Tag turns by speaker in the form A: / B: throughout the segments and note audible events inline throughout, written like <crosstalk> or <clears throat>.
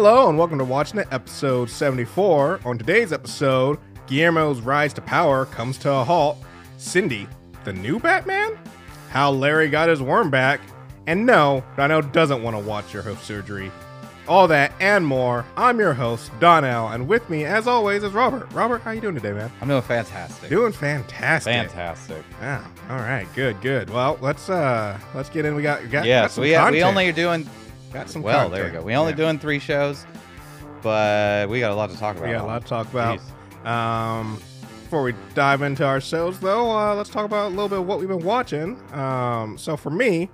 A: Hello and welcome to WatchNet episode 74. On today's episode, Guillermo's rise to power comes to a halt. Cindy, the new Batman? How Larry got his worm back? And no, Donnell doesn't want to watch your hoof surgery. All that and more. I'm your host, Donnell, and with me, as always, is Robert. Robert, how are you doing today, man?
B: I'm doing fantastic.
A: Doing fantastic.
B: fantastic.
A: Yeah. All right. Good. Good. Well, let's uh let's get in. We got we got,
B: Yeah,
A: got
B: so we, we only are doing
A: got some.
B: well. There we go. We only
A: Yeah.
B: doing three shows, but we got a lot to talk about.
A: We got a lot to talk about. Um, before we dive into our shows, though, uh, let's talk about a little bit of what we've been watching. Um, so for me,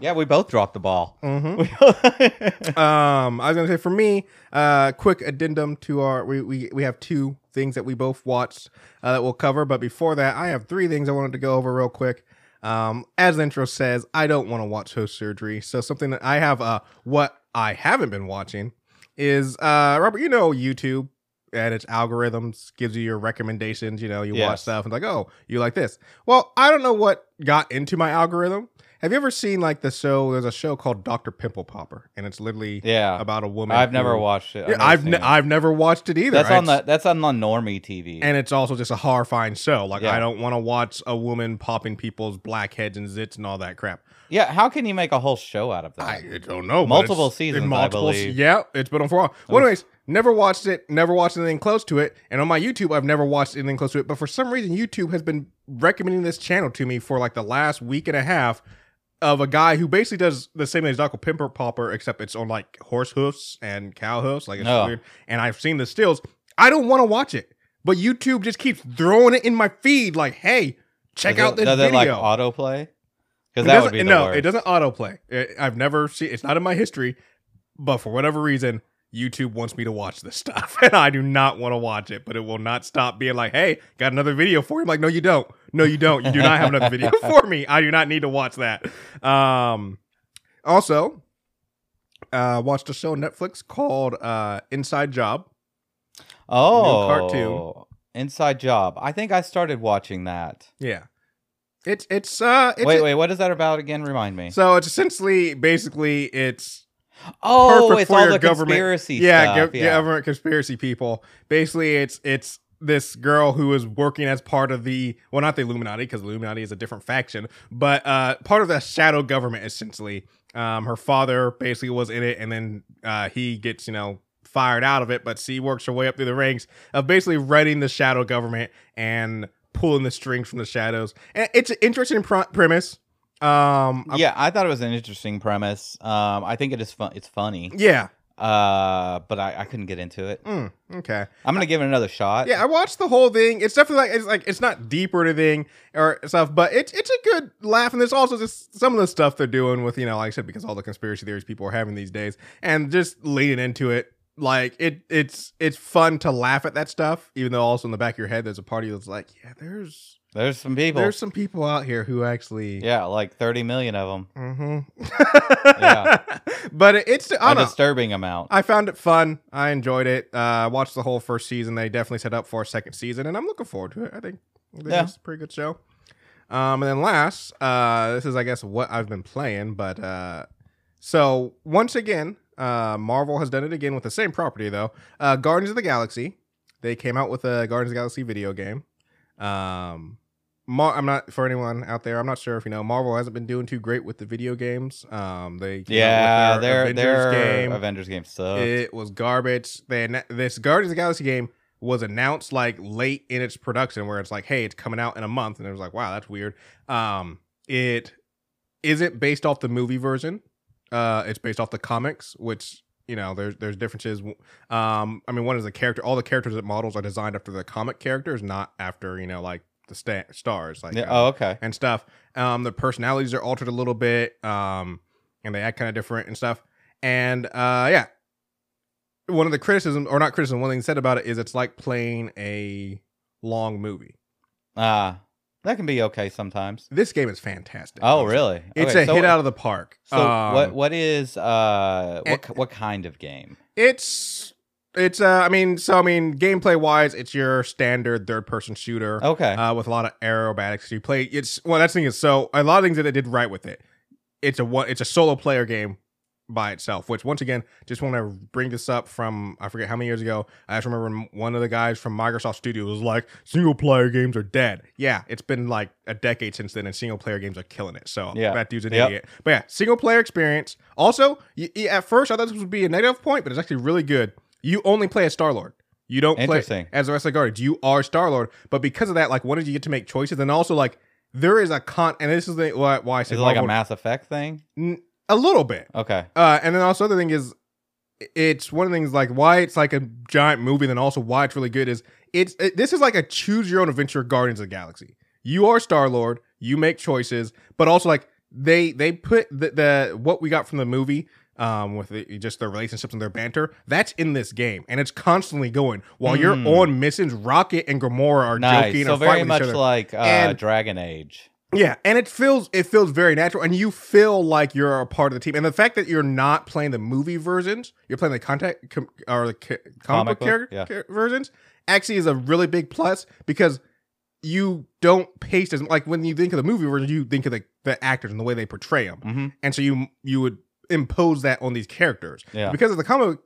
B: Yeah, we both dropped the ball. <laughs>
A: mhm, <laughs> um, I was gonna say for me, uh, quick addendum to our we we we have two things that we both watched uh, that we'll cover. But before that, I have three things I wanted to go over real quick. Um, as the intro says, I don't want to watch host surgery. So something that I have, uh, what I haven't been watching is, uh, Robert, you know, YouTube and its algorithms gives you your recommendations. You know, you watch stuff and like, oh, you like this. Well, I don't know what got into my algorithm. Have you ever seen like the show? There's a show called Doctor Pimple Popper, and it's literally
B: yeah,
A: about a woman.
B: I've never watched it.
A: Yeah,
B: never
A: I've ne-
B: it.
A: I've never watched it either.
B: That's on the that's on the normie TV.
A: and it's also just a horrifying show. Like
B: Yeah.
A: I don't want to watch a woman popping people's blackheads and zits and all that crap.
B: yeah, how can you make a whole show out of that?
A: I don't know.
B: Multiple seasons,
A: in
B: I
A: multiple
B: believe.
A: Yeah, it's been on for a while. Well, anyways, never watched it. Never watched anything close to it. And on my YouTube, I've never watched anything close to it. But for some reason, YouTube has been recommending this channel to me for like the last week and a half. Of a guy who basically does the same thing as Dr. Pimple Popper, except it's on like horse hoofs and cow hoofs. Like it's
B: Oh.
A: weird. And I've seen the stills. I don't want to watch it, but YouTube just keeps throwing it in my feed. Like, hey, check
B: Does
A: out
B: it,
A: this
B: does
A: video.
B: it like autoplay? Because that would be the
A: no,
B: worst.
A: it doesn't autoplay. It, I've never seen. It's not in my history, but for whatever reason, YouTube wants me to watch this <laughs> stuff, and I do not want to watch it. But it will not stop being like, "Hey, got another video for you." I'm like, "No, you don't. No, you don't. You do not have another video <laughs> for me. I do not need to watch that." Um, also, uh, watched a show on Netflix called uh, Inside Job.
B: Oh,
A: cartoon.
B: Inside Job. I think I started watching that.
A: Yeah, it's it's uh, it's
B: wait, wait, what is that about again? Remind me.
A: So it's essentially, basically, it's
B: oh, it's all the
A: government-
B: conspiracy
A: yeah,
B: stuff.
A: gov-
B: yeah.
A: government conspiracy people. Basically, it's it's this girl who is working as part of the well, not the Illuminati because Illuminati is a different faction, but uh, part of the shadow government. Essentially, um, her father basically was in it, and then uh, he gets you know fired out of it, but she works her way up through the ranks of basically running the shadow government and pulling the strings from the shadows. And it's an interesting pr- premise. Um, I'm-
B: yeah, I thought it was an interesting premise. Um, I think it is fun. It's funny.
A: yeah.
B: Uh, but I, I couldn't get into it.
A: Mm, okay.
B: I'm gonna give it another shot.
A: Yeah, I watched the whole thing. It's definitely like it's like it's not deep or anything or stuff, but it's it's a good laugh. And there's also just some of the stuff they're doing with you know, like I said, because all the conspiracy theories people are having these days, and just leading into it. Like it, it's it's fun to laugh at that stuff, even though also in the back of your head there's a party that's like, yeah, there's
B: There's some people.
A: there's some people out here who actually,
B: yeah, like 30 million of them.
A: Mm-hmm.
B: Yeah. <laughs>
A: but it's I
B: A
A: know.
B: disturbing amount.
A: I found it fun. I enjoyed it. Uh, watched the whole first season. They definitely set up for a second season, and I'm looking forward to it. I think, I think
B: Yeah.
A: it's a pretty good show. Um, and then last, uh, this is I guess what I've been playing, but uh, so once again, uh, Marvel has done it again with the same property though. Uh, Guardians of the Galaxy. They came out with a Guardians of the Galaxy video game. Um, Mar- I'm not for anyone out there. I'm not sure if you know Marvel hasn't been doing too great with the video games. Um, they
B: yeah, their
A: Avengers
B: their
A: game.
B: Avengers game sucks.
A: It was garbage. Then this Guardians of the Galaxy game was announced like late in its production, where it's like, hey, it's coming out in a month, and it was like, wow, that's weird. Um, it isn't based off the movie version. Uh, it's based off the comics, which you know there's there's differences. Um, I mean, one is the character. All the characters that models are designed after the comic characters, not after you know like the sta- stars. Like
B: Yeah,
A: uh,
B: oh, okay.
A: and stuff. Um, the personalities are altered a little bit, um, and they act kind of different and stuff. And uh, yeah, one of the criticisms, or not criticism, one thing said about it is it's like playing a long movie.
B: Ah, that can be okay sometimes.
A: This game is fantastic.
B: Oh, really?
A: It's
B: Okay,
A: a
B: so-
A: hit out of the park.
B: So
A: Um,
B: what what is uh what ki- what kind of game?
A: It's it's uh I mean so I mean gameplay wise it's your standard third person shooter
B: Okay.
A: uh with a lot of aerobatics. You play it's well that's the thing is so a lot of things that they did right with it. It's a one it's a solo player game by itself. Which once again, just want to bring this up from I forget how many years ago. I just remember when one of the guys from Microsoft Studio was like, "Single player games are dead." Yeah, it's been like a decade since then, and single player games are killing it. So
B: Yeah.
A: that dude's an
B: Yep.
A: idiot. But yeah, single player experience. Also, y- y- at first I thought this would be a negative point, but it's actually really good. You only play as Star Lord. You don't play as the rest of the Guardians. You are Star Lord, but because of that, like, one is you get to make choices, and also like there is a con, and this is the why, why I say
B: Is it like a Mass Effect thing?
A: N- a little bit.
B: Okay.
A: Uh, and then also the other thing is, it's one of the things like why it's like a giant movie, then also why it's really good is it's it, this is like a choose your own adventure Guardians of the Galaxy. You are Star Lord, you make choices, but also like they they put the, the what we got from the movie. Um, with the, just their relationships and their banter, that's in this game, and it's constantly going. While you're
B: Hmm.
A: on missions, Rocket and Gamora are
B: Nice.
A: joking
B: So
A: and
B: very much like uh,
A: And-
B: Dragon Age.
A: Yeah, and it feels it feels very natural, and you feel like you're a part of the team. And the fact that you're not playing the movie versions, you're playing the contact com, or the ca- comic,
B: Comic
A: book,
B: yeah.
A: versions, actually is a really big plus because you don't paste as like when you think of the movie version, you think of the, the actors and the way they portray them,
B: hmm
A: and so you you would impose that on these characters.
B: Yeah.
A: Because of the comic,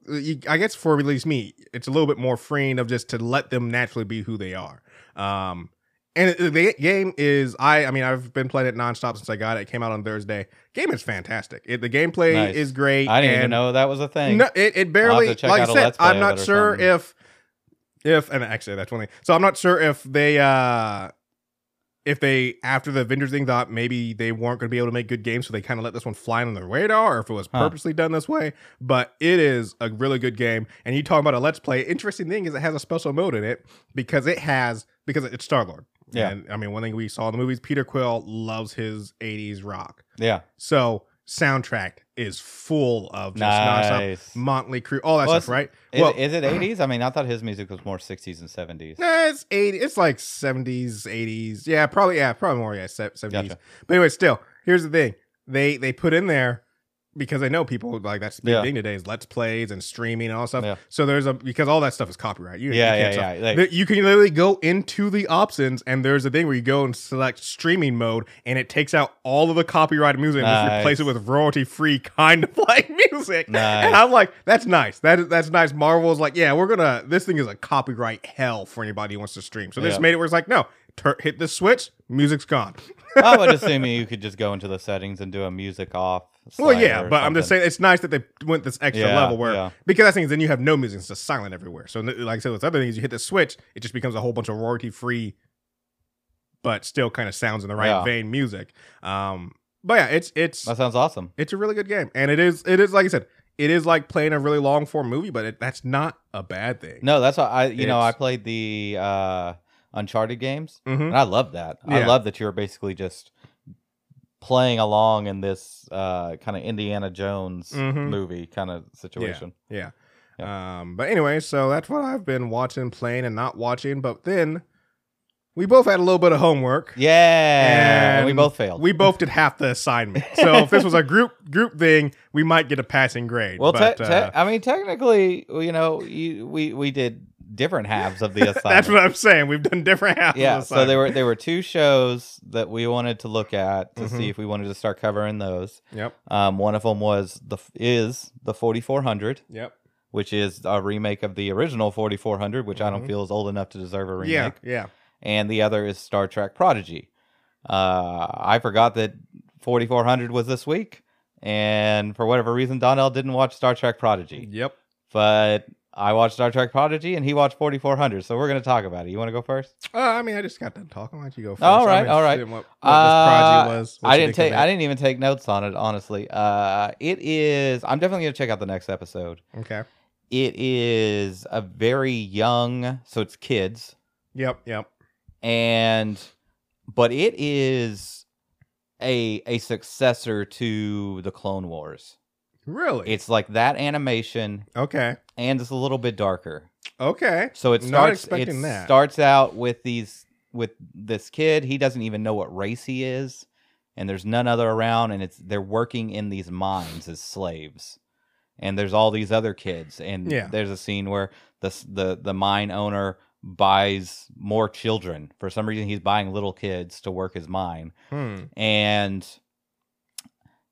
A: I guess for at least me, it's a little bit more freeing of just to let them naturally be who they are. Um, and the game is I I mean I've been playing it nonstop since I got it. It came out on Thursday. Game is fantastic. It, the gameplay
B: Nice.
A: is great.
B: I didn't even know that was a thing.
A: No, it, it barely like I said. I'm not sure
B: something.
A: if if and actually that's one thing. So I'm not sure if they uh if they after the Avengers thing thought maybe they weren't going to be able to make good games, so they kind of let this one fly on their radar, or if it was
B: Huh.
A: purposely done this way. But it is a really good game. And you talk about a let's play. Interesting thing is it has a special mode in it because it has because it's Star Lord.
B: Yeah.
A: And I mean, one thing we saw in the movies, Peter Quill loves his '80s rock.
B: Yeah.
A: So soundtrack is full of just
B: Nice.
A: nonstop Motley Crue, all that
B: Well,
A: stuff, right?
B: Is,
A: well,
B: is it 80s? I mean, I thought his music was more 60s and 70s.
A: nah, it's eighty. It's like seventies, eighties. Yeah, probably. Yeah, probably more. Yeah, seventies.
B: Gotcha.
A: But anyway, still, here's the thing: they they put in there because I know people like that's the big
B: Yeah.
A: thing today is let's plays and streaming and all stuff.
B: Yeah.
A: So there's a because all that stuff is copyright. You,
B: Yeah,
A: you
B: yeah,
A: can't
B: yeah. Like-
A: you can literally go into the options and there's a thing where you go and select streaming mode and it takes out all of the copyrighted music and just replace it with royalty free kind of like <laughs> music.
B: Nice.
A: And I'm like, that's nice. That is that's nice. Marvel's like, yeah, we're gonna. This thing is a copyright hell for anybody who wants to stream. So they just
B: Yeah.
A: made it where it's like, no, tur hit the switch, music's gone.
B: I would <laughs> assume you could just go into the settings and do a music off.
A: Well, yeah, but I'm just saying it's nice that they went this extra
B: Yeah,
A: level where
B: yeah.
A: because that thing is then you have no music, it's just silent everywhere. So like I said, with other things, you hit the switch, it just becomes a whole bunch of royalty free, but still kind of sounds in the right
B: Yeah.
A: vein music. Um, but yeah, it's it's
B: That sounds awesome.
A: it's a really good game, and it is it is like I said, it is like playing a really long form movie, but it, that's not a bad thing.
B: No, that's why I, you know, I played the uh, Uncharted games,
A: Mhm.
B: and I love that. I love that you're basically just playing along in this uh, kind of Indiana Jones
A: Mhm.
B: movie kind of situation.
A: Yeah. Um, but anyway, so that's what I've been watching, playing, and not watching. But then we both had a little bit of homework.
B: Yeah, and we both failed.
A: We both did half the assignment. So if this was a group group thing, we might get a passing grade.
B: well,
A: but,
B: te- te-
A: uh,
B: I mean, technically, you know, you, we we did different halves of the assignment. <laughs>
A: that's what I'm saying. We've done different halves.
B: yeah,
A: of the
B: so there were there were two shows that we wanted to look at to
A: Mhm.
B: see if we wanted to start covering those.
A: Yep.
B: Um, one of them was the is the 4400,
A: Yep.
B: which is a remake of the original 4400, which I don't
A: Mhm.
B: feel is old enough to deserve a remake.
A: Yeah. Yeah.
B: And the other is Star Trek Prodigy. Uh, I forgot that 4400 was this week, and for whatever reason, Donnell didn't watch Star Trek Prodigy.
A: Yep.
B: But I watched Star Trek Prodigy, and he watched 4400. So we're going to talk about it. You want to go first?
A: Uh, I mean, I just got done talking. Why don't you go first?
B: All right, all right.
A: What, what
B: Uh,
A: was.
B: I didn't take. I didn't even take notes on it. Honestly, uh, it is. I'm definitely gonna check out the next episode.
A: Okay.
B: It is a very young, so it's kids,
A: Yep. Yep.
B: and but it is a a successor to the Clone Wars.
A: Really?
B: It's like that animation,
A: okay.
B: and it's a little bit darker.
A: Okay.
B: So it
A: Not
B: starts.
A: expecting
B: it
A: that.
B: starts out with these with this kid. He doesn't even know what race he is, and there's none other around. And it's they're working in these mines as slaves, and there's all these other kids. And
A: Yeah.
B: there's a scene where the the the mine owner buys more children for some reason. He's buying little kids to work his mine,
A: Hmm.
B: and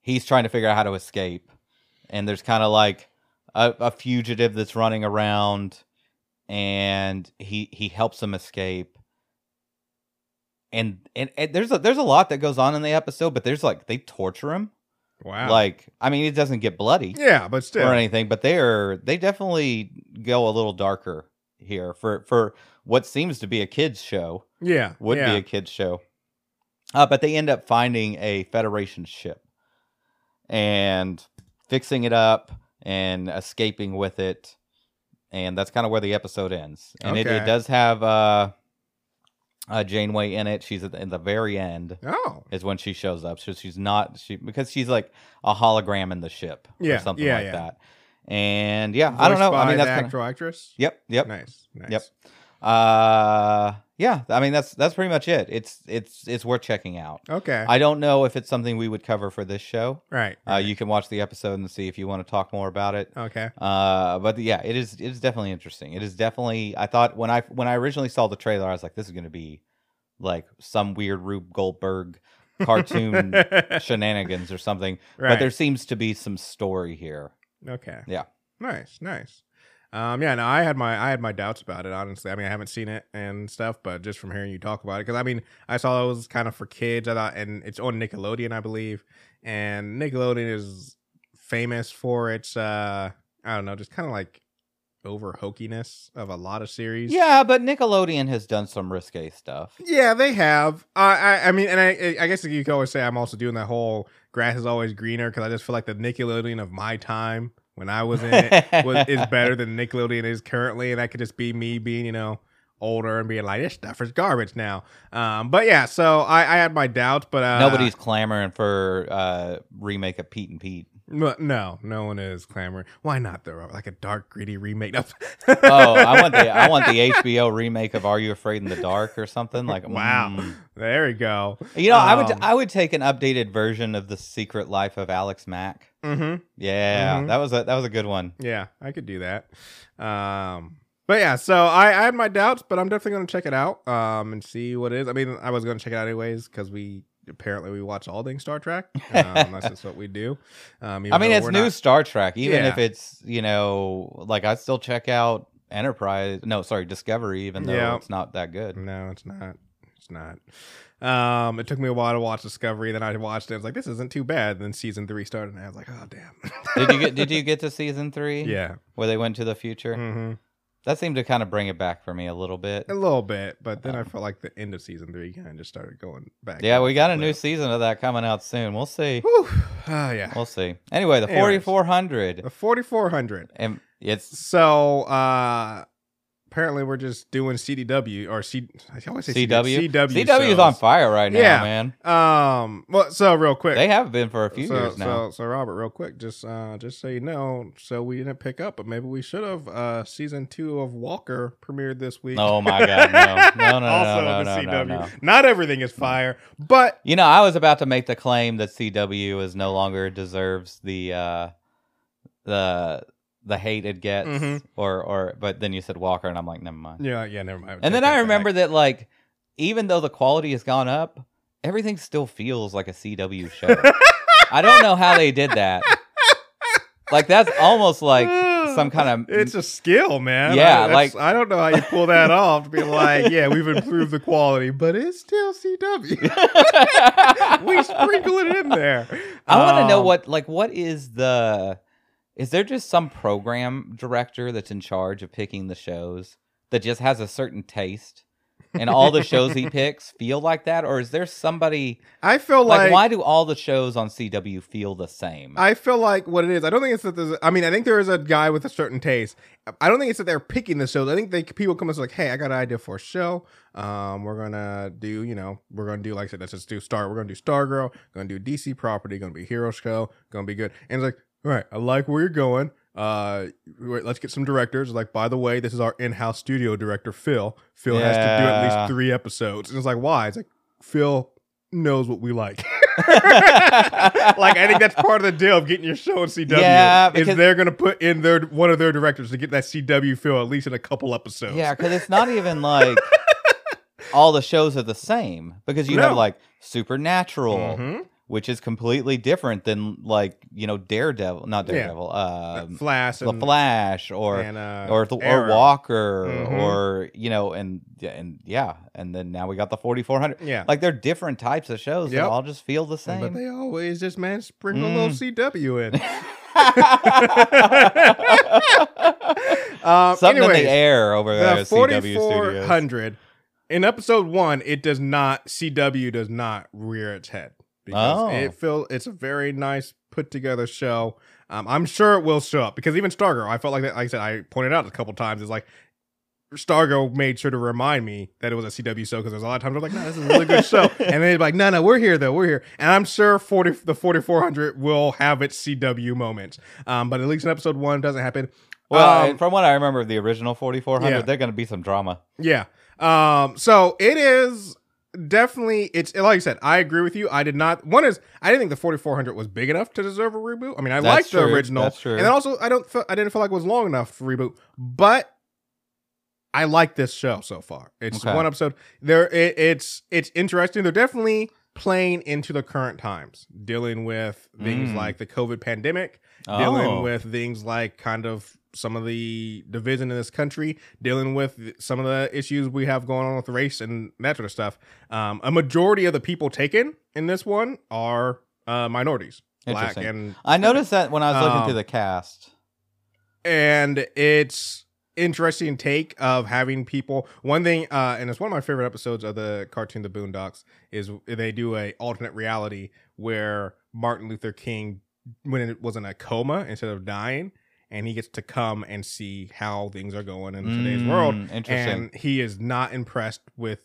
B: he's trying to figure out how to escape. And there's kind of like a, a fugitive that's running around, and he he helps him escape. And, and and there's a there's a lot that goes on in the episode, but there's like they torture him.
A: Wow.
B: Like I mean, it doesn't get bloody
A: yeah, but still.
B: or anything, but they are they definitely go a little darker here for for what seems to be a kids show
A: Yeah.
B: would
A: yeah.
B: be a kids show. Uh, but they end up finding a Federation ship and fixing it up and escaping with it, and that's kind of where the episode ends. And it, it does have uh, uh, Janeway in it. She's at the, in the very end
A: Oh.
B: is when she shows up. So she's not she because she's like a hologram in the ship
A: Yeah,
B: or something
A: yeah,
B: like
A: yeah.
B: that. And yeah, I don't
A: Voiced
B: know. I mean, that's kind
A: actor or actress.
B: Yep, yep,
A: Nice. Nice.
B: Yep. Uh, yeah. I mean, that's that's pretty much it. It's it's it's worth checking out.
A: Okay.
B: I don't know if it's something we would cover for this show.
A: right.
B: Uh, you can watch the episode and see if you want to talk more about it.
A: okay.
B: Uh, but yeah, it is it is definitely interesting. It is definitely. I thought when I when I originally saw the trailer, I was like, this is going to be like some weird Rube Goldberg cartoon <laughs> shenanigans or something.
A: Right.
B: But there seems to be some story here.
A: Okay.
B: Yeah.
A: Nice, nice. Um, yeah, no, I had my I had my doubts about it. Honestly, I mean, I haven't seen it and stuff, but just from hearing you talk about it, because I mean, I saw it was kind of for kids. I thought, and it's on Nickelodeon, I believe, and Nickelodeon is famous for its uh, I don't know, just kind of like over hokiness of a lot of series.
B: Yeah, but Nickelodeon has done some risque stuff.
A: Yeah, they have. I, I, I mean, and I, I guess you could always say I'm also doing that whole grass is always greener because I just feel like the Nickelodeon of my time when I was in it was is <laughs> better than Nickelodeon is currently, and that could just be me being, you know, older and being like, this stuff is garbage now. Um, but yeah, so I, I had my doubts, but uh,
B: Nobody's clamoring for uh remake of Pete and Pete.
A: No, no, no one is clamoring. Why not though? Like a dark, gritty remake. <laughs> of
B: Oh, I want the I want the HBO remake of Are You Afraid in the Dark or something like. <laughs>
A: Wow.
B: mm.
A: there we go.
B: You know, I would
A: Um,
B: I would take an updated version of the Secret Life of Alex Mack.
A: Mm-hmm.
B: Yeah,
A: Mhm.
B: that was a that was a good one.
A: Yeah, I could do that. Um, but yeah, so I, I had my doubts, but I'm definitely going to check it out um, and see what it is. I mean, I was going to check it out anyways because we apparently we watch all things Star Trek. <laughs> Um, that's just what we do. Um, even
B: I mean, it's new
A: not-
B: Star Trek. Even
A: Yeah.
B: if it's you know, like I still check out Enterprise. No, sorry, Discovery. Even though
A: Yeah.
B: it's not that good.
A: No, it's not. It's not. Um, it took me a while to watch Discovery. Then I watched it. I was like, this isn't too bad. Then season three started, and I was like, oh damn.
B: did you get Did <laughs> you get to season three?
A: yeah.
B: where they went to the future.
A: hmm
B: That seemed to kind of bring it back for me a little bit.
A: A little bit, but then I
B: Um,
A: felt like the end of season three kind of just started going back.
B: Yeah, we got a new season of that coming out soon. We'll see.
A: Whew. Oh yeah.
B: We'll see. Anyway, the 4400.
A: The 4400.
B: And it's
A: So uh apparently we're just doing CDW or C I always say
B: CW.
A: CW.
B: CW is on fire right now,
A: Yeah.
B: man.
A: Um well so real quick.
B: They have been for a few
A: so,
B: years now.
A: So so Robert, real quick, just uh just so you know, so we didn't pick up, but maybe we should have uh season two of Walker premiered this week.
B: Oh my God, no. <laughs> No, no, no,
A: also
B: no, no,
A: the
B: no,
A: CW.
B: no.
A: Not everything is fire, but
B: You know, I was about to make the claim that CW is no longer deserves the uh the the hate it gets
A: Mhm.
B: or or but then you said Walker and I'm like, never mind.
A: yeah, yeah, never mind.
B: And then I remember that like even though the quality has gone up, everything still feels like a CW show. <laughs> I don't know how they did that. Like that's almost like some kind of
A: it's a skill, man.
B: Yeah,
A: I, that's-
B: like-
A: I don't know how you pull that off to be like, yeah, we've improved the quality, but it's still CW. <laughs> we sprinkle it in there.
B: I want to know
A: Um,
B: what like what is the is there just some program director that's in charge of picking the shows that just has a certain taste and all the shows he <laughs> picks feel like that or is there somebody
A: I feel
B: like,
A: like,
B: why do all the shows on CW feel the same?
A: I feel like what it is. I don't think it's that there's. I mean, I think there is a guy with a certain taste. I don't think it's that they're picking the shows. I think they people come and say like, "Hey, I got an idea for a show. Um, we're gonna do, you know, we're gonna do like I said, let's just do Star. We're gonna do Stargirl. Gonna do DC property. Gonna be hero show. Gonna be good." And it's like, all right, I like where you're going. Uh, wait, let's get some directors. Like, by the way, this is our in-house studio director, Phil. Phil has to do at least three episodes. And it's like, why? It's like Phil knows what we like. <laughs> like I think that's part of the deal of getting your show on CW.
B: Yeah,
A: is
B: because-
A: they're gonna put in their one of their directors to get that CW feel at least in a couple episodes.
B: yeah, because it's not even like <laughs> all the shows are the same because you have like Supernatural,
A: Mhm.
B: Which is completely different than like you know Daredevil, not Daredevil,
A: Uh,
B: um,
A: Flash
B: the Flash or
A: and, uh,
B: or the, or. Walker
A: Mhm.
B: or you know and and yeah, and then now we got the 4400.
A: Yeah.
B: Like they're different types of shows
A: Yep.
B: that all just feel the same.
A: But they always just man sprinkle a little
B: Mm.
A: CW in. um, <laughs> <laughs>
B: Something in the air over there.
A: the
B: CW Studios.
A: 4400 in episode one it does not cw does not rear its head because
B: Oh.
A: it feel it's a very nice put together show um, i'm sure it will show up because even stargirl i felt like that like i said i pointed out a couple times it's like Stargirl made sure to remind me that it was a CW show because there's a lot of times I'm like, no, this is a really good show. <laughs> And they're like, no, no, we're here though, we're here. And I'm sure 40 the 4400 will have its CW moments. Um, but at least in episode one, doesn't happen.
B: Well,
A: Um,
B: from what I remember of the original 4400,
A: Yeah.
B: they're going to be some drama.
A: Yeah. Um, so it is definitely it's like I said, I agree with you. I did not one is I didn't think the 4400 was big enough to deserve a reboot. I mean, I
B: That's
A: liked the
B: true.
A: original.
B: That's true.
A: And then also I don't fe- I didn't feel like it was long enough for reboot. But I like this show so far. It's
B: Okay.
A: one episode. There it, it's it's interesting. They're definitely playing into the current times, dealing with things
B: Mm.
A: like the COVID pandemic,
B: Oh.
A: dealing with things like kind of some of the division in this country, dealing with some of the issues we have going on with race and that sort of stuff. Um, a majority of the people taken in this one are uh, minorities, black and
B: I noticed that when I was looking
A: Um,
B: through the cast.
A: and it's interesting take of having people one thing uh and it's one of my favorite episodes of the cartoon the boondocks is they do a alternate reality where martin luther king when it was in a coma instead of dying and he gets to come and see how things are going in today's world
B: Mm, Interesting.
A: and he is not impressed with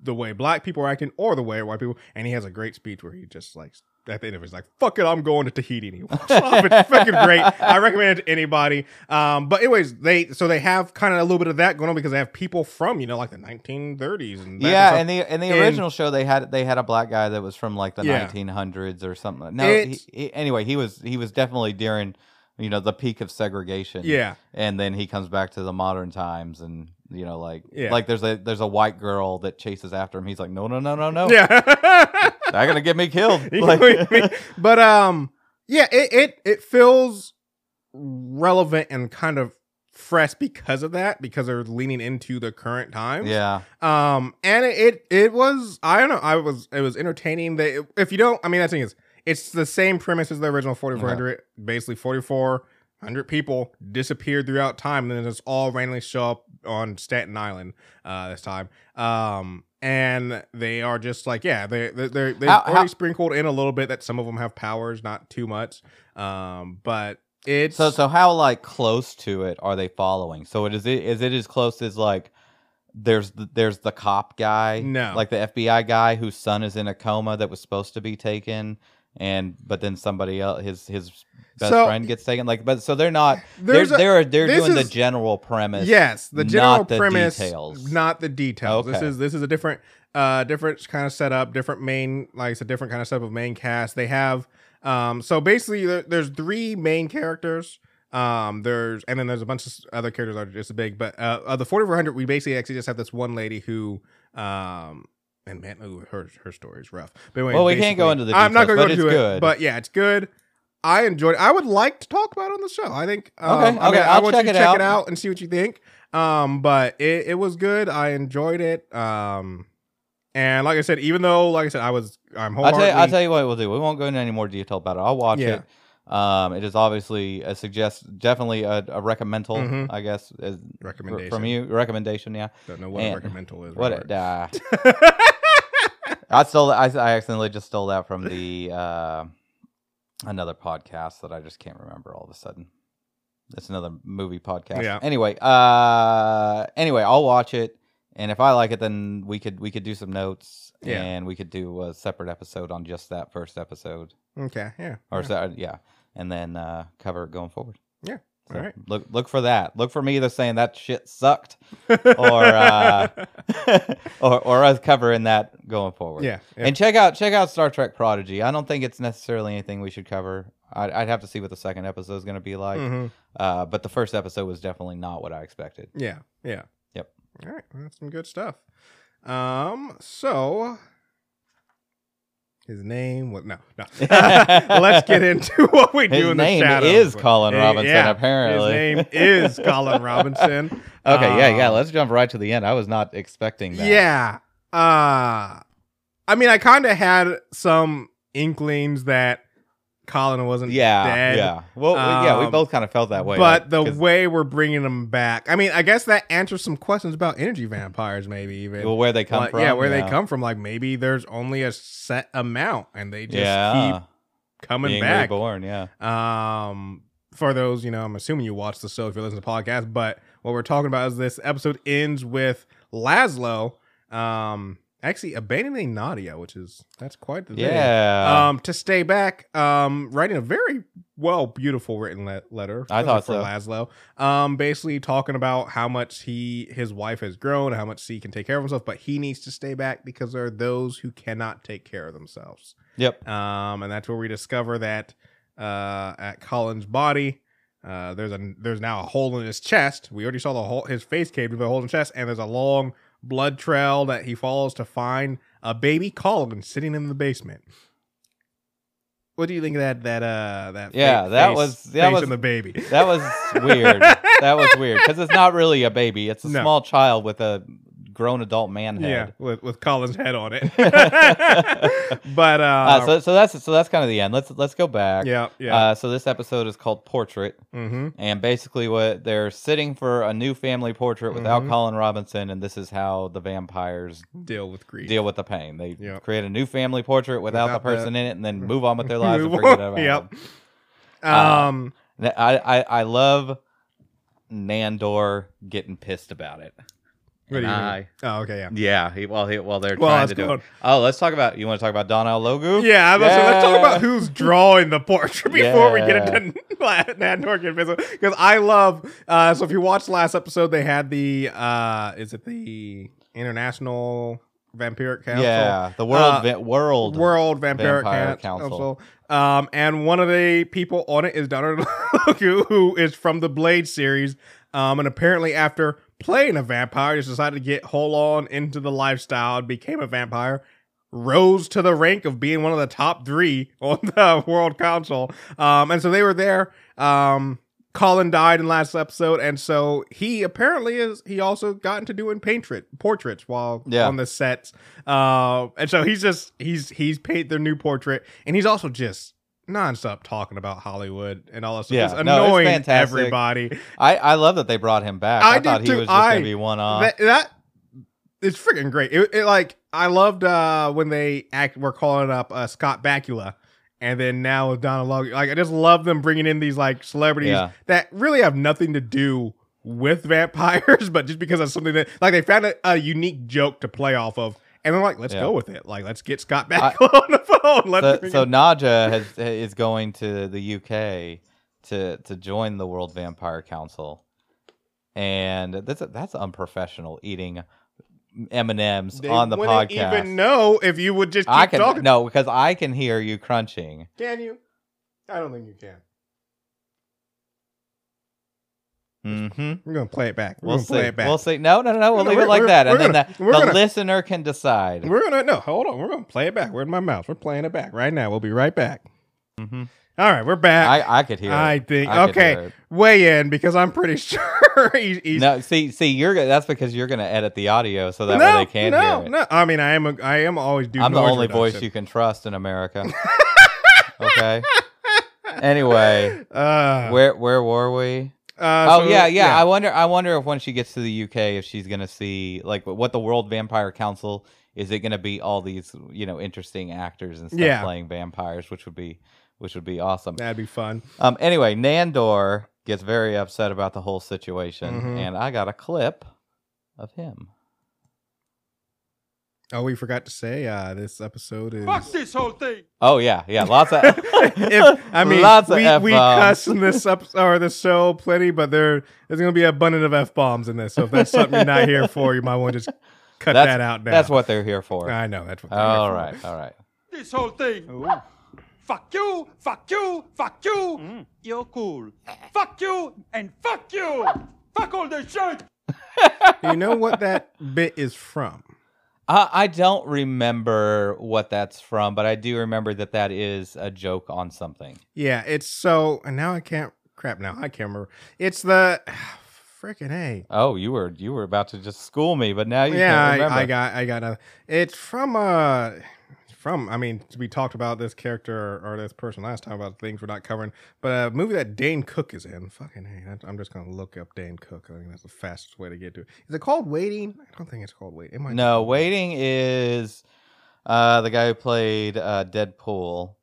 A: the way black people are acting or the way white people and he has a great speech where he just like at the end of it, he's like, "Fuck it, I'm going to Tahiti." And he walks <laughs> off. It's fucking great. I recommend it to anybody. Um, but anyways, they so they have kind of a little bit of that going on because they have people from you know like the 1930s and
B: yeah,
A: and,
B: in the in the
A: And-
B: original show they had they had a black guy that was from like the
A: Yeah.
B: 1900s or something. No, he, he- anyway, he was he was definitely during you know the peak of segregation.
A: yeah,
B: and then he comes back to the modern times and you know like
A: Yeah.
B: like there's a there's a white girl that chases after him. He's like, no no no no no,
A: yeah. <laughs>
B: they're gonna get me killed. <laughs> Like-
A: know what I mean? but um, yeah, it it it feels relevant and kind of fresh because of that because they're leaning into the current times.
B: yeah,
A: Um, and it, it it was I don't know I was it was entertaining. That if you don't, I mean that thing is it's the same premise as the original forty four hundred. Basically, forty four hundred people disappeared throughout time, and then just all randomly show up on Staten Island uh, this time. Um, and they are just like yeah, they they they they've
B: How-
A: already
B: how-
A: sprinkled in a little bit that some of them have powers, not too much. Um, but it's
B: So so how like close to it are they following? So it is it is it as close as like there's the, there's the cop guy,
A: No.
B: like the FBI guy whose son is in a coma that was supposed to be taken, and but then somebody else his his best
A: So-
B: friend gets taken. Like, but so they're not they're
A: a-
B: they're they're doing
A: is-
B: the general premise.
A: Yes, the general
B: not the
A: premise,
B: details.
A: not the details. This is this is a different, uh, different kind of setup, different main, like it's a different kind of setup of main cast. They have, um, so basically there, there's three main characters. Um, there's and then there's a bunch of other characters that are just big, but uh, of the 4400, we basically actually just have this one lady who, um. And man, ooh, her her story is rough. But anyway,
B: Well, we can't go into the
A: I'm not going to go into it,
B: good.
A: but yeah, it's good. I enjoyed. it. I would like to talk about it on the show. I think. Um,
B: Okay,
A: I mean,
B: okay,
A: I
B: I'll
A: want
B: check
A: you to
B: it
A: check
B: out.
A: it out and see what you think. Um, but it, it was good. I enjoyed it. Um, and like I said, even though, like I said, I was, I'm
B: I'll tell you. I'll tell you what we'll do. We won't go into any more detail about it. I'll watch
A: Yeah.
B: it. Um, it is obviously a suggest, definitely a, a recommendal,
A: Mhm.
B: I guess,
A: recommendation
B: from you. Recommendation, yeah.
A: Don't know what
B: And-
A: a recommendal is.
B: What?
A: Robert.
B: Uh, <laughs> I stole. I, I accidentally just stole that from the uh, another podcast that I just can't remember all of a sudden. It's another movie podcast.
A: Yeah.
B: Anyway, uh, anyway, I'll watch it, and if I like it, then we could we could do some notes,
A: Yeah.
B: and we could do a separate episode on just that first episode,
A: okay. Yeah.
B: or
A: yeah.
B: so, yeah, and then uh, cover it going forward.
A: Yeah.
B: So
A: All right.
B: Look look for that. Look for me either saying that shit sucked <laughs> or uh, <laughs> or or us covering that going forward.
A: yeah. yeah.
B: And check out check out Star Trek Prodigy. I don't think it's necessarily anything we should cover. I'd, I'd have to see what the second episode is going to be like.
A: Mhm.
B: Uh, but the first episode was definitely not what I expected.
A: Yeah. Yeah.
B: Yep.
A: All right. That's some good stuff. Um. So His name was no, no. <laughs> <laughs> Let's get into what we do
B: His
A: in the shadows.
B: His name is Colin Robinson, apparently.
A: his name is <laughs> Colin Robinson.
B: Okay, yeah, yeah.
A: Um,
B: Let's jump right to the end. I was not expecting that.
A: Yeah. Uh I mean I kinda had some inklings that Colin wasn't
B: yeah,
A: dead.
B: yeah. Well, yeah, we
A: Um,
B: both kind of felt that way.
A: But
B: like,
A: the way we're bringing them back, I mean, I guess that answers some questions about energy vampires, maybe even.
B: well, where they come
A: Like,
B: from,
A: yeah, where they come from. Like maybe there's only a set amount, and they just
B: yeah,
A: keep coming
B: being
A: back.
B: reborn. Yeah,
A: Um, for those, you know, I'm assuming you watch the show if you listen to the podcast, but what we're talking about is this episode ends with Laszlo, um, actually abandoning Nadja, which is that's quite the thing.
B: yeah.
A: Um, to stay back, um, writing a very well, beautiful written le- letter.
B: I thought
A: for Laszlo. Um, basically talking about how much he his wife has grown, how much he can take care of himself, but he needs to stay back because there are those who cannot take care of themselves.
B: yep.
A: Um, and that's where we discover that uh, at Colin's body, uh, there's a there's now a hole in his chest. We already saw the hole, his face caved with a hole in his chest, and there's a long blood trail that he follows to find a baby Colin sitting in the basement. What do you think of that? That uh, that
B: Yeah,
A: fa-
B: that was- that
A: face
B: was-
A: the baby.
B: That was <laughs> weird. that was weird because it's not really a baby; it's a
A: No.
B: small child with a grown adult man
A: yeah,
B: head.
A: with with Colin's head on it. <laughs> <laughs> but uh,
B: Uh, so, so that's so that's kind of the end. Let's let's go back.
A: yeah, yeah.
B: Uh, so this episode is called Portrait,
A: mm-hmm.
B: and basically what they're sitting for a new family portrait without
A: Mhm.
B: Colin Robinson, and this is how the vampires
A: Deal with grief.
B: deal with the pain. They
A: Yep.
B: create a new family portrait without,
A: Without
B: the person in it, and then <laughs> move on with their lives and forget about
A: yep.
B: it. Uh,
A: Um.
B: I, I I love Nandor getting pissed about it.
A: What do you
B: I-
A: mean? Oh, okay, yeah.
B: Yeah, he, well, he, well, they're
A: Well,
B: trying to do. It. Oh, let's talk about. You want to talk about Donal Logue?
A: Yeah, I was gonna let's talk about who's drawing the portrait <laughs> before we get
B: Yeah.
A: into Nandor get. Because I love. Uh, so if you watched last episode, they had the. uh Is it the International Vampiric Council?
B: Yeah, the world
A: Uh,
B: va- world
A: World Vampiric
B: Vampire
A: Coun-
B: Council.
A: Council. Um, and one of the people on it is Donald <laughs> Logu, who is from the Blade series. Um, and apparently after playing a vampire, just decided to get whole on into the lifestyle and became a vampire. Rose to the rank of being one of the top three <laughs> on the World Council. Um, and so they were there. Um, Colin died in last episode, and so he apparently is. He also got into doing portrait portraits while
B: Yeah.
A: on the sets. Uh, and so he's just he's he's paid their new portrait, and he's also just nonstop talking about Hollywood and all stuff.
B: Yeah,
A: Just
B: no, it's
A: annoying everybody.
B: I, I love that they brought him back.
A: I
B: I, thought he
A: too.
B: was just
A: I-
B: gonna be one off.
A: that, that it's freaking great. It, it like I loved uh when they act were calling up uh, Scott Bakula. And then now with Donald Logan, like I just love them bringing in these like celebrities
B: Yeah.
A: that really have nothing to do with vampires, <laughs> but just because of something that like they found a, a unique joke to play off of, and they're like, let's
B: Yeah.
A: go with it. Like let's get Scott Bakula <laughs> on the phone. Let's
B: so, so Nadja has is going to the UK to to join the World Vampire Council, and that's that's unprofessional eating M and M's on the
A: wouldn't
B: podcast.
A: Even know if you would just keep
B: I can
A: talking.
B: no because I can hear you crunching.
A: Can you? I don't think you can.
B: Mm-hmm.
A: We're gonna play it back. We're
B: We'll see.
A: play it back.
B: We'll see. No, no, no, no. We'll
A: No,
B: leave it like that, and then
A: gonna-
B: the, the
A: gonna-
B: listener can decide.
A: We're gonna no, hold on. We're gonna play it back. Where's my mouse? We're playing it back right now. We'll be right back.
B: hmm
A: All right, we're back.
B: I I could hear.
A: I
B: it.
A: think
B: I
A: okay. Weigh in because I'm pretty <laughs> sure he, he's
B: No, see, see, you're that's because you're gonna edit the audio so that
A: no,
B: way they can
A: no,
B: hear it.
A: no. I mean, I am a, I am always do.
B: I'm the only voice you can trust in America. <laughs> okay. Anyway,
A: Uh,
B: where where were we?
A: Uh,
B: oh
A: so,
B: yeah, yeah, I wonder. I wonder if when she gets to the UK, if she's gonna see like what the World Vampire Council is. It gonna be all these you know interesting actors and stuff
A: Yeah.
B: playing vampires, which would be which would be awesome.
A: That'd be fun.
B: Um. Anyway, Nandor gets very upset about the whole situation,
A: Mhm.
B: and I got a clip of him.
A: Oh, we forgot to say uh, this episode is.
C: Fuck this whole thing.
B: Oh yeah, yeah, lots of. <laughs>
A: if, I mean,
B: lots of
A: we, we
B: F-bombs.
A: cuss in this episode or this show plenty, but there there's gonna be abundant of f bombs in this. So if that's something you're not here for, you might want to just cut
B: That's-
A: that out now.
B: That's what they're here for.
A: I know. That's what. they're
B: All
A: here
B: right, all right.
C: This whole thing.
A: for.
C: Fuck you, fuck you, fuck you. You're cool. Fuck you and fuck you. Fuck all this shit.
A: Do you know what that bit is from?
B: I, I don't remember what that's from, but I do remember that that is a joke on something.
A: Yeah, it's so and now I can't crap now. I can't remember. It's the <sighs> freaking A.
B: Oh, you were you were about to just school me, but now you
A: yeah,
B: can't
A: I,
B: remember.
A: I got I got a it's from uh from I mean we talked about this character or, this person last time about things we're not covering, but a movie that Dane Cook is in. Fucking hey, I'm just gonna look up Dane Cook. I think that's the fastest way to get to it. Is it called Waiting? I don't think it's called Waiting. It might be
B: no,
A: called
B: waiting is uh the guy who played uh Deadpool.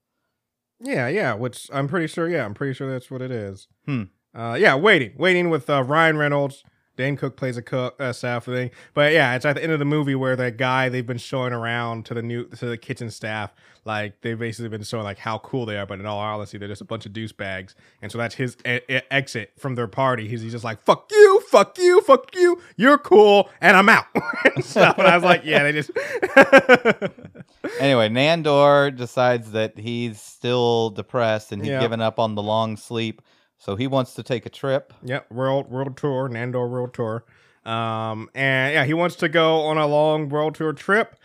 A: Yeah, yeah. Which I'm pretty sure. Yeah, I'm pretty sure that's what it is.
B: Hmm.
A: Uh, yeah, waiting, waiting with uh, Ryan Reynolds. Dane Cook plays a cook, staff thing, but yeah, it's at the end of the movie where that guy they've been showing around to the new to the kitchen staff, like they've basically been showing like how cool they are, but in all honesty, they're just a bunch of douchebags, and so that's his e- e- exit from their party. He's, he's just like fuck you, fuck you, fuck you, you're cool, and I'm out. <laughs> and, stuff. and I was like, yeah, they just <laughs>
B: Anyway, Nandor decides that he's still depressed and he's
A: Yeah.
B: given up on the long sleep, so he wants to take a trip.
A: Yep, world world tour, Nandor world tour. Um, and yeah, he wants to go on a long world tour trip,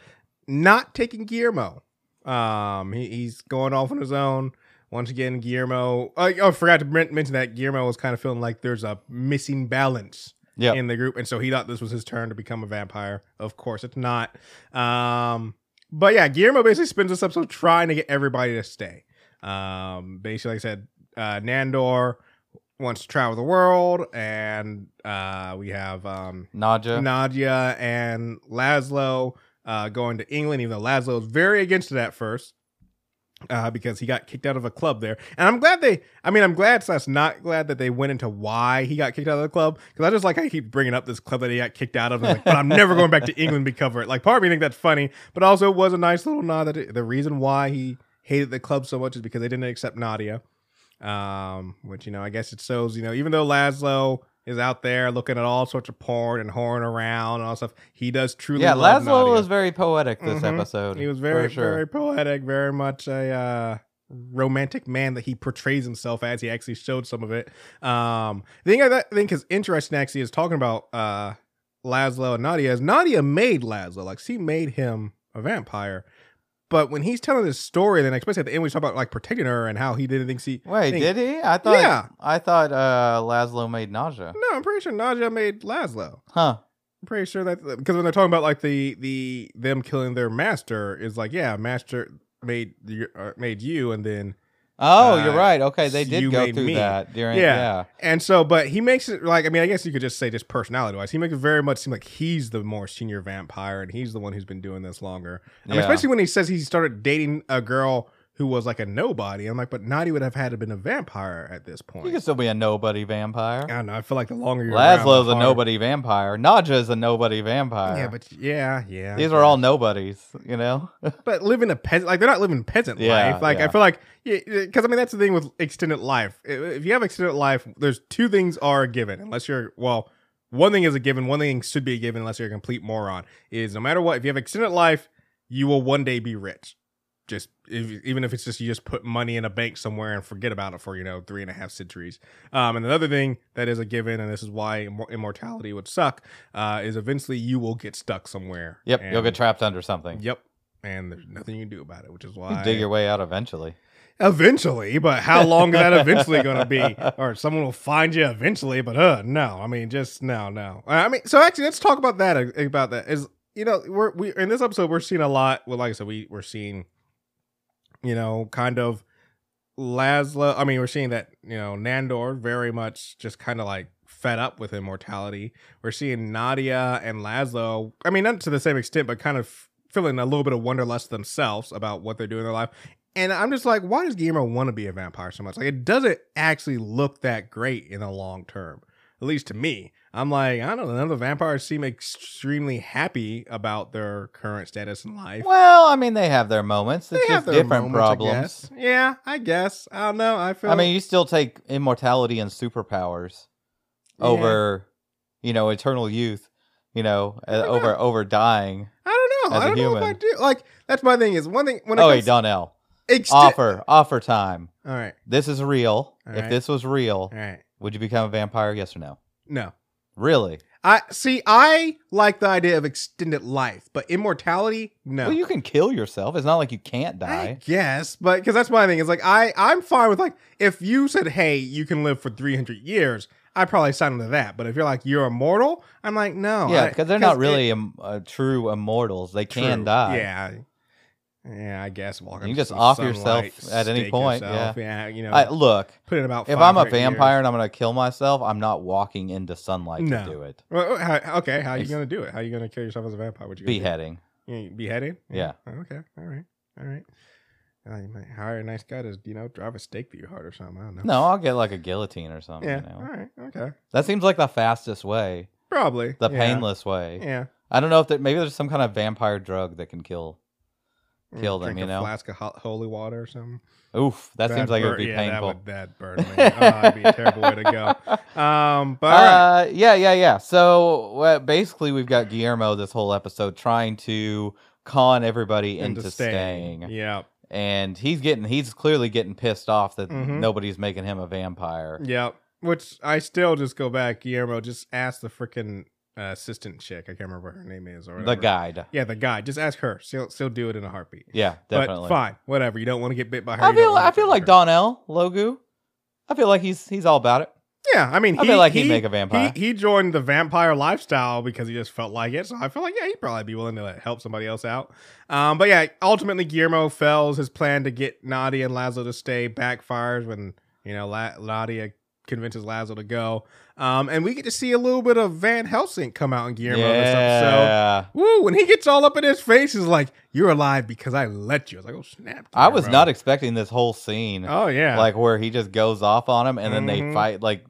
A: not taking Guillermo. Um, he, he's going off on his own. Once again, Guillermo. Oh, oh, I forgot to mention that Guillermo was kind of feeling like there's a missing balance
B: Yeah.
A: in the group, and so he thought this was his turn to become a vampire. Of course, it's not. Um, but yeah, Guillermo basically spends this episode trying to get everybody to stay. Um, basically, like I said, uh, Nandor wants to travel the world, and uh, we have um,
B: Nadja.
A: Nadja and Laszlo uh, going to England, even though Laszlo is very against it at first. Uh, because he got kicked out of a club there, and I'm glad they. I mean, I'm glad slash not glad that they went into why he got kicked out of the club. Because I just like I keep bringing up this club that he got kicked out of. and like, but I'm never going back to England because of it. Like, part of me think that's funny, but also it was a nice little nod that it- the reason why he hated the club so much is because they didn't accept Nadja. Um, which you know, I guess it shows. You know, even though Laszlo is out there looking at all sorts of porn and whoring around and all stuff, he does truly.
B: yeah,
A: love
B: Laszlo
A: Nadja.
B: was very poetic this
A: Mhm.
B: episode.
A: He was very,
B: sure.
A: very poetic, very much a uh, romantic man that he portrays himself as. He actually showed some of it. Um, the thing I think is interesting actually is talking about uh, Laszlo and Nadja. Is Nadja made Laszlo like she made him a vampire. But when he's telling this story, then especially at the end, we talk about like protecting her and how he didn't think she.
B: Wait,
A: think-
B: did he? I thought.
A: Yeah.
B: I thought uh, Laszlo made Nadja.
A: No, I'm pretty sure Nadja made Laszlo.
B: Huh.
A: I'm pretty sure that because when they're talking about like the the them killing their master is like yeah, master made uh, made you and then
B: Oh,
A: Uh,
B: you're right. Okay, they did go through
A: me.
B: that during.
A: Yeah.
B: Yeah.
A: and so but he makes it like I mean I guess you could just say just personality wise he makes it very much seem like he's the more senior vampire and he's the one who's been doing this longer. I mean, especially when he says he started dating a girl who was like a nobody. I'm like, but Nadja would have had to been a vampire at this point.
B: You can still be a nobody vampire.
A: I don't know. I feel like the longer you're around,
B: Laszlo's
A: the
B: a nobody vampire. Nadja's a nobody vampire.
A: Yeah, but yeah, yeah.
B: these are all nobodies. You know. <laughs>
A: but living a peasant like they're not living peasant
B: Yeah,
A: life like i feel like because i mean that's the thing with extended life if you have extended life there's two things are a given unless you're well one thing is a given one thing should be a given unless you're a complete moron is no matter what if you have extended life you will one day be rich just if, even if it's just you just put money in a bank somewhere and forget about it for you know three and a half centuries um, and another thing that is a given and this is why immor- immortality would suck uh, is eventually you will get stuck somewhere
B: Yep. You'll get trapped under something.
A: Yep. And there's nothing you can do about it, which is
B: You
A: why
B: dig your way out eventually.
A: eventually, but how long is that <laughs> eventually going to be? Or someone will find you eventually, but uh, no. I mean, just no, no. I mean, so actually, let's talk about that. uh, About that is, you know, we're we in this episode we're seeing a lot. Well, like I said, we we're seeing, you know, kind of Laszlo. I mean, we're seeing that you know Nandor very much just kind of like fed up with immortality. We're seeing Nadja and Laszlo. I mean, not to the same extent, but kind of feeling a little bit of wanderlust themselves about what they're doing in their life. And I'm just like, why does Guillermo want to be a vampire so much? Like, it doesn't actually look that great in the long term, at least to me. I'm like, I don't know. None of the vampires seem extremely happy about their current status in life.
B: Well, I mean, they have their moments. It's
A: They have their
B: different
A: moments,
B: problems.
A: guess. yeah, I guess. I don't know. I feel.
B: I mean, you still take immortality and superpowers
A: Yeah.
B: over, you know, eternal youth. You know, over
A: not.
B: over dying.
A: I don't know.
B: as
A: I
B: a
A: don't know if I do. Like, that's my thing. Is one thing when it
B: Oh
A: comes
B: wait, Donnell.
A: ext-
B: Offer offer time.
A: All right.
B: This is real.
A: All
B: if
A: right.
B: this was real,
A: right.
B: would you become a vampire? Yes or no?
A: No.
B: Really?
A: I see. I like the idea of extended life, but immortality, no.
B: Well, you can kill yourself. It's not like you can't
A: I
B: die.
A: guess, but because that's my thing. Is like I I'm fine with like if you said, hey, you can live for 300 years, I'd probably sign into that. But if you're like you're immortal, I'm like no.
B: yeah, because they're not
A: it-
B: really im- uh, true immortals. They can
A: True.
B: die.
A: Yeah. Yeah, I guess. walking.
B: You
A: in
B: just off yourself at any point,
A: yourself, yeah. you know,
B: I, look,
A: put it about.
B: if I'm a vampire
A: years.
B: and I'm gonna kill myself, I'm not walking into sunlight
A: No.
B: to do it.
A: Well, how, okay, how are you gonna do it? How are you gonna kill yourself as a vampire? Would you?
B: Beheading.
A: Yeah, beheading?
B: Yeah.
A: Oh, Okay. All right. All right. Uh, you might hire a nice guy to, you know, drive a stake through your heart or something. I don't know.
B: No, I'll get like a guillotine or something.
A: Yeah.
B: You know?
A: All right. Okay.
B: That seems like the fastest way,
A: Probably.
B: the
A: yeah.
B: painless way.
A: Yeah.
B: I don't know if there, maybe there's some kind of vampire drug that can kill.
A: Mm,
B: Kill them, you know?
A: flask of hot, holy water or something.
B: Oof, that seems like it would be
A: yeah,
B: painful.
A: That would that burn me. oh, that'd be a terrible way to go. <laughs> Um, but all right.
B: Uh, yeah, yeah, yeah. So uh, basically, we've got Guillermo this whole episode trying to con everybody into, staying,
A: Yeah.
B: and he's getting he's clearly getting pissed off that
A: Mhm.
B: nobody's making him a vampire.
A: Yeah. Which I still just go back, Guillermo. Just ask the freaking uh, assistant chick. I can't remember what her name is or
B: The guide.
A: Yeah, the guy. Just ask her. She'll she'll do it in a heartbeat.
B: Yeah, definitely.
A: But fine, whatever. You don't want to get bit by her.
B: I
A: you don't
B: feel
A: wanna
B: I
A: get
B: feel
A: bit
B: like
A: by her.
B: Donal Logue. I feel like he's he's all about it.
A: Yeah, I mean,
B: I
A: he,
B: feel like
A: he,
B: he'd make a vampire.
A: He, he joined the vampire lifestyle because he just felt like it. So I feel like yeah, he'd probably be willing to like, help somebody else out. Um, but yeah, ultimately Guillermo fails his plan to get Nadja and Laszlo to stay. Backfires when you know La- Nadja convinces Laszlo to go. Um, and we get to see a little bit of Van Helsing come out in Guillermo
B: yeah.
A: Woo! When he gets all up in his face, he's like, "You're alive because I let you." I was like, "Oh snap!"
B: I was not expecting this whole scene.
A: Oh yeah,
B: Like where he just goes off on him and then
A: Mhm.
B: they fight like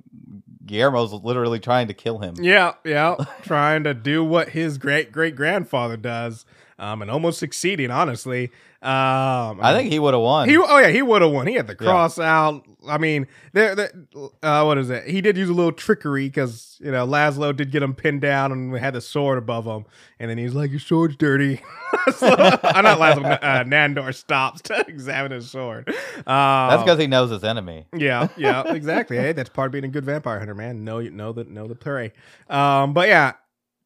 B: Guillermo's literally trying to kill him.
A: Yeah, yeah, <laughs> trying to do what his great great grandfather does, um, and almost succeeding. Honestly, um,
B: I think he would have won.
A: he. Oh yeah, he would have won. He had the
B: Yeah.
A: cross out. I mean, there. there uh, what is it? He did use a little trickery because you know Laszlo did get him pinned down and we had the sword above him, and then he's like, "Your sword's dirty." <laughs> so, I'm not Laszlo. Uh, Nandor stops to <laughs> examine his sword. Um,
B: That's because he knows his enemy.
A: yeah, yeah, <laughs> exactly. hey, that's part of being a good vampire hunter, man. Know you know the know the prey. Um, but yeah.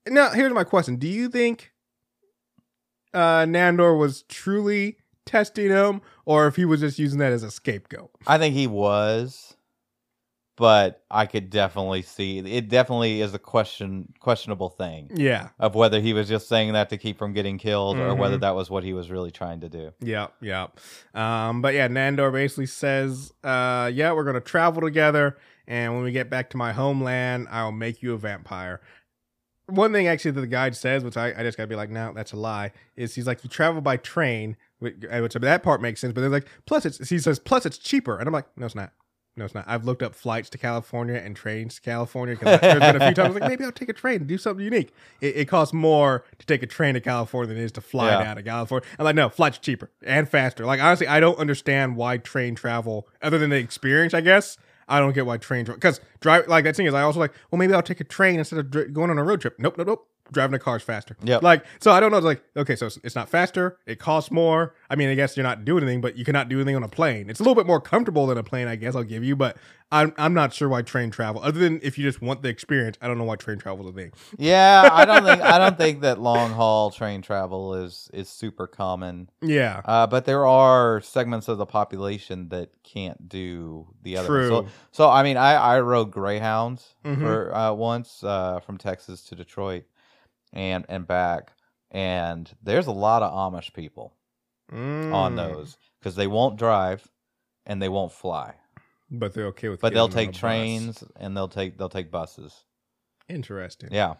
A: Now here's my question: Do you think uh Nandor was truly testing him, or if he was just using that as a scapegoat?
B: I think he was, but I could definitely see it. Definitely is a question questionable thing
A: Yeah,
B: of whether he was just saying that to keep from getting killed or whether
A: Mhm.
B: that was what he was really trying to do.
A: yeah, yeah. Um, but yeah, Nandor basically says, uh, yeah, we're gonna travel together, and when we get back to my homeland, I'll make you a vampire. One thing actually that the guide says, which I, I just gotta be like, no, that's a lie, is he's like, you travel by train, which, uh, which that part makes sense, but they're like, plus it's he says, plus it's cheaper, and I'm like, no, it's not. No, it's not. I've looked up flights to California and trains to California because there's been a few times like maybe I'll take a train and do something unique. It, it costs more to take a train to California than it is to fly
B: Yeah.
A: down to California. I'm like, no, flights cheaper and faster. Like honestly, I don't understand why train travel, other than the experience, I guess. I don't get why train because drive like that thing is. I also like, well, maybe I'll take a train instead of dri- going on a road trip. Nope, nope, nope. Driving a car is faster.
B: Yeah.
A: Like so, I don't know. It's like okay, so it's, it's not faster. It costs more. I mean, I guess you're not doing anything, but you cannot do anything on a plane. It's a little bit more comfortable than a plane, I guess. I'll give you, but I'm I'm not sure why train travel. Other than if you just want the experience, I don't know why train travel is a thing.
B: Yeah, I don't think I don't <laughs> think that long haul train travel is is super common.
A: Yeah,
B: Uh, but there are segments of the population that can't do the other. one. So,
A: True.
B: so I mean, I I rode Greyhounds
A: Mhm.
B: for uh, once uh, from Texas to Detroit and and back, and there's a lot of Amish people on
A: Mm.
B: those because they won't drive and they won't fly,
A: but they're okay with.
B: but they'll take
A: a bus.
B: trains and they'll take they'll take buses.
A: Interesting.
B: Yeah,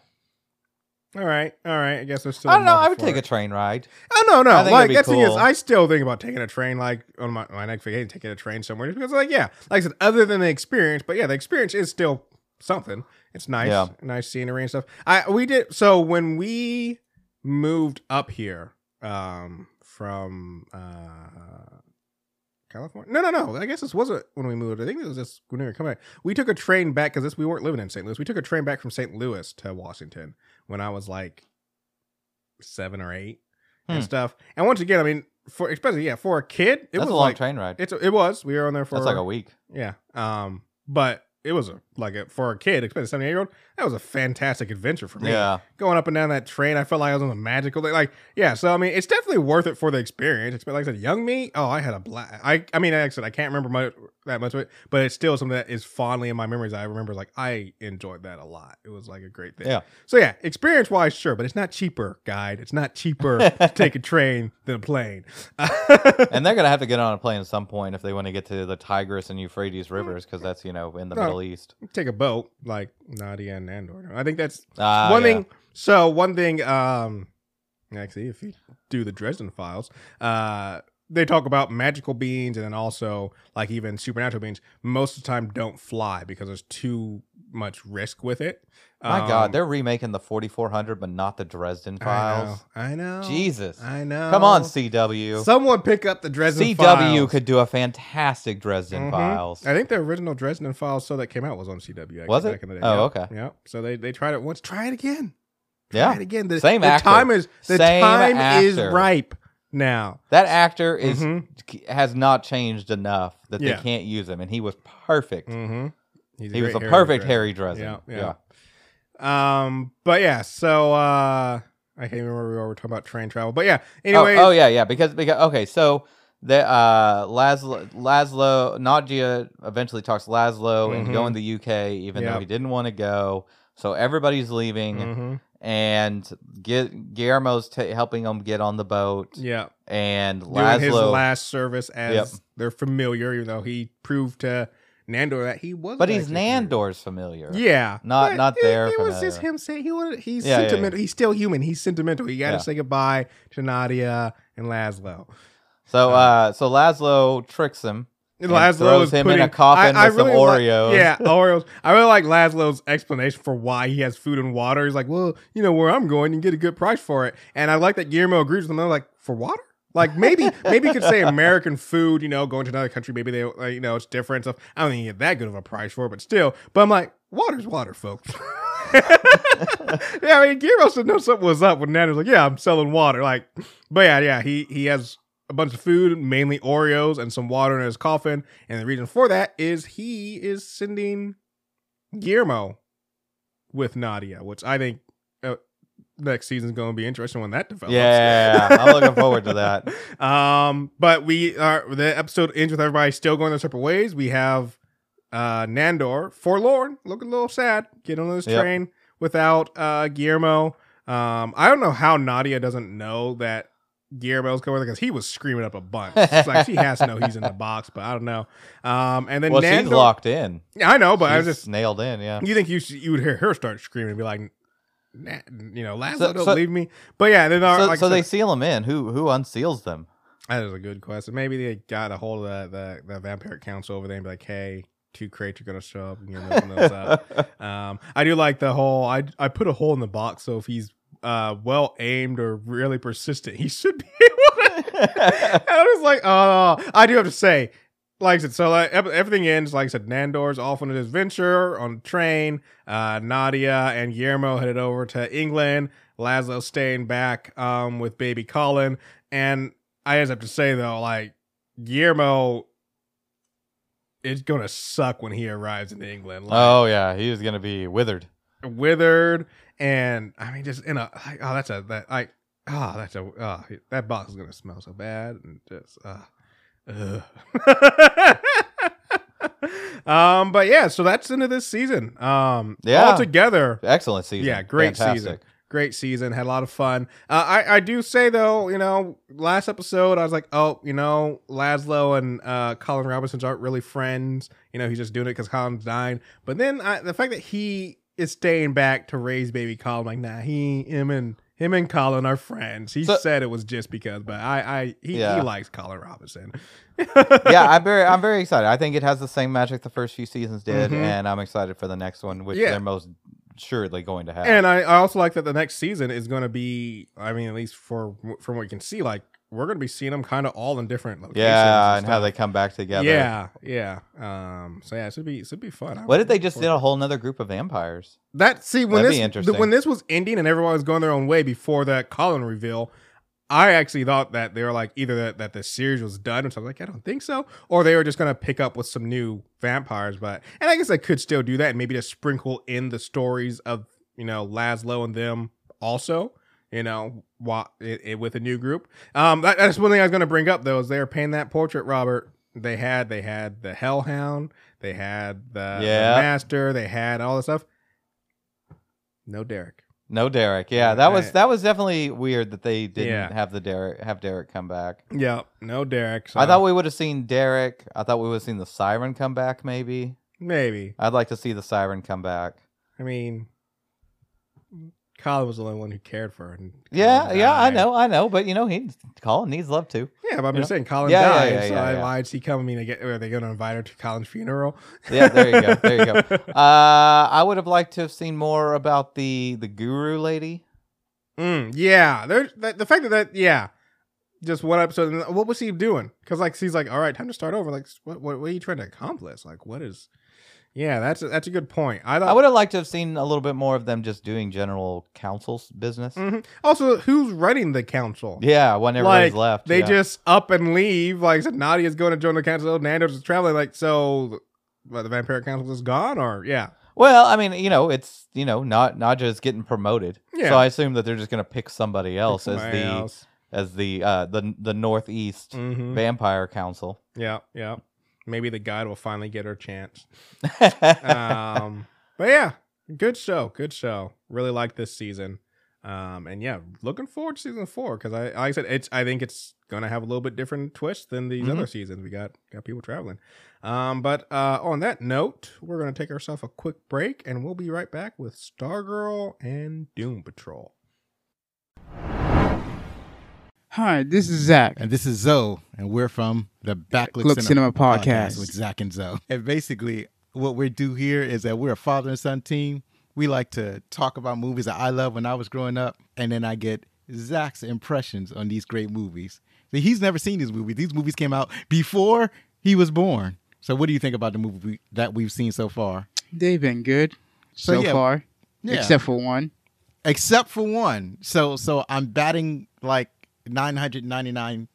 A: All right. All right. I guess there's still.
B: I don't know. I would take a train ride.
A: Oh no, no. Like
B: it'd be
A: that thing is. I still think about taking a train, like on my my next vacation, taking a train somewhere, just because, like, yeah, like I said, other than the experience, but yeah, the experience is still something. It's nice,
B: Yeah.
A: nice scenery and stuff. I we did so when we moved up here, um, from uh. California? No, no, no. I guess this wasn't when we moved. I think it was just when we were coming back. We took a train back because this we weren't living in St. Louis. We took a train back from St. Louis to Washington when I was like seven or eight and
B: Hmm.
A: stuff. And once again, I mean, for especially yeah, for a kid, it
B: That's
A: was
B: a long
A: like
B: train ride.
A: it's it was. We were on there for
B: That's like a week.
A: yeah. Um, but it was a like a, for a kid, especially a seven year old, that was a fantastic adventure for me.
B: Yeah.
A: going up and down that train, I felt like I was on a magical thing. Like, yeah, so I mean, it's definitely worth it for the experience. It's like I said, young me, oh, I had a blast. I, I mean, like I said, I can't remember much, that much of it, but it's still something that is fondly in my memories. I remember, like, I enjoyed that a lot. It was like a great thing.
B: Yeah.
A: So yeah, experience wise, sure, but it's not cheaper, guide. It's not cheaper <laughs> to take a train than a plane. <laughs>
B: and they're gonna have to get on a plane at some point if they want to get to the Tigris and Euphrates mm, rivers because that's you know in the
A: No.
B: Middle East.
A: take a boat like Nadja and Nandor. I think that's
B: Ah,
A: one
B: yeah.
A: thing. So one thing, um, actually, if you do the Dresden Files, uh, they talk about magical beings and then also like even supernatural beings. Most of the time, don't fly because there's too much risk with it.
B: My
A: Um,
B: God, they're remaking the 4400, but not the Dresden Files.
A: I know. I know.
B: Jesus,
A: I know.
B: come on, CW.
A: Someone pick up the Dresden Files.
B: CW
A: Files.
B: could do a fantastic Dresden
A: Mhm.
B: Files.
A: I think the original Dresden Files show that came out was on CW.
B: Was it?
A: Back in the day.
B: Oh,
A: Yeah.
B: okay.
A: Yeah. So they, they tried it once. Try it again. Try
B: Yeah,
A: it again. The,
B: Same
A: the
B: actor.
A: time is the
B: Same
A: time is ripe now.
B: that actor is
A: Mhm.
B: has not changed enough that
A: Yeah.
B: they can't use him, and he was perfect.
A: Mm-hmm.
B: He was a perfect Harry Dresden.
A: Yeah, yeah. Um, but yeah, so uh I can't remember where we were talking about train travel. But yeah, anyway.
B: Oh, oh yeah, yeah. Because because okay, so the uh Laszlo Laszlo Nadja eventually talks Laszlo
A: Mhm.
B: into going to the UK, even though
A: Yep.
B: he didn't want to go. So everybody's leaving,
A: Mhm.
B: And get Guillermo's ta helping them get on the boat,
A: Yeah.
B: and
A: Doing his last service as
B: Yep.
A: they're familiar, even though he proved to Nandor that he was
B: but he's Nandor's familiar.
A: Yeah,
B: Not- not
A: it,
B: their
A: It was just him saying he wanted. He's
B: Yeah, yeah, yeah.
A: sentimental. He's still human. He's sentimental. He got to
B: Yeah.
A: say goodbye to Nadja and Laszlo.
B: So uh, so Laszlo tricks him.
A: Laszlo
B: throws
A: is
B: him in
A: putting,
B: a coffin with some
A: like-
B: Oreos.
A: yeah, Oreos. I really like Laszlo's explanation for why he has food and water. He's like, well, you know where I'm going, you can get a good price for it. And I like that Guillermo agrees with him. I'm like, for water? Like maybe <laughs> maybe you could say American food, you know, going to another country, maybe they like, you know it's different stuff. I don't think you get that good of a price for it, but still. But I'm like, water's water, folks. <laughs> yeah, I mean, Guillermo should know something was up when Nando's like, yeah, I'm selling water. Like, but yeah, yeah, he he has a bunch of food, mainly Oreos and some water in his coffin. And the reason for that is he is sending Guillermo with Nadja, which I think uh, next season's going to be interesting when that develops.
B: Yeah, I'm looking forward to that. <laughs>
A: Um, but we are the episode ends with everybody still going their separate ways. We have uh Nandor, forlorn, looking a little sad, getting on this
B: Yep.
A: train without uh Guillermo. Um, I don't know how Nadja doesn't know that Guillermo's coming because he was screaming up a bunch. It's <laughs> like she has to know he's in the box, but I don't know. Um, and then
B: Well,
A: Nandor,
B: she's locked in.
A: I know, but I was just
B: nailed in. Yeah.
A: you think you should, you would hear her start screaming and be like, nah, you know, Laszlo,
B: So-
A: don't
B: so-
A: leave me. But yeah, then uh,
B: So,
A: like
B: so they seal them in. Who who unseals them?
A: that is a good question. Maybe they got a hold of the the, the vampire council over there and be like, hey, two crates are gonna show up and you're those up. <laughs> Um, I do like the whole. I I put a hole in the box, so if he's uh well aimed or really persistent, he should be <laughs> able to. <laughs> I was like, oh, I do have to say, like I said, so like everything ends. Like I said, Nandor's off on his adventure on the train. Uh, Nadja and Guillermo headed over to England. Laszlo staying back um with baby Colin, and I just have to say though, like Guillermo. It's gonna suck when he arrives in England. Like,
B: oh yeah, he was gonna be withered.
A: withered and I mean just in a like oh that's a that like oh that's a oh that box is gonna smell so bad and just uh <laughs> um but yeah so that's into this season. Um
B: Yeah.
A: all together
B: Excellent season.
A: yeah great
B: Fantastic.
A: season great season. Had a lot of fun. Uh, I I do say though you know last episode I was like oh you know Laszlo and uh Colin Robinsons aren't really friends. You know he's just doing it because Colin's dying. But then I, the fact that he is staying back to raise baby Colin like nah he him and him and Colin are friends he
B: So-
A: said it was just because but I I he,
B: Yeah.
A: he likes Colin Robinson
B: yeah, <laughs> I'm very I'm very excited. I think it has the same magic the first few seasons did,
A: Mhm.
B: and I'm excited for the next one, which
A: Yeah.
B: they're most surely going to have.
A: And I, I also like that the next season is going to be, I mean, at least for from what you can see, like we're going to be seeing them kind of all in different locations.
B: yeah, and how they come back together.
A: Yeah, yeah. Um. So yeah, it should be it should be fun. I'm
B: What if they just did a whole nother group of vampires?
A: that? See when
B: That'd
A: this
B: be interesting.
A: when this was ending and everyone was going their own way before that Colin reveal. I actually thought that they were like either that, that the series was done, which I was like, I don't think so, or they were just gonna pick up with some new vampires. But and I guess I could still do that and maybe just sprinkle in the stories of you know Laszlo and them also. You know, wa- it, it, with a new group. Um, that, that's one thing I was gonna bring up though is they were paying that portrait, Robert. They had they had the Hellhound, they had the, the Master, they had all this stuff. No Derek.
B: No Derek. Yeah, that was that was definitely weird that they didn't
A: Yeah.
B: have the Derek have Derek come back.
A: Yep, no Derek. So
B: I thought we would have seen Derek. I thought we would have seen the Siren come back. Maybe
A: maybe.
B: I'd like to see the Siren come back.
A: I mean, Colin was the only one who cared for her. and
B: Yeah,
A: Colin
B: yeah, I
A: died.
B: know, I know, but you know, he Colin needs love too.
A: Yeah, but I'm just saying, Colin
B: Yeah, yeah,
A: died.
B: yeah,
A: so
B: yeah,
A: I
B: yeah.
A: lied. Is he coming to get? Are they going to invite her to Colin's funeral?
B: Yeah, there you go, there you go. <laughs> Uh, I would have liked to have seen more about the the Guru lady.
A: Mm, yeah, there's the, the fact that that yeah, just one episode. and What was he doing? Because like he's like, all right, time to start over. Like, what what, what are you trying to accomplish? Like, what is? Yeah, that's a, that's a good point. I thought.
B: I would have liked to have seen a little bit more of them just doing general council's business.
A: Mhm. Also, who's running the council?
B: Yeah, when everybody's
A: like
B: left,
A: they
B: yeah.
A: just up and leave. Like I said, Nadja's going to join the council. Nandor's is traveling. Like so, what, the vampire council is gone, or yeah,
B: Well, I mean, you know, it's you know, not Nadja is getting promoted,
A: Yeah.
B: so I assume that they're just gonna pick somebody else as
A: Somebody
B: the
A: else.
B: as the uh the the Northeast
A: Mhm.
B: Vampire Council.
A: Yeah, yeah. Maybe the guide will finally get her chance. <laughs> Um, but yeah, good show, good show. Really like this season. Um, and yeah, looking forward to season four because I, like I said, it's I think it's gonna have a little bit different twist than these
B: Mhm.
A: other seasons. We got got people traveling. Um, but uh, on that note, we're gonna take ourselves a quick break, and we'll be right back with Stargirl and Doom Patrol.
D: Hi, this is Zach.
E: And this is Zoe, and we're from the Backlook
D: Look Cinema Podcast.
E: with Zach and Zoe. And basically, what we do here is that we're a father and son team. We like to talk about movies that I love when I was growing up, and then I get Zach's impressions on these great movies. So he's never seen these movies. These movies came out before he was born. So, what do you think about the movie we, that we've seen so far?
D: They've been good
E: So,
D: so,
E: yeah,
D: far,
E: Yeah,
D: except for one.
E: except for one. So, so I'm batting like 999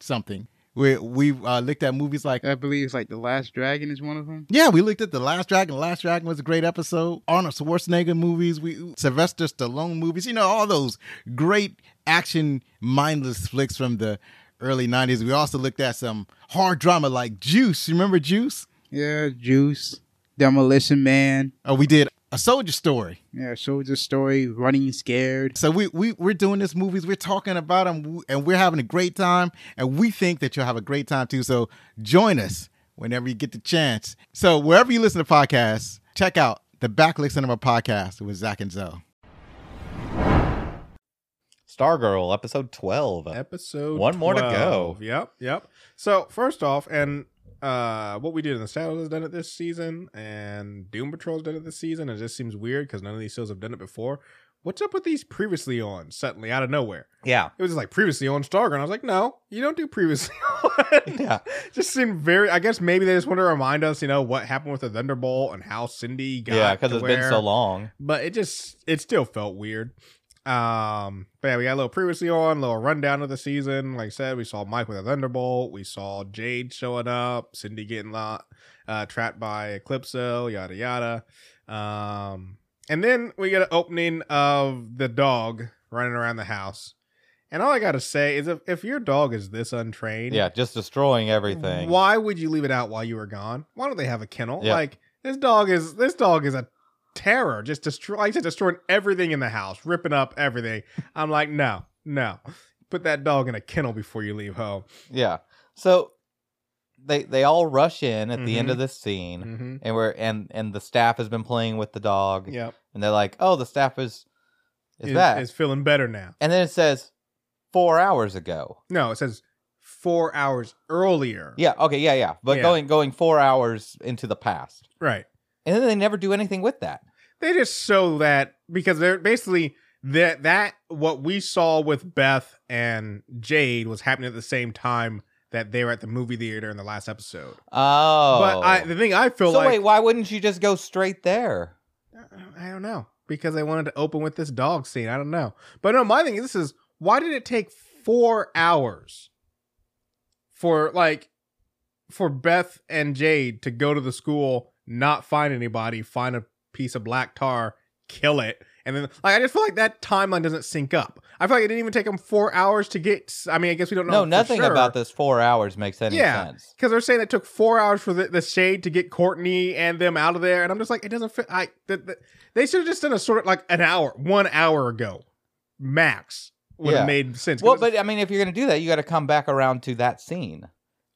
E: something. We we uh, looked at movies like
D: I believe it's like The Last Dragon is one of them.
E: Yeah, we looked at the Last Dragon. The Last Dragon was a great episode. Arnold Schwarzenegger movies, we Sylvester Stallone movies. You know all those great action, mindless flicks from the early '90s. We also looked at some hard drama like Juice. You remember Juice?
D: Yeah, Juice, Demolition Man.
E: Oh, we did a Soldier Story.
D: Yeah, Soldier Story, Running Scared.
E: So we we we're doing this movies. We're talking about them, and we're having a great time. And we think that you'll have a great time too. So join us whenever you get the chance. So wherever you listen to podcasts, check out the Backlick Cinema podcast with Zach and Zoe.
B: Stargirl, episode twelve.
A: Episode
B: One more to go.
A: Yep, yep. So first off, and uh, what we did in the Shadows has done it this season, and Doom Patrol's done it this season. It just seems weird because none of these shows have done it before. What's up with these previously on suddenly out of nowhere?
B: Yeah,
A: It was like previously on Stargirl, and I was like, no, you don't do previously <laughs> on.
B: yeah. <laughs>
A: just seemed very. I guess maybe they just want to remind us, you know, what happened with the Thunderbolt and how Cindy got.
B: Yeah, because it's been so long.
A: but it just it still felt weird. Um, but yeah, we got a little previously on, a little rundown of the season. Like I said, we saw Mike with a Thunderbolt, we saw Jade showing up, Cindy getting lo- uh, trapped by Eclipso, yada yada. Um, and then we get an opening of the dog running around the house. And all I gotta say is, if, if your dog is this untrained,
B: Yeah, just destroying everything.
A: why would you leave it out while you were gone? Why don't they have a kennel?
B: Yeah.
A: Like this dog is this dog is a terror, just destroy like I said, destroying everything in the house, ripping up everything. I'm like, no, no. Put that dog in a kennel before you leave home.
B: Yeah. So they they all rush in at the end of this scene,
A: Mm-hmm.
B: and we're and and the staff has been playing with the dog,
A: Yep.
B: and they're like, "Oh, the staff is is
A: Is,
B: back,"
A: is feeling better now.
B: and then it says four hours ago.
A: No, it says four hours earlier.
B: Yeah. Okay. Yeah. Yeah. But
A: Yeah.
B: going going four hours into the past,
A: Right.
B: And then they never do anything with that.
A: They just show that because they're basically that that what we saw with Beth and Jade was happening at the same time that they were at the movie theater in the last episode.
B: Oh.
A: But I, the thing I feel
B: so
A: like
B: wait, why wouldn't you just go straight there?
A: Uh, I don't know because they wanted to open with this dog scene. I don't know, but no, my thing is this is why did it take four hours for like for Beth and Jade to go to the school, not find anybody, find a piece of black tar, kill it, and then like I just feel like that timeline doesn't sync up. I feel like it didn't even take them four hours to get. I mean, I guess we don't know.
B: No, nothing
A: sure.
B: about this four hours makes any
A: Yeah.
B: sense.
A: because they're saying it took four hours for the, the shade to get Courtney and them out of there, and I'm just like, it doesn't fit. I the, the, they should have just done a sort of like an hour, one hour ago, max would
B: Yeah.
A: have made sense.
B: Well, but I mean, if you're going to do that, you got to come back around to that scene,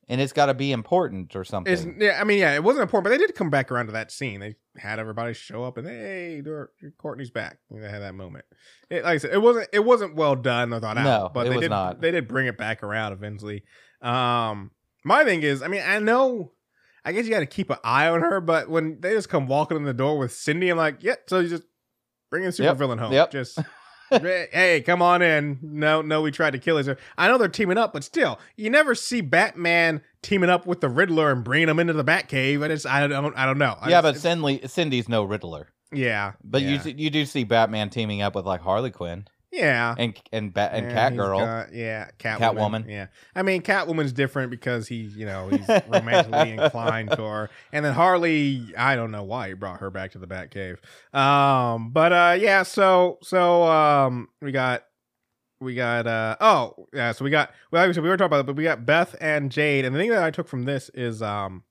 B: and it's got to be important or something.
A: it's yeah, I mean, yeah, it wasn't important, but they did come back around to that scene. They had everybody show up and hey, Courtney's back. And They had that moment. It, like I said, it wasn't it wasn't well done or thought
B: No,
A: out, but
B: it
A: they
B: was
A: did
B: not.
A: they did bring it back around eventually. Um, my thing is, I mean, I know. I guess you got to keep an eye on her, but when they just come walking in the door with Cindy, I'm like, yep. so you just bring a super
B: Yep,
A: villain home.
B: yep.
A: Just <laughs> hey, come on in. No, no, we tried to kill each other. I know they're teaming up, but still, you never see Batman teaming up with the Riddler and bringing him into the Batcave. I just, I don't, I don't know. I
B: yeah,
A: just-
B: but Cindy, Cindy's no Riddler.
A: yeah,
B: But
A: yeah.
B: you you do see Batman teaming up with like Harley Quinn
A: yeah,
B: and and Bat and
A: Yeah,
B: Catgirl.
A: got- yeah, Catwoman.
B: Catwoman.
A: Yeah, I mean, Catwoman's different because he, you know, he's <laughs> romantically inclined to her, and then Harley. I don't know why he brought her back to the Batcave. Um, but uh, yeah. So so um, we got we got uh oh yeah. So we got well, like said, we were talking about it, but we got Beth and Jade, and the thing that I took from this is um,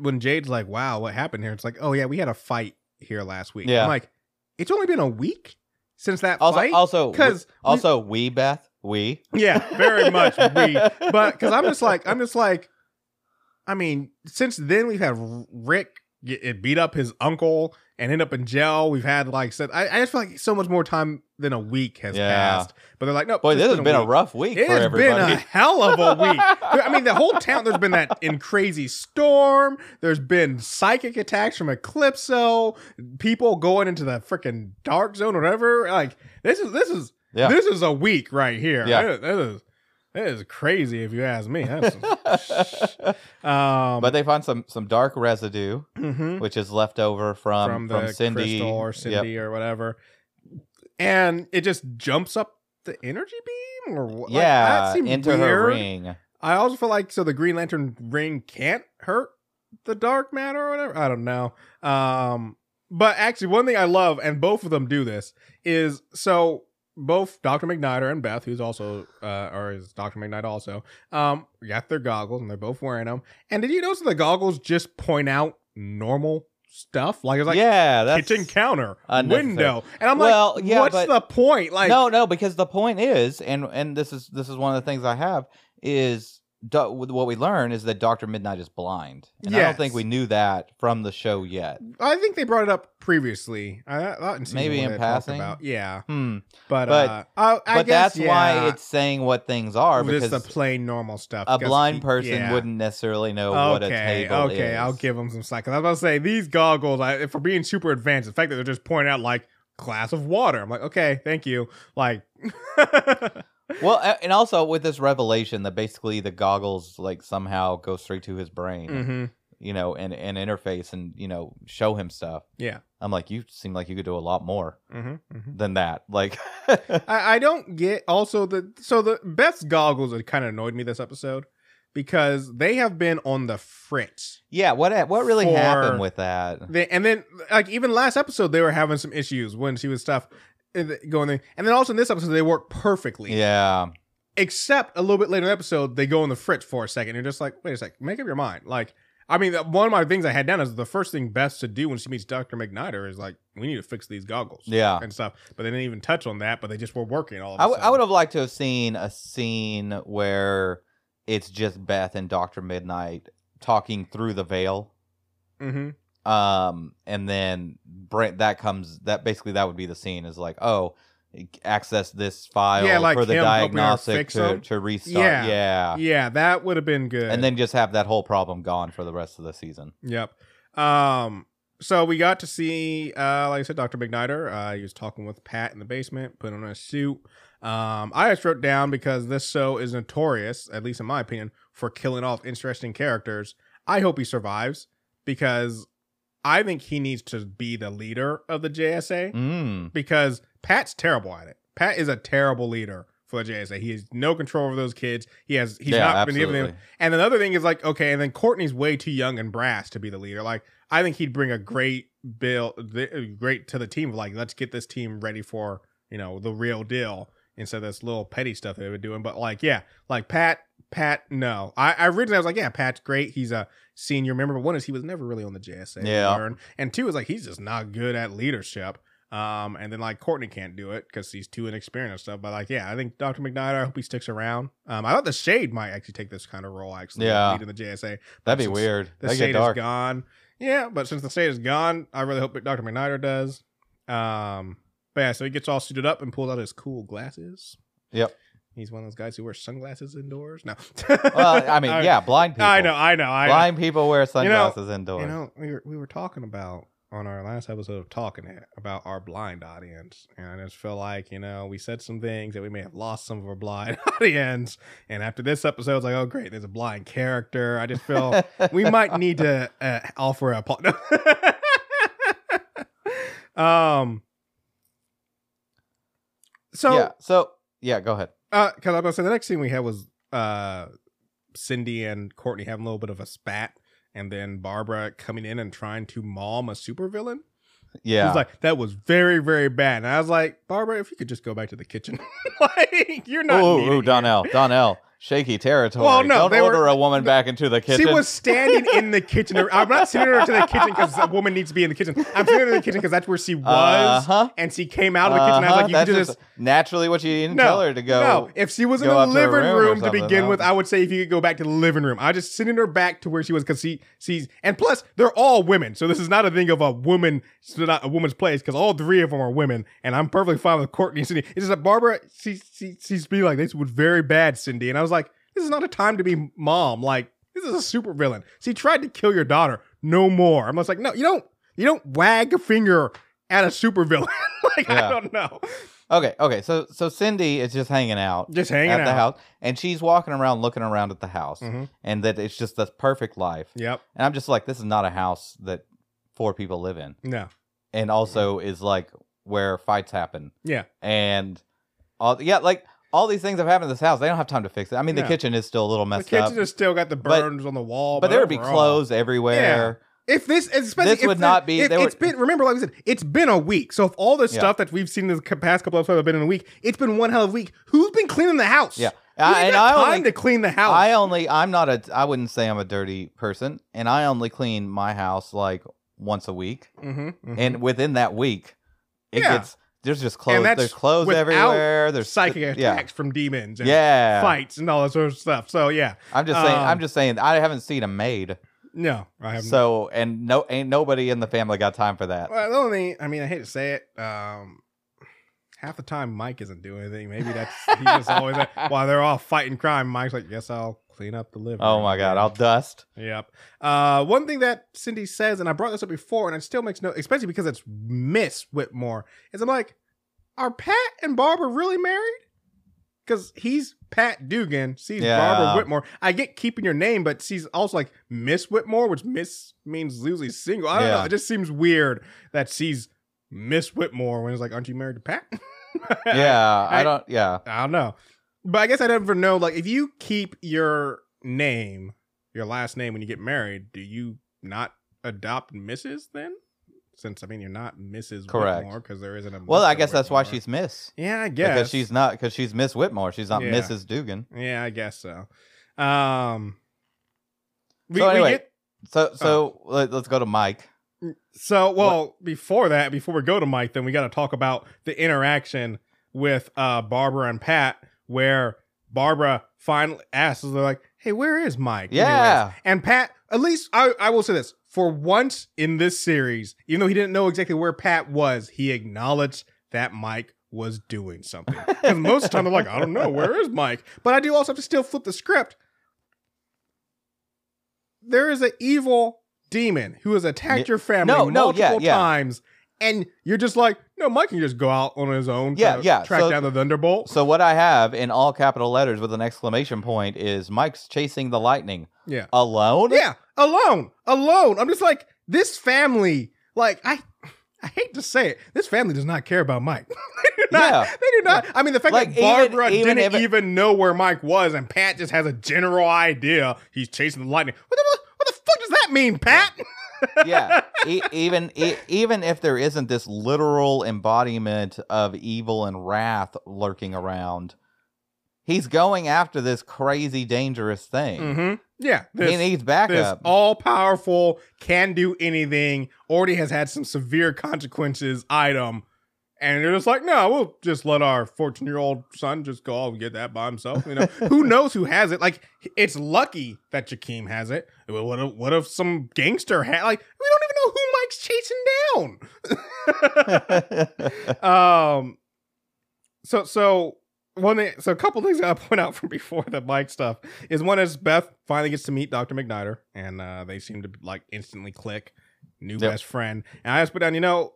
A: when Jade's like, "Wow, what happened here?" It's like, "Oh yeah, we had a fight here last week."
B: Yeah.
A: I'm like, it's only been a week since that
B: Also,
A: fight.
B: also,
A: because
B: also, we Beth, we.
A: yeah, very much we. <laughs> But because I'm just like, I'm just like, I mean, since then we've had Rick get it beat up his uncle and end up in jail. We've had like said, I, I just feel like so much more time than a week has
B: Yeah.
A: passed. But they're like, no,
B: Boy, this has been a
A: week.
B: rough week
A: It has been a <laughs> hell of a week. I mean, the whole town. There's been that <laughs> in crazy storm. There's been psychic attacks from Eclipso. People going into the freaking dark zone, or whatever. Like this is this is
B: Yeah.
A: this is a week right here.
B: Yeah.
A: That- that is that is crazy if you ask me. <laughs> Um,
B: but they find some some dark residue,
A: mhm.
B: which is left over from
A: from
B: from,
A: the
B: Cindy
A: crystal or
B: Yep.
A: Cindy or whatever, and it just jumps up the energy beam or what? Like,
B: Yeah,
A: that seemed
B: into her
A: weird.
B: ring.
A: I also feel like so the Green Lantern ring can't hurt the dark matter or whatever. I don't know. Um, but actually, one thing I love, and both of them do this, is so both Doctor McKnight and Beth, who's also uh, or is Doctor McKnight also, um, got their goggles and they're both wearing them. And did you notice the goggles just point out normal stuff? Like it's like
B: yeah, that's
A: kitchen counter, window, and I'm
B: Well,
A: like,
B: yeah,
A: what's
B: but-
A: the point? Like,
B: no, no, because the point is, and and this is this is one of the things I have is do, what we learn is that Doctor Midnight is blind, and I don't think we knew that from the show yet.
A: I think they brought it up previously. I, in
B: Maybe in passing?
A: About, yeah,
B: Hmm.
A: but
B: But-
A: uh, I, I
B: but
A: guess,
B: that's why it's saying what things are
A: just
B: because
A: the plain normal stuff.
B: a blind person
A: yeah.
B: wouldn't necessarily know what a
A: Okay,
B: table
A: okay,
B: is.
A: I'll give them some slack. I was about to say these goggles, I, for being super advanced, the fact that they're just pointing out like glass of water. I'm like, okay, thank you. Like, <laughs>
B: Well, and also with this revelation that basically the goggles like somehow go straight to his brain,
A: mhm,
B: you know, and and interface and you know show him stuff.
A: yeah,
B: I'm like, you seem like you could do a lot more
A: hmm hmm
B: than that. Like, <laughs>
A: I, I don't get also the so the best goggles had kind of annoyed me this episode because they have been on the fritz.
B: yeah, what what really happened with that?
A: They, and then like even last episode they were having some issues when she was stuff going there, and then also in this episode they work perfectly.
B: Yeah,
A: Except a little bit later in the episode they go in the fritz for a second. You're just like, wait a sec, make up your mind. Like. I mean, one of my things I had down is the first thing Beth should do when she meets Doctor McNider is like, we need to fix these goggles,
B: Yeah.
A: and stuff. But they didn't even touch on that. But they just were working all. Of a
B: I, w- I.
A: I
B: would have liked to have seen a scene where it's just Beth and Doctor Midnight talking through the veil.
A: Mm-hmm.
B: Um and then that comes that basically that would be the scene is like oh access this file
A: Yeah, like
B: for the
A: him helping her
B: diagnostic to,
A: them.
B: to restart
A: Yeah.
B: yeah.
A: Yeah, that would have been good.
B: and then just have that whole problem gone for the rest of the season
A: Yep. Um. So we got to see, uh, like I said, Doctor McNider. Uh, he was talking with Pat in the basement, putting on a suit. Um, I just wrote down because this show is notorious, at least in my opinion, for killing off interesting characters. I hope he survives because I think he needs to be the leader of the JSA
B: mm.
A: because Pat's terrible at it. Pat is a terrible leader for the JSA. He has no control over those kids. He has he's
B: Yeah,
A: not been giving them. And another thing is like okay, and then Courtney's way too young and brass to be the leader. Like I think he'd bring a great bill, great to the team. Like let's get this team ready for you know the real deal instead of this little petty stuff they've been doing. But like yeah, like Pat. Pat, no. I, I originally I was like, yeah, Pat's great. He's a senior member. But one is he was never really on the JSA.
B: Yeah.
A: learned. And two is like he's just not good at leadership. Um, and then like Courtney can't do it because he's too inexperienced and stuff. But like, yeah, I think Dr. McKnight, I hope he sticks around. Um, I thought the Shade might actually take this kind of role, actually,
B: Yeah.
A: leading the JSA.
B: That'd be weird.
A: The
B: That'd
A: Shade
B: get dark.
A: is gone. Yeah, but since the Shade is gone, I really hope Dr. McNider does. Um, but yeah, so he gets all suited up and pulls out his cool glasses.
B: Yep.
A: He's one of those guys who wears sunglasses indoors. No.
B: Well, I mean, <laughs> yeah, blind people.
A: I know, I know, I know.
B: Blind people wear sunglasses indoors.
A: You know, we were we were talking about on our last episode of Talking It about our blind audience, and I just feel like you know we said some things that we may have lost some of our blind <laughs> audience, and after this episode, it's like, oh great, there's a blind character. I just feel we <laughs> might need to uh, offer a po- um. So
B: yeah. So yeah, go ahead.
A: Uh, because I was gonna say the next scene we had was uh, Cindy and Courtney having a little bit of a spat, and then Barbara coming in and trying to maul a supervillain.
B: Yeah.
A: He's like, that was very, very bad. And I was like, Barbara, if you could just go back to the kitchen, <laughs> like you're not.
B: Ooh. Donnell, Donnell, shaky territory.
A: Well, no,
B: Don't
A: they were-
B: order a woman back into the kitchen.
A: She was standing in the kitchen. <laughs> I'm not sending her to the kitchen because a woman needs to be in the kitchen. I'm sending her to the kitchen because that's where she was,
B: Uh-huh.
A: and she came out of the kitchen. And I was like, you
B: That's
A: could
B: just
A: just
B: naturally what you didn't
A: no,
B: tell her to go.
A: No, if she was in the
B: out to a
A: living
B: room
A: room, to begin
B: no.
A: with, I would say if you could go back to the living room. I just sending her back to where she was because she she's and plus they're all women, so this is not a thing of a woman, not a woman's place because all three of them are women, and I'm perfectly fine with Courtney and Cindy. It's just that Barbara, she she she's being like this was very bad, Cindy, and I was like, this is not a time to be mom. Like this is a super villain. She tried to kill your daughter. No more. I'm just like, no, you don't you don't wag a finger at a super villain. <laughs> like I don't know,
B: Okay, okay. So so Cindy is just hanging out
A: just hanging
B: at
A: out.
B: the house, and she's walking around looking around at the house,
A: Mhm.
B: and that it's just the perfect life.
A: Yep.
B: And I'm just like, this is not a house that four people live in,
A: No.
B: and also is like where fights happen,
A: Yeah.
B: and all yeah, like all these things have happened in this house. They don't have time to fix it. I mean, the
A: No.
B: kitchen is still a little messy.
A: The
B: messed
A: kitchen
B: up,
A: has still got the burns on the wall,
B: but there would be
A: overall-
B: clothes everywhere.
A: If this, especially
B: This
A: if
B: would
A: the-
B: not be-
A: If, it's been. Remember, like we said, it's been a week. So if all the
B: Yeah.
A: stuff that we've seen in the past couple of episodes have been in a week, it's been one hell of a week. Who's been cleaning the house?
B: Yeah.
A: Who's
B: I- and
A: got
B: I
A: time
B: only-
A: to clean the house?
B: I only I'm not a I wouldn't say I'm a dirty person, and I only clean my house like once a week,
A: mm-hmm,
B: and within that week, it
A: Yeah.
B: gets there's just clothes. There's clothes everywhere. There's
A: psychic
B: yeah.
A: attacks from demons and
B: Yeah,
A: fights and all that sort of stuff. So yeah,
B: I'm just saying.
A: Um,
B: I'm just saying. I haven't seen a maid,
A: no, I haven't.
B: so and no ain't nobody in the family got time for that.
A: Well, the only, I mean, I hate to say it. Um, half the time, Mike isn't doing anything. Maybe that's he's just always while they're all fighting crime. Mike's like, "Yes, I'll clean up the living."
B: Oh my god. I'll dust.
A: Yep. Uh, one thing that Cindy says, and I brought this up before, and it still makes no, especially because it's Miss Whitmore, is I'm like, are Pat and Barbara really married? Because he's Pat Dugan, she's
B: Yeah.
A: Barbara Whitmore. I get keeping your name, but she's also like Miss Whitmore, which Miss means usually single. I don't
B: Yeah.
A: know. It just seems weird that she's Miss Whitmore when it's like, aren't you married to Pat? <laughs>
B: Yeah, I,
A: I-
B: don't. Yeah,
A: I don't know. But I guess I never know. Like, if you keep your name, your last name when you get married, do you not adopt Mrs. then? Since I mean, you're not Mrs.
B: Correct.
A: Whitmore because there isn't a.
B: well, I guess that's why she's Miss
A: Yeah, I guess
B: because she's not because she's Miss Whitmore. She's not
A: Yeah.
B: Mrs. Dugan.
A: Yeah, I guess so. Um. We,
B: So
A: we
B: anyway,
A: get
B: So so let, us go to Mike.
A: So, well, before that, before we go to Mike, then we got to talk about the interaction with uh Barbara and Pat, where Barbara finally asks, they're like, "Hey, where is Mike?"
B: Yeah.
A: anyways?" and Pat, at least I, I will say this: for once in this series, even though he didn't know exactly where Pat was, he acknowledged that Mike was doing something. Because most of the time, they're like, "I don't know, where is Mike?" But I do also have to still flip the script. There is an evil demon who has attacked your family
B: No, no, yeah,
A: multiple
B: yeah.
A: times, and you're just like, no, Mike can just go out on his own.
B: Yeah,
A: to
B: yeah,
A: Track
B: so-
A: down the Thunderbolt.
B: So what I have in all capital letters with an exclamation point is Mike's chasing the lightning
A: yeah,
B: alone.
A: yeah, alone, alone. I'm just like this family. Like I, I hate to say it, this family does not care about Mike. <laughs> not.
B: Yeah.
A: They do not. I mean, the fact
B: Like,
A: that Barbara
B: even
A: didn't
B: if
A: even know where Mike was, and Pat just has a general idea he's chasing the lightning. What the, what the fuck does that mean, Pat? <laughs>
B: yeah e- even e- even if there isn't this literal embodiment of evil and wrath lurking around he's going after this crazy dangerous thing
A: mm-hmm. Yeah.
B: he
A: This,
B: needs backup
A: all powerful, can do anything, already has had some severe consequences item. And they're just like, no, we'll just let our 14 year old son just go and get that by himself. You know, <laughs> who knows who has it? Like, it's lucky that Jakeem has it. What if, what if some gangster had, like, we don't even know who Mike's chasing down. <laughs> um, so, so one thing, so a couple things I gotta point out from before the Mike stuff is one is Beth finally gets to meet Dr. McNider and uh, they seem to like instantly click, new
B: Yep.
A: best friend. And I just put down, you know,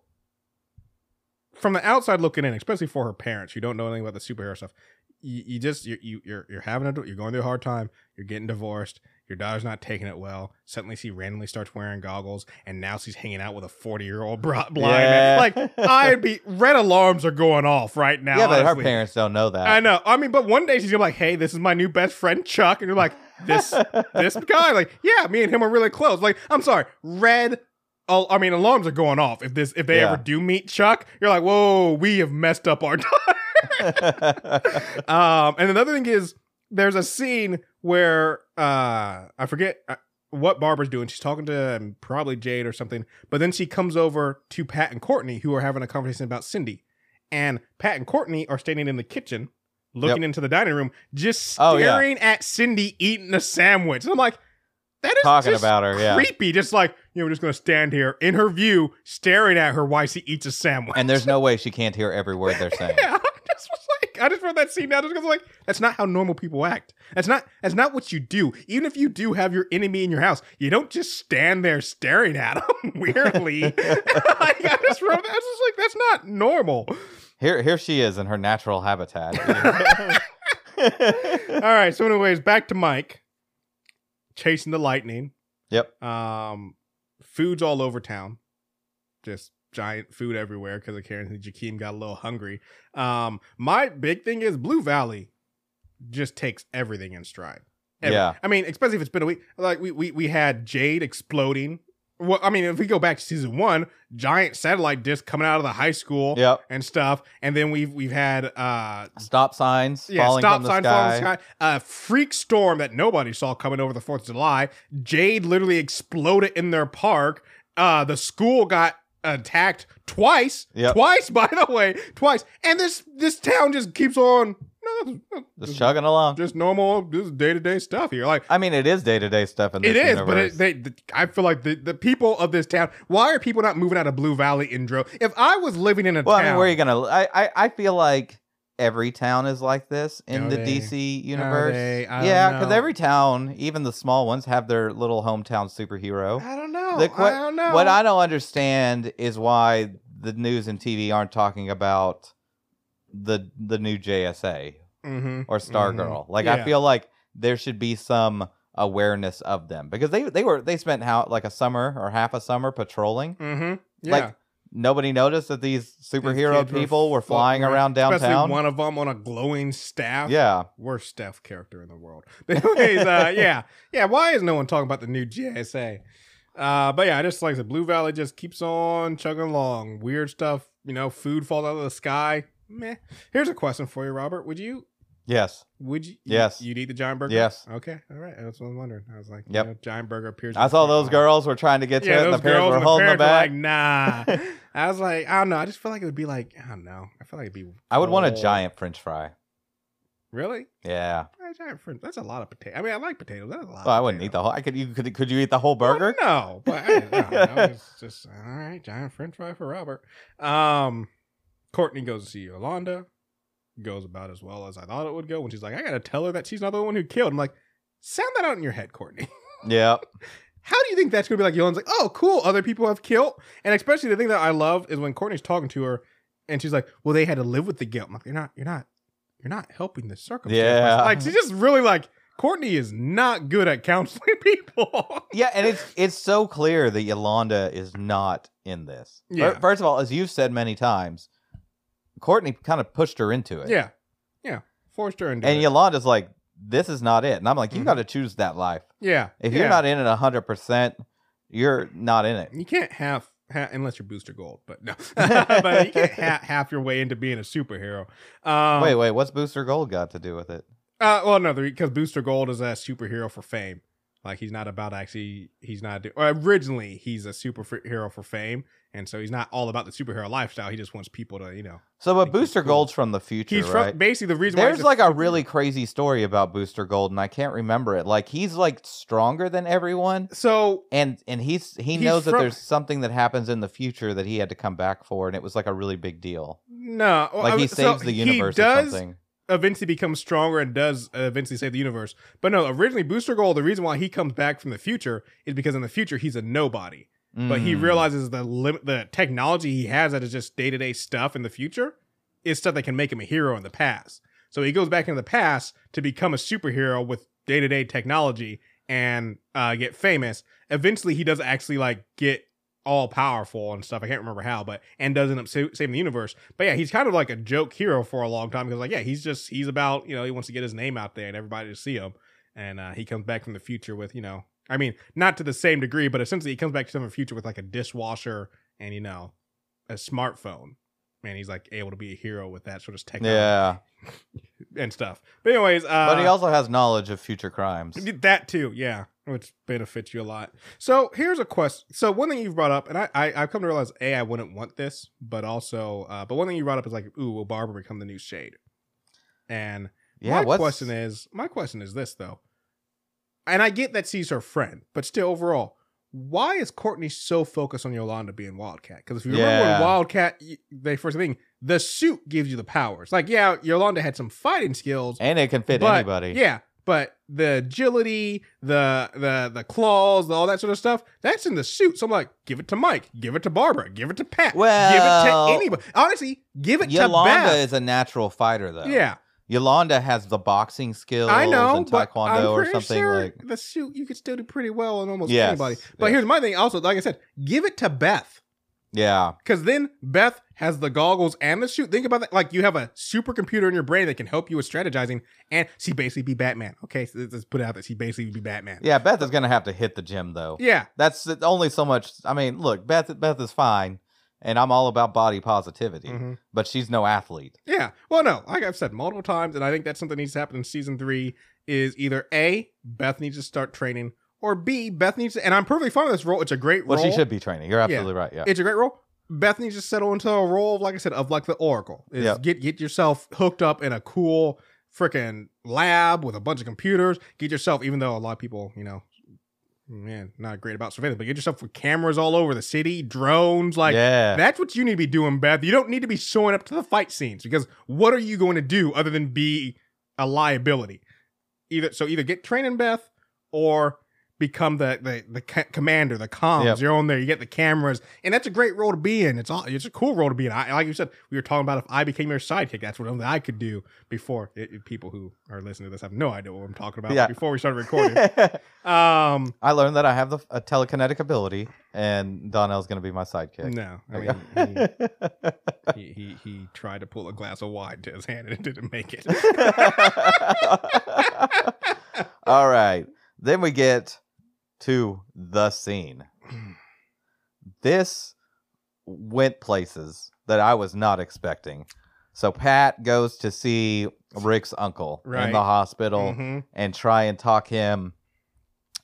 A: from the outside looking in, especially for her parents you don't know anything about the superhero stuff, you, you just you you you're you're having a you're going through a hard time. You're getting divorced. Your daughter's not taking it well. Suddenly, she randomly starts wearing goggles, and now she's hanging out with a forty year old blind man. Like I'd be red alarms are going off right now.
B: yeah but her parents don't know that
A: I know. I mean, but one day she's gonna be like, "Hey, this is my new best friend Chuck," and you're like, "This <laughs> this guy?" Like, yeah, me and him are really close. Like, I'm sorry, red. Al- I mean, alarms are going off if this if they
B: Yeah.
A: ever do meet Chuck. You're like, "Whoa, we have messed up our daughter." <laughs> um, and another thing is, there's a scene where uh, I forget. Uh, what Barbara's doing. She's talking to um, probably Jade or something, but then she comes over to Pat and Courtney, who are having a conversation about Cindy. And Pat and Courtney are standing in the kitchen, looking into the dining room, just
B: Oh, yeah.
A: staring at Cindy eating a sandwich. And I'm like, that is
B: Talking about her, yeah.
A: creepy. Just like you know, we're just gonna stand here in her view, staring at her while she eats a sandwich.
B: and there's no <laughs> way she can't hear every word they're saying
A: Yeah, <laughs> I just was like, I just wrote that scene down just because like that's not how normal people act. That's not that's not what you do. Even if you do have your enemy in your house, you don't just stand there staring at <laughs> them weirdly. like, I just wrote that. I was just like, that's not normal.
B: here here she is in her natural habitat
A: All right. So, anyways, back to Mike chasing the lightning.
B: yep
A: Um, food's all over town. Just giant food everywhere because of Karen and Jakeem got a little hungry. Um, my big thing is Blue Valley just takes everything in stride. Every-
B: Yeah.
A: I mean, especially if it's been a week. Like we we we had Jade exploding. Well, I mean, if we go back to season one, giant satellite disc coming out of the high school
B: yep
A: and stuff, and then we've we've had uh
B: stop signs
A: yeah,
B: falling
A: stop
B: from the
A: sign
B: sky.
A: falling sky. A freak storm that nobody saw coming over the Fourth of July. Jade literally exploded in their park. Uh, the school got attacked twice.
B: Yep.
A: Twice, <laughs> by the way, twice. And this this town just keeps on. No,
B: just
A: just,
B: chugging along
A: just normal, just day to day stuff here. Like
B: i mean it is day-to-day stuff in this
A: it is,
B: universe.
A: but it, they, the, I feel like the, the people of this town. Why are people not moving out of Blue Valley in dro? If I was living in a
B: well
A: town,
B: i mean where are you gonna I, I i feel like every town is like this in
A: Are
B: the
A: they?
B: dc universe
A: they? I don't
B: yeah because every town even the small ones have their little hometown superhero
A: I don't know.
B: The que-
A: I don't know.
B: What I don't understand is why the news and TV aren't talking about the the new JSA
A: mm-hmm.
B: or Stargirl. Like I feel like there should be some awareness of them because they they were they spent how like a summer or half a summer patrolling.
A: Mm-hmm. Yeah.
B: Like nobody noticed that these
A: These
B: superhero
A: were
B: people were flying
A: floating
B: around
A: Especially
B: downtown.
A: one of them on a glowing staff.
B: yeah,
A: Worst staff character in the world. <laughs> Anyways, uh, <laughs> yeah. Yeah, why is no one talking about the new JSA? Uh, but yeah, I just like the Blue Valley just keeps on chugging along. Weird stuff, you know, food falls out of the sky. Meh. Here's a question for you, Robert. Would you
B: yes,
A: would you
B: Yes.
A: you'd eat the giant burger?
B: Yes.
A: Okay. All right. That's what I'm wondering. I was like,
B: Yep.
A: you know, giant burger appears.
B: I saw those girls were trying to get to
A: Yeah,
B: it, and the parents were
A: the
B: holding
A: were
B: back.
A: like, nah. <laughs> I was like, I don't know. I just feel like it would be like, I don't know. I feel like it'd be.
B: I would want a giant French fry.
A: Really?
B: Yeah.
A: A giant French. That's a lot of potato. I mean, I like potatoes. That's a lot.
B: Well, I wouldn't eat the whole. I could. You could. Could you eat the whole
A: Well,
B: burger?
A: no, but I, no, no, <laughs> it's just all right. Giant French fry for Robert. Um, Courtney goes to see Yolanda. Goes about as well as I thought it would go. When she's like, I gotta tell her that she's not the one who killed. I'm like, sound that out in your head, Courtney. <laughs>
B: Yeah.
A: How do you think that's gonna be like? Yolanda's like, oh, cool. Other people have killed, and especially the thing that I love is when Courtney's talking to her, and she's like, well, they had to live with the guilt. I'm like, you're not, you're not, you're not helping the circumstance.
B: Yeah.
A: like she's just really like Courtney is not good at counseling <laughs> people.
B: Yeah, and it's it's so clear that Yolanda is not in this.
A: Yeah.
B: First of all, as you've said many times, Courtney kind of pushed her into it.
A: Yeah, yeah, forced her into
B: And
A: it.
B: And Yolanda's like, this is not it. And I'm like, you
A: Mhm.
B: got to choose that life.
A: yeah,
B: If
A: yeah.
B: you're not in it 100%, you're not in it.
A: you can't have. ha- unless you're Booster Gold, but no, <laughs> but you can't ha- half your way into being a superhero. Um,
B: wait, wait. What's Booster Gold got to do with it?
A: Uh, well, no, because Booster Gold is a superhero for fame. Like he's not about actually. He's not. do- Or originally, he's a superhero for fame, and so he's not all about the superhero lifestyle. He just wants people to, you know.
B: So, but Booster
A: cool.
B: Gold's from the future,
A: He's
B: right?
A: from basically the reason.
B: There's like a really crazy story about Booster Gold, and I can't remember it. Like he's like stronger than everyone,
A: so
B: and and he's he
A: He's
B: knows that there's something that happens in the future that he had to come back for, and it was like a really big deal.
A: no.
B: Like
A: I
B: he
A: mean, so
B: saves the
A: he
B: universe or
A: does
B: something.
A: Eventually becomes stronger and does eventually save the universe. But no, originally Booster Gold. The reason why he comes back from the future is because in the future he's a nobody. but he
B: Mm.
A: realizes the lim- the technology he has that is just day to day stuff in the future is stuff that can make him a hero in the past. So he goes back into the past to become a superhero with day to day technology and uh, get famous. Eventually, he does actually like get all powerful and stuff. I can't remember how, but and does end up sa- saving the universe. But yeah, he's kind of like a joke hero for a long time because like yeah, he's just he's about you know he wants to get his name out there and everybody to see him. And uh, he comes back from the future with you know I mean, not to the same degree, but essentially he comes back to the future with like a dishwasher and you know a smartphone, and he's like able to be a hero with that sort of technology
B: yeah, <laughs>
A: and stuff. But anyways, uh,
B: but he also has knowledge of future crimes.
A: that too, yeah, which benefits you a lot. So here's a question. So one thing you've brought up, and I, I I've come to realize a I wouldn't want this, but also, uh, but one thing you brought up is like, ooh, will Barbara become the new Shade? And
B: Yeah,
A: my
B: what's
A: question is, my question is this though, and I get that she's her friend, but still, overall, why is Courtney so focused on Yolanda being Wildcat? Because if you remember when Wildcat, they first thing, the suit gives you the powers. Like, yeah, Yolanda had some fighting skills,
B: and it can fit
A: but-
B: anybody.
A: Yeah, but the agility, the the the claws, all that sort of stuff, that's in the suit. So I'm like, give it to Mike, give it to Barbara, give it to Pat, well, give it to anybody. Honestly, give it
B: Yolanda
A: to Beth.
B: Yolanda is a natural fighter, though.
A: yeah,
B: Yolanda has the boxing skills
A: I know,
B: and taekwondo or something
A: sure
B: like.
A: the suit you could still do pretty well on almost
B: Yes,
A: anybody. But
B: yes.
A: here's my thing. Also, like I said, give it to Beth.
B: Yeah,
A: Because then Beth has the goggles and the suit. Think about that. Like you have a supercomputer in your brain that can help you with strategizing, and she basically be Batman. Okay, so let's put it out that she basically be Batman.
B: yeah. Beth is gonna have to hit the gym though.
A: Yeah,
B: That's only so much. I mean, look, Beth. Beth is fine, and I'm all about body positivity,
A: Mhm.
B: but she's no athlete.
A: Yeah. Well, no, like I've said multiple times, and I think that's something that needs to happen in season three is either A, Beth needs to start training, or B, Beth needs to, and I'm perfectly fine with this role. It's a great
B: Well,
A: role.
B: Well, she should be training. You're absolutely right. Yeah.
A: It's a great role. Beth needs to settle into a role, of, like I said, of like the Oracle. Is
B: Yep.
A: Get get yourself hooked up in a cool freaking lab with a bunch of computers. Get yourself, even though a lot of people, you know, man, not great about surveillance, but get yourself with cameras all over the city, drones, like
B: yeah.
A: that's what you need to be doing, Beth. You don't need to be showing up to the fight scenes because what are you going to do other than be a liability? Either so, either get training, Beth, or become the the the commander, the comms.
B: Yep.
A: You're on there. You get the cameras, and that's a great role to be in. It's all it's a cool role to be in. I, like you said, we were talking about if I became your sidekick, that's what I could do. Before it, it- people who are listening to this have no idea what I'm talking about.
B: Yeah.
A: Before we started recording, <laughs> um,
B: I learned that I have the a telekinetic ability, and Donnell's gonna be my sidekick.
A: no, I mean. He, <laughs> he, he he tried to pull a glass of wine to his hand and it didn't make it. <laughs>
B: All right. Then we get to the scene. <clears throat> This went places that I was not expecting. So Pat goes to see Rick's uncle
A: Right.
B: in the hospital
A: Mhm.
B: and try and talk him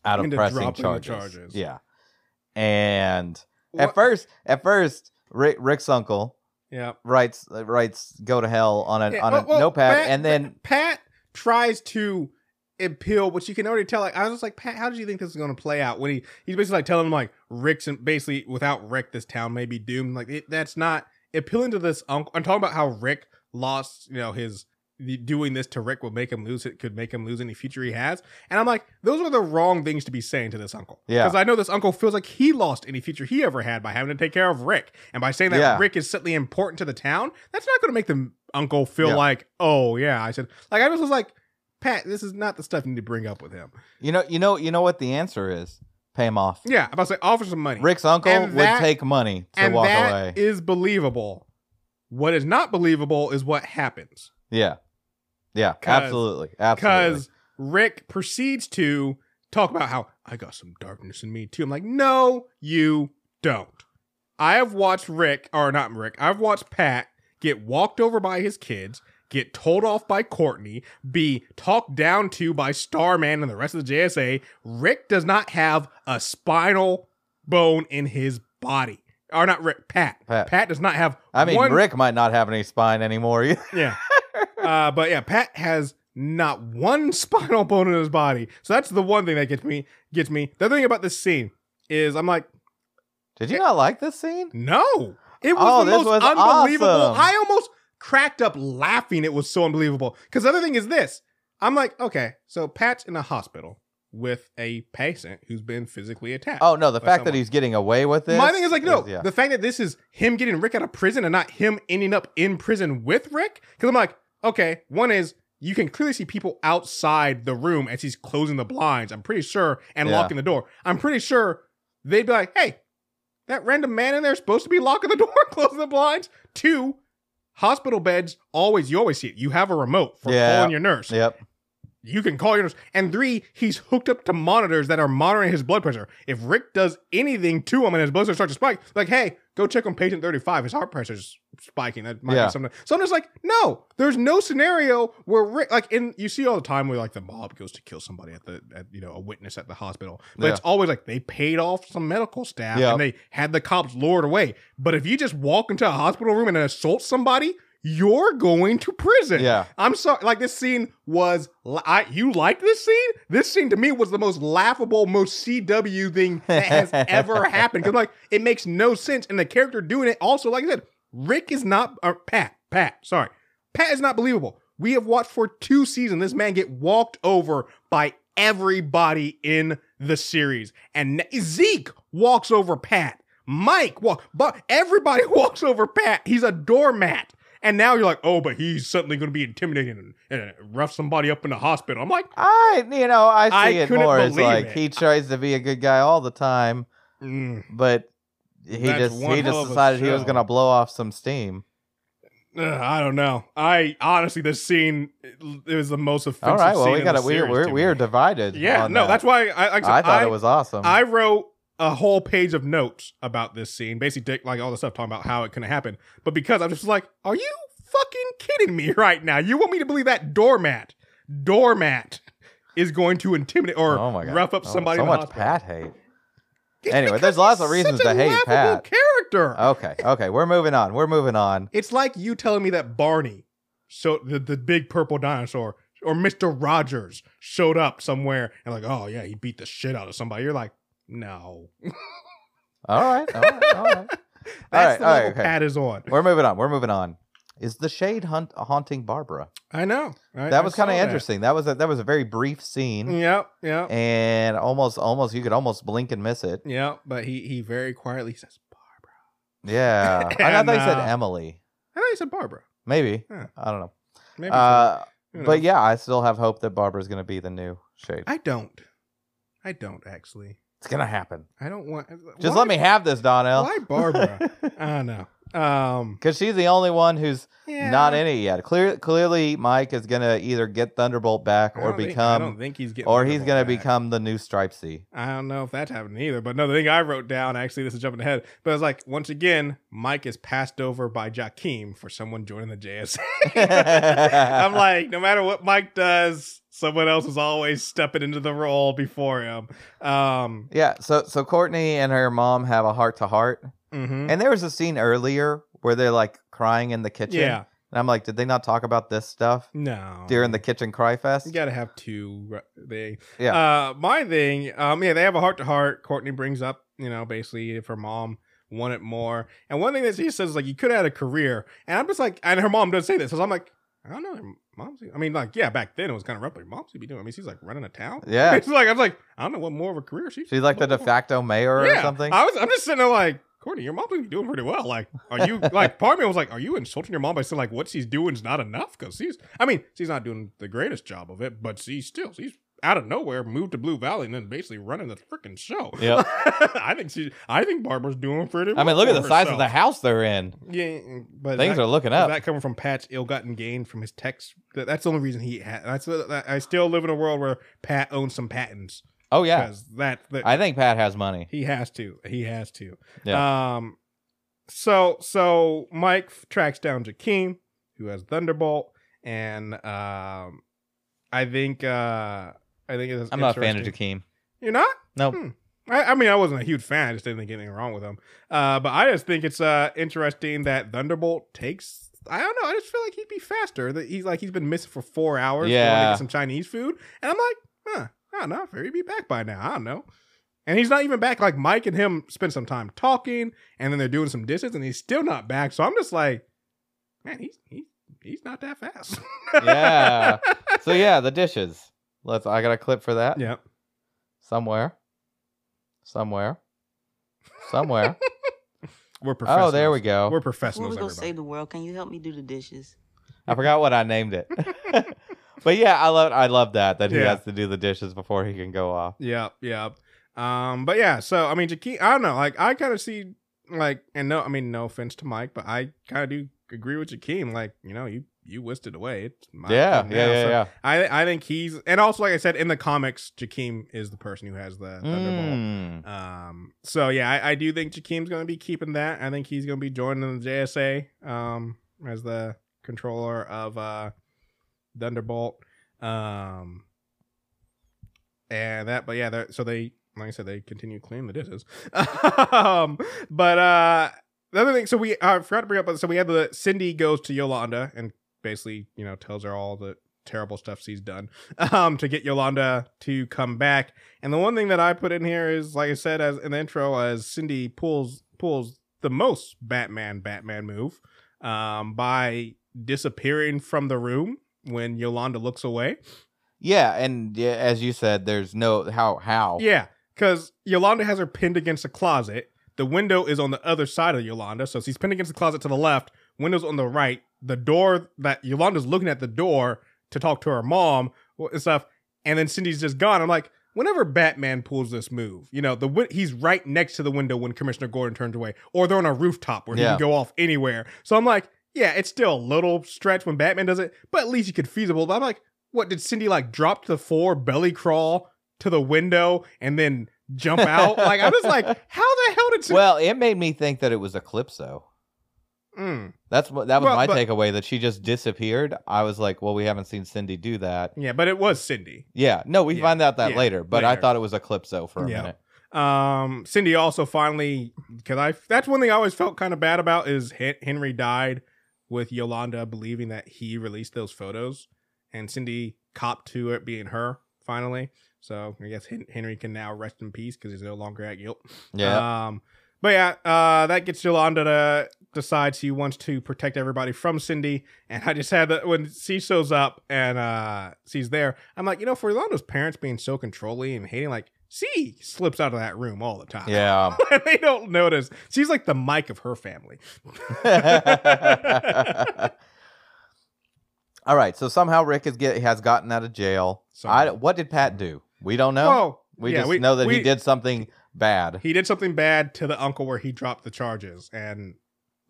B: out of pressing charges.
A: charges.
B: Yeah. And at first, at first, Rick, Rick's uncle
A: Yeah.
B: writes uh, writes "Go to hell" on a
A: Yeah,
B: on a
A: well, well,
B: notepad,
A: Pat-
B: and then
A: Pat tries to appeal, which you can already tell. Like I was just like, Pat, how did you think this is going to play out? When he he's basically like telling him like Rick's and basically without Rick, this town may be doomed. Like it, that's not appealing to this uncle. I'm talking about how Rick lost, you know, his the- doing this to Rick would make him lose it, could make him lose any future he has. And I'm like, those are the wrong things to be saying to this uncle.
B: Yeah.
A: Because I know this uncle feels like he lost any future he ever had by having to take care of Rick. And by saying that
B: Yeah.
A: Rick is suddenly important to the town, that's not going to make the uncle feel
B: Yeah.
A: like, oh, yeah. I said, like, I just was like, Pat, this is not the stuff you need to bring up with him.
B: you know you know you know what the answer is: pay him off.
A: Yeah. I'm about to say, offer some money.
B: Rick's uncle
A: And
B: would
A: that-
B: take money to
A: and
B: walk
A: that
B: away.
A: is believable. What is not believable is what happens.
B: Yeah. Yeah, absolutely. Absolutely.
A: Because Rick proceeds to talk about how I got some darkness in me too. I'm like, no, you don't. I have watched Rick, or not Rick, I've watched Pat get walked over by his kids, get told off by Courtney, be talked down to by Starman and the rest of the JSA. Rick does not have a spinal bone in his body. Or not Rick, Pat.
B: Pat.
A: Pat, does not have
B: I mean,
A: one
B: Rick might not have any spine anymore either.
A: yeah. Uh, but yeah, Pat has not one <laughs> spinal bone in his body. So that's the one thing that gets me gets me. The other thing about this scene is I'm like,
B: Did you not like this scene?
A: no. It was
B: Oh,
A: the most unbelievable.
B: awesome.
A: I almost cracked up laughing. It was so unbelievable. Because the other thing is this. I'm like, okay, so Pat's in a hospital with a patient who's been physically attacked.
B: Oh no, the fact that he's getting away with it.
A: My thing is like, no,
B: yeah.
A: the fact that this is him getting Rick out of prison and not him ending up in prison with Rick. Because I'm like, okay, one is you can clearly see people outside the room as he's closing the blinds. I'm pretty sure and
B: Yeah.
A: locking the door. I'm pretty sure they'd be like, hey, that random man in there is supposed to be locking the door, <laughs> closing the blinds. Two, hospital beds always you always see it. You have a remote for
B: Yeah.
A: calling your nurse.
B: Yep.
A: You can call your nurse. And three, he's hooked up to monitors that are monitoring his blood pressure. If Rick does anything to him and his blood pressure starts to spike, like, hey, go check on patient 35. His heart pressure's spiking. That might
B: Yeah.
A: be something. So I'm just like, no, there's no scenario where Rick, like, in you see all the time where like the mob goes to kill somebody at the, at, you know, a witness at the hospital. But
B: Yeah.
A: it's always like they paid off some medical staff
B: Yeah.
A: and they had the cops lured away. But if you just walk into a hospital room and assault somebody, you're going to prison.
B: Yeah.
A: I'm sorry. Like this scene was. I you like this scene? This scene to me was the most laughable, most CW thing that has <laughs> ever happened. Because like it makes no sense, and the character doing it also, like I said, Rick is not. Or Pat. Pat. Sorry, Pat is not believable. We have watched for two seasons this man get walked over by everybody in the series, and Zeke walks over Pat. Mike walk, but everybody <laughs> walks over Pat. He's a doormat. And now you're like, oh, but he's suddenly going to be intimidating and, and rough somebody up in the hospital. I'm like,
B: I, you know, I see
A: I
B: it more as like
A: it.
B: he tries to be a good guy all the time,
A: mm,
B: but he
A: That's
B: just he just decided he was gonna blow off some steam.
A: ugh, I don't know. I honestly, this scene it, it was the most offensive.
B: All right, well we got
A: the
B: to we
A: series
B: we're we're divided.
A: Yeah, no,
B: that.
A: that's why I, I,
B: I thought it was awesome.
A: I wrote a whole page of notes about this scene, basically like all the stuff talking about how it couldn't happen. But because I'm just like, are you fucking kidding me <laughs> right now? You want me to believe that doormat, doormat, is going to intimidate or
B: oh
A: rough up
B: Oh,
A: somebody?
B: So
A: in
B: much
A: hospital?
B: Pat hate.
A: It's
B: Anyway, there's lots of reasons to hate Pat.
A: Character.
B: Okay, okay, we're moving on. We're moving on.
A: It's like you telling me that Barney, so the, the big purple dinosaur, or Mr. Rogers showed up somewhere and like, oh yeah, he beat the shit out of somebody. You're like, no. <laughs>
B: All right, all right, all right. <laughs>
A: That's
B: right,
A: the
B: all right,
A: level
B: okay.
A: Pat is on.
B: We're moving on. We're moving on. Is the shade hunt haunting Barbara?
A: I know. I-
B: That was kind of
A: that.
B: interesting. That was a, that was a very brief scene,
A: Yep, yep,
B: and almost almost you could almost blink and miss it.
A: yep. But he he very quietly says Barbara.
B: Yeah, <laughs> I
A: And,
B: thought you said
A: uh,
B: Emily.
A: I thought he said Barbara.
B: Maybe
A: Yeah.
B: I don't know.
A: Maybe.
B: Uh,
A: knows?
B: but yeah, I still have hope that Barbara's going to be the new shade.
A: I don't. I don't actually.
B: It's to happen.
A: I don't want.
B: Just
A: why-
B: let me have this, Donnell.
A: Why Barbara? <laughs> I don't know. Um,
B: Because she's the only one who's
A: yeah.
B: not in it yet. Clear, clearly, Mike is to either get Thunderbolt back or
A: don't think- I don't
B: become,
A: think he's getting.
B: or he's to
A: back.
B: become the new Stripesy.
A: I don't know if that's happening either. But no, the thing I wrote down actually, this is jumping ahead, but it's like once again, Mike is passed over by Jakeem for someone joining the JSA. <laughs> <laughs> I'm like, no matter what Mike does, someone else is always stepping into the role before him. Um,
B: Yeah. So so Courtney and her mom have a heart to heart,
A: mhm.
B: and there was a scene earlier where they're like crying in the kitchen.
A: yeah,
B: And I'm like, did they not talk about this stuff
A: no,
B: during the kitchen cry fest?
A: You gotta have two. They,
B: Yeah.
A: Uh, my thing, um, yeah, they have a heart to heart. Courtney brings up, you know, basically if her mom wanted more, and one thing that she says is like, you could have had a career, and I'm just like, and her mom does say this, so I'm like, I don't know, mom's. I mean, like, yeah, back then it was kind of rough, but mom's be doing. I mean, she's like running a town. <laughs>
B: Yeah.
A: it's like I was like, I don't know what more of a career she.
B: She's like the de facto mayor or something.
A: I was, I'm just sitting there like. Courtney, your mom's gonna be doing pretty well. Like, are you <laughs> like? Part of me was like, are you insulting your mom by saying like what she's doing is not enough? Because she's, I mean, she's not doing the greatest job of it, but she's still she's out of nowhere moved to Blue Valley and then basically running the freaking show.
B: Yeah, <laughs>
A: I think she. I think Barbara's doing pretty.
B: I mean,
A: well
B: look at
A: for
B: the size of the house they're in.
A: Yeah, but
B: Things
A: that,
B: are looking up.
A: that coming from Pat's ill-gotten gain from his text? That, that's the only reason he. Ha- that's that, I still live in a world where Pat owns some patents.
B: Oh yeah,
A: that, that
B: I think Pat has money.
A: he has to. He has to.
B: Yeah.
A: Um. So so Mike f- tracks down Jakeem, who has Thunderbolt, and um, I think uh, I think it's.
B: I'm not a fan of Jakeem.
A: You're not.
B: Nope.
A: Hmm. I, I mean, I wasn't a huge fan. I just didn't think anything wrong with him. Uh, but I just think it's uh interesting that Thunderbolt takes. I don't know. I just feel like he'd be faster. That he's like he's been missing for four hours. going to get some Chinese food, and I'm like, huh. I don't know. He'd be back by now. I don't know. And he's not even back. Like Mike and him spend some time talking, and then they're doing some dishes, and he's still not back. So I'm just like, man, he's he, he's not that fast. <laughs>
B: Yeah. So yeah, the dishes. Let's. I got a clip for that.
A: yeah.
B: Somewhere. Somewhere. Somewhere. <laughs>
A: We're professionals.
B: oh, there we go.
A: We're
F: When
A: professionals.
F: we gonna
A: Everybody.
F: save the world, can you help me do the dishes?
B: I forgot what I named it. <laughs> but yeah, I love. I love that that he
A: Yeah.
B: has to do the dishes before he can go off.
A: Yep, yep. Um, but yeah, so I mean, Jakeem, I don't know. Like, I kind of see, like, and no, I mean, no offense to Mike, but I kind of do agree with Jakeem. Like, you know, you you whisked it away. It's my
B: Yeah, yeah, yeah,
A: So
B: yeah.
A: I I think he's, and also like I said in the comics, Jakeem is the person who has the Thunderbolt.
B: Mm.
A: Um, so yeah, I, I do think Jakeem's going to be keeping that. I think he's going to be joining the JSA um, as the controller of uh, Thunderbolt. Um, and that, but yeah, that so they, like I said, they continue cleaning the dishes. <laughs> um, but uh, the other thing, so we I forgot to bring up. So we had the Cindy goes to Yolanda and basically, you know, tells her all the terrible stuff she's done <laughs> um to get Yolanda to come back. And the one thing that I put in here is, like I said, as in the intro, as Cindy pulls pulls the most Batman Batman move um by disappearing from the room when Yolanda looks away.
B: Yeah, and yeah, as you said, there's no how how.
A: Yeah, because Yolanda has her pinned against a closet. The window is on the other side of Yolanda, so she's pinned against the closet to the left. Window's on the right. The door that Yolanda's looking at the door to talk to her mom and stuff, and then Cindy's just gone. I'm like, whenever Batman pulls this move, you know, the he's right next to the window when Commissioner Gordon turns away, or they're on a rooftop where he can go off anywhere. So I'm like, yeah, it's still a little stretch when Batman does it, but at least you could feasible. But I'm like, what did Cindy like drop to the floor, belly crawl to the window, and then jump out? like I'm just like, <laughs> how the hell did Cindy?
B: Well, it made me think that it was Eclipso.
A: Mm.
B: That's what that was
A: Well,
B: my
A: but-
B: takeaway that she just disappeared. I was like, well, we haven't seen Cindy do that.
A: yeah, but it was Cindy.
B: Yeah, no, we
A: Yeah,
B: find out that
A: yeah,
B: later, but I thought it was Eclipso for a
A: Yeah.
B: minute.
A: Um, Cindy also finally, because I that's one thing I always felt kind of bad about is Henry died with Yolanda believing that he released those photos, and Cindy copped to it being her finally. So I guess Henry can now rest in peace because he's no longer at guilt.
B: Yeah.
A: Um, but yeah, uh, that gets Yolanda to decide he wants to protect everybody from Cindy. And I just had that when she shows up and uh, she's there, I'm like, you know, for Yolanda's parents being so controlling and hating, like, she slips out of that room all the time.
B: yeah. <laughs>
A: they don't notice. She's like the Mike of her family. <laughs>
B: All right, so somehow Rick is get has gotten out of jail. I, what did Pat do? We don't know.
A: Oh,
B: we
A: yeah,
B: just
A: we-
B: know that he did something bad.
A: He did something bad to the uncle where he dropped the charges, and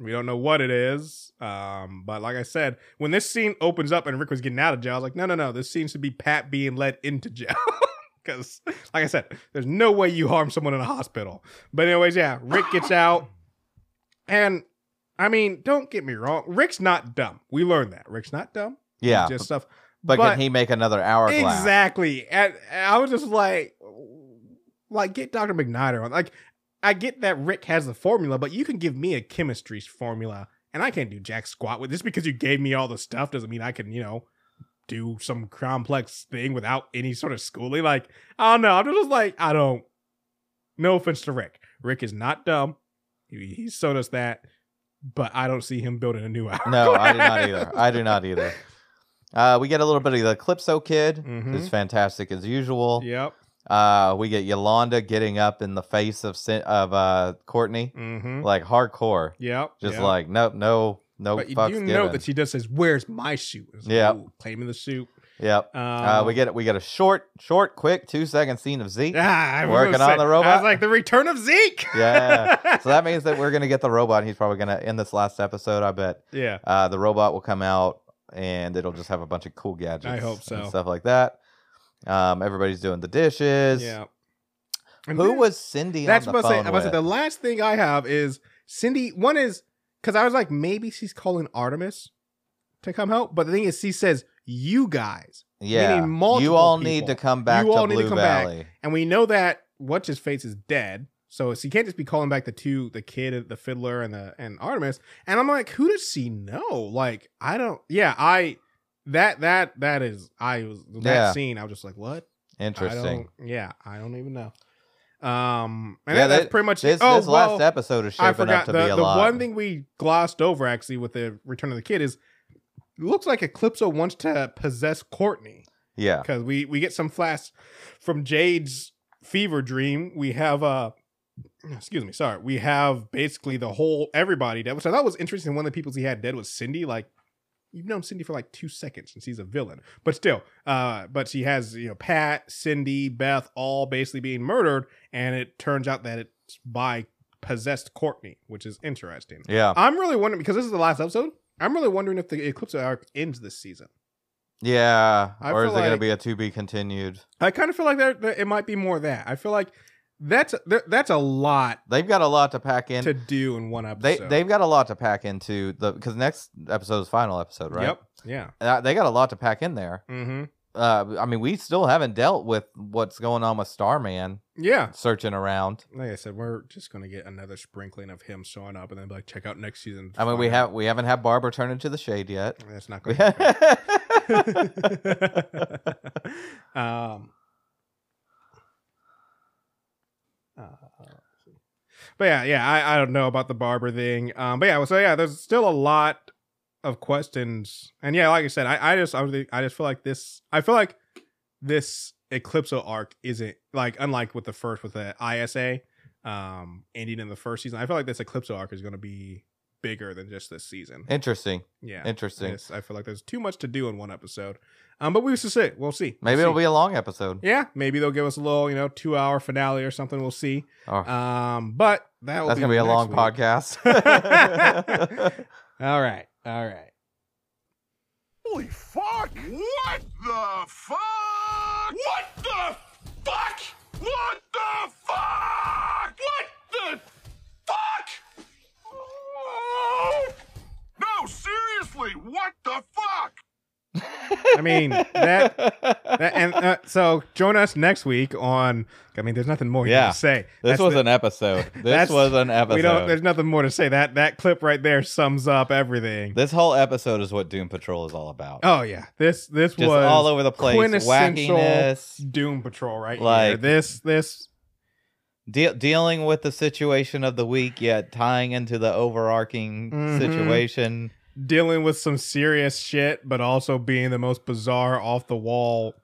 A: we don't know what it is. Um, but like I said, when this scene opens up and Rick was getting out of jail, I was like, no, no, no, this seems to be Pat being led into jail. <laughs> Because, like I said, there's no way you harm someone in a hospital. But anyways, yeah, Rick gets <laughs> out, and I mean, don't get me wrong, Rick's not dumb. We learned that Rick's not dumb. He
B: yeah,
A: just stuff.
B: but,
A: but-
B: can he make another hourglass?
A: Exactly. And and I was just like, like get Dr. McNider on. Like, I get that Rick has the formula, but you can give me a chemistry formula, and I can't do jack squat with just because you gave me all the stuff doesn't mean I can, you know, do some complex thing without any sort of schooling. Like, I don't know. I'm just like, I don't. No offense to Rick. Rick is not dumb. He, he showed us that, but I don't see him building a new <laughs> hour.
B: No, I do not either. I do not either. <laughs> Uh, we get a little bit of the Eclipso kid,
A: Mhm.
B: who's fantastic as usual.
A: Yep.
B: Uh, we get Yolanda getting up in the face of of uh, Courtney,
A: Mm-hmm.
B: like hardcore,
A: Yep.
B: just
A: yep.
B: like nope, no, no
A: but you
B: given.
A: know that she does says, "Where's my suit?" It's like,
B: Yep.
A: ooh, claiming the suit.
B: Yep. uh,
A: Um,
B: we get we get a short, short, quick two second scene of Zeke.
A: Ah,
B: Working on
A: say-
B: the
A: I
B: robot?
A: was like the return of Zeke. <laughs>
B: Yeah. so that means that <laughs> we're gonna get the robot. and He's probably gonna end this last episode. I bet
A: yeah.
B: uh, the robot will come out and it'll just have a bunch of cool gadgets.
A: I hope
B: and
A: so.
B: stuff like that. Um, everybody's doing the dishes.
A: Yeah. And
B: Who
A: then-
B: was Cindy
A: That's
B: on the
A: say.
B: phone
A: about to say the last thing I have is Cindy. One is because I was like maybe she's calling Artemis to come help, but the thing is, she says you guys,
B: yeah.
A: multiple
B: You all need to come back
A: You
B: to
A: all need to
B: Blue
A: come back. And we know that what's his face is dead. So she can't just be calling back the two, the kid, the fiddler, and the and Artemis. And I'm like, who does she know? Like, I don't. Yeah, I that that that is I was that
B: Yeah.
A: scene. I was just like, what? I
B: Interesting.
A: don't, yeah, I don't even know. Um, and
B: Yeah,
A: that- that's
B: that-
A: pretty much
B: This,
A: it. Oh,
B: this
A: well,
B: last episode is
A: I
B: shaping
A: forgot
B: up to
A: the,
B: be a
A: the
B: lot.
A: one thing we glossed over actually with the Return of the Kid is it looks like Eclipso wants to possess Courtney
B: yeah.
A: because we we get some flash from Jade's fever dream. We have uh excuse me, sorry. We have basically the whole everybody dead, which I thought was interesting. One of the people he had dead was Cindy. Like you've known Cindy for like two seconds and she's a villain. But still, uh, but she has, you know, Pat, Cindy, Beth all basically being murdered, and it turns out that it's by possessed Courtney, which is interesting.
B: Yeah.
A: I'm really wondering because this is the last episode. I'm really wondering if the Eclipse arc ends this season.
B: Yeah.
A: I
B: or is it going to be a to be continued?
A: I kind of feel like there, there- it might be more that. I feel like that's that's a lot
B: They've got a lot to pack in.
A: to do in one
B: they
A: episode.
B: they've got a lot to pack into the because next episode is final episode, right?
A: Yep. Yeah.
B: Uh, they got a lot to pack in there.
A: Mm-hmm.
B: Uh, I mean, we still haven't dealt with what's going on with Starman
A: Yeah.
B: searching around.
A: Like I said, we're just gonna get another sprinkling of him showing up, and then be like, check out next season.
B: I mean, we have we haven't had Barbara turn into the shade yet.
A: That's not going to happen. <laughs> <laughs> um. Uh, but yeah, yeah, I, I don't know about the Barbara thing. Um, but yeah, so yeah, there's still a lot of questions, and yeah, like I said, I, I just, I, I just feel like this, I feel like this Eclipso arc isn't like unlike with the first with the ISA, um, ending in the first season. I feel like this Eclipso arc is going to be bigger than just this season.
B: Interesting.
A: Yeah,
B: Interesting.
A: Yes, I feel like there's too much to do in one episode. Um, but we used to see. We'll see.
B: Maybe
A: We'll
B: it'll be a long episode.
A: Yeah, maybe they'll give us a little, you know, two hour finale or something. We'll see.
B: Oh,
A: Um, but that will
B: that's gonna be a long
A: week.
B: podcast. <laughs> <laughs>
A: all right, all right.
G: Holy fuck! What the fuck? What the fuck? What the fuck? Seriously, what the fuck?
A: I mean that, that and uh, so join us next week on. I mean, there's nothing more you
B: Yeah.
A: can say.
B: this
A: That's
B: was
A: the-
B: an episode. <laughs> This was an episode.
A: We don't. There's nothing more to say. That that clip right there sums up everything.
B: this whole episode is what Doom Patrol is all about.
A: Oh yeah, this this
B: Just
A: was
B: all over the place,
A: quintessential
B: wackiness.
A: Doom Patrol right here.
B: Like-
A: This this
B: De- dealing with the situation of the week, yet tying into the overarching
A: Mhm.
B: situation.
A: Dealing with some serious shit, but also being the most bizarre, off the wall.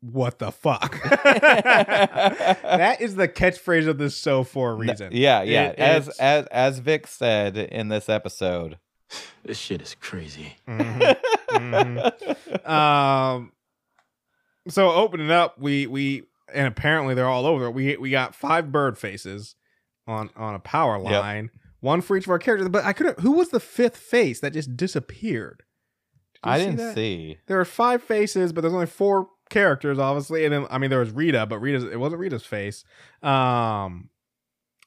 A: What the fuck? <laughs> that is the catchphrase of this show for a reason.
B: Yeah, yeah.
A: It-
B: as
A: it's-
B: as as Vic said in this episode.
H: This shit is crazy.
A: Mhm, mhm. Um. So opening up, we we and apparently they're all over. We we got five bird faces on on a power
B: Yep.
A: One for each of our characters. But I couldn't. Who was the fifth face that just disappeared? Did
B: I
A: see
B: didn't
A: that?
B: see.
A: There are five faces, but there's only four characters, obviously. And then I mean, there was Rita, but Rita's it wasn't Rita's face. Um,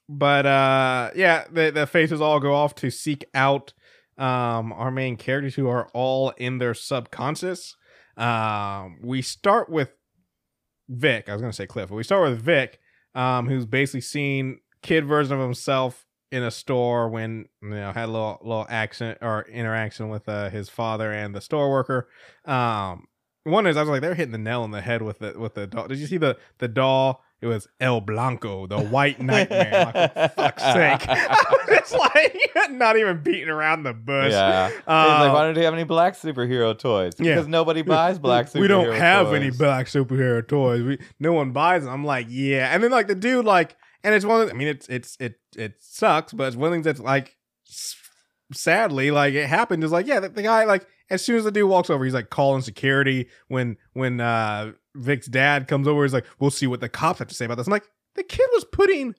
A: but uh, yeah, the the faces all go off to seek out um our main characters who are all in their subconscious. Um, we start with Vic. I was gonna say Cliff, but we start with Vic, um, who's basically seen kid version of himself in a store when you know had a little little action or interaction with uh, his father and the store worker. Um, one is I was like they're hitting the nail on the head with the with the doll. Did you see the the doll? It was El Blanco, the white nightmare. like, for fuck's sake. <laughs> <laughs> it's like <laughs> not even beating around the bush.
B: Yeah. He's
A: Uh,
B: like, why don't you have any black superhero toys?
A: Yeah.
B: Because nobody buys black superhero
A: we don't have any black superhero toys. We no one buys them. I'm like, yeah. And then like the dude like, and it's one. Of, I mean, it's it's it it sucks, but it's one of the things that's like sadly, like it happened is like, yeah, the, the guy like as soon as the dude walks over, he's like calling security. When when uh Vic's dad comes over, he's like, "We'll see what the cops have to say about this." I'm like, the kid was putting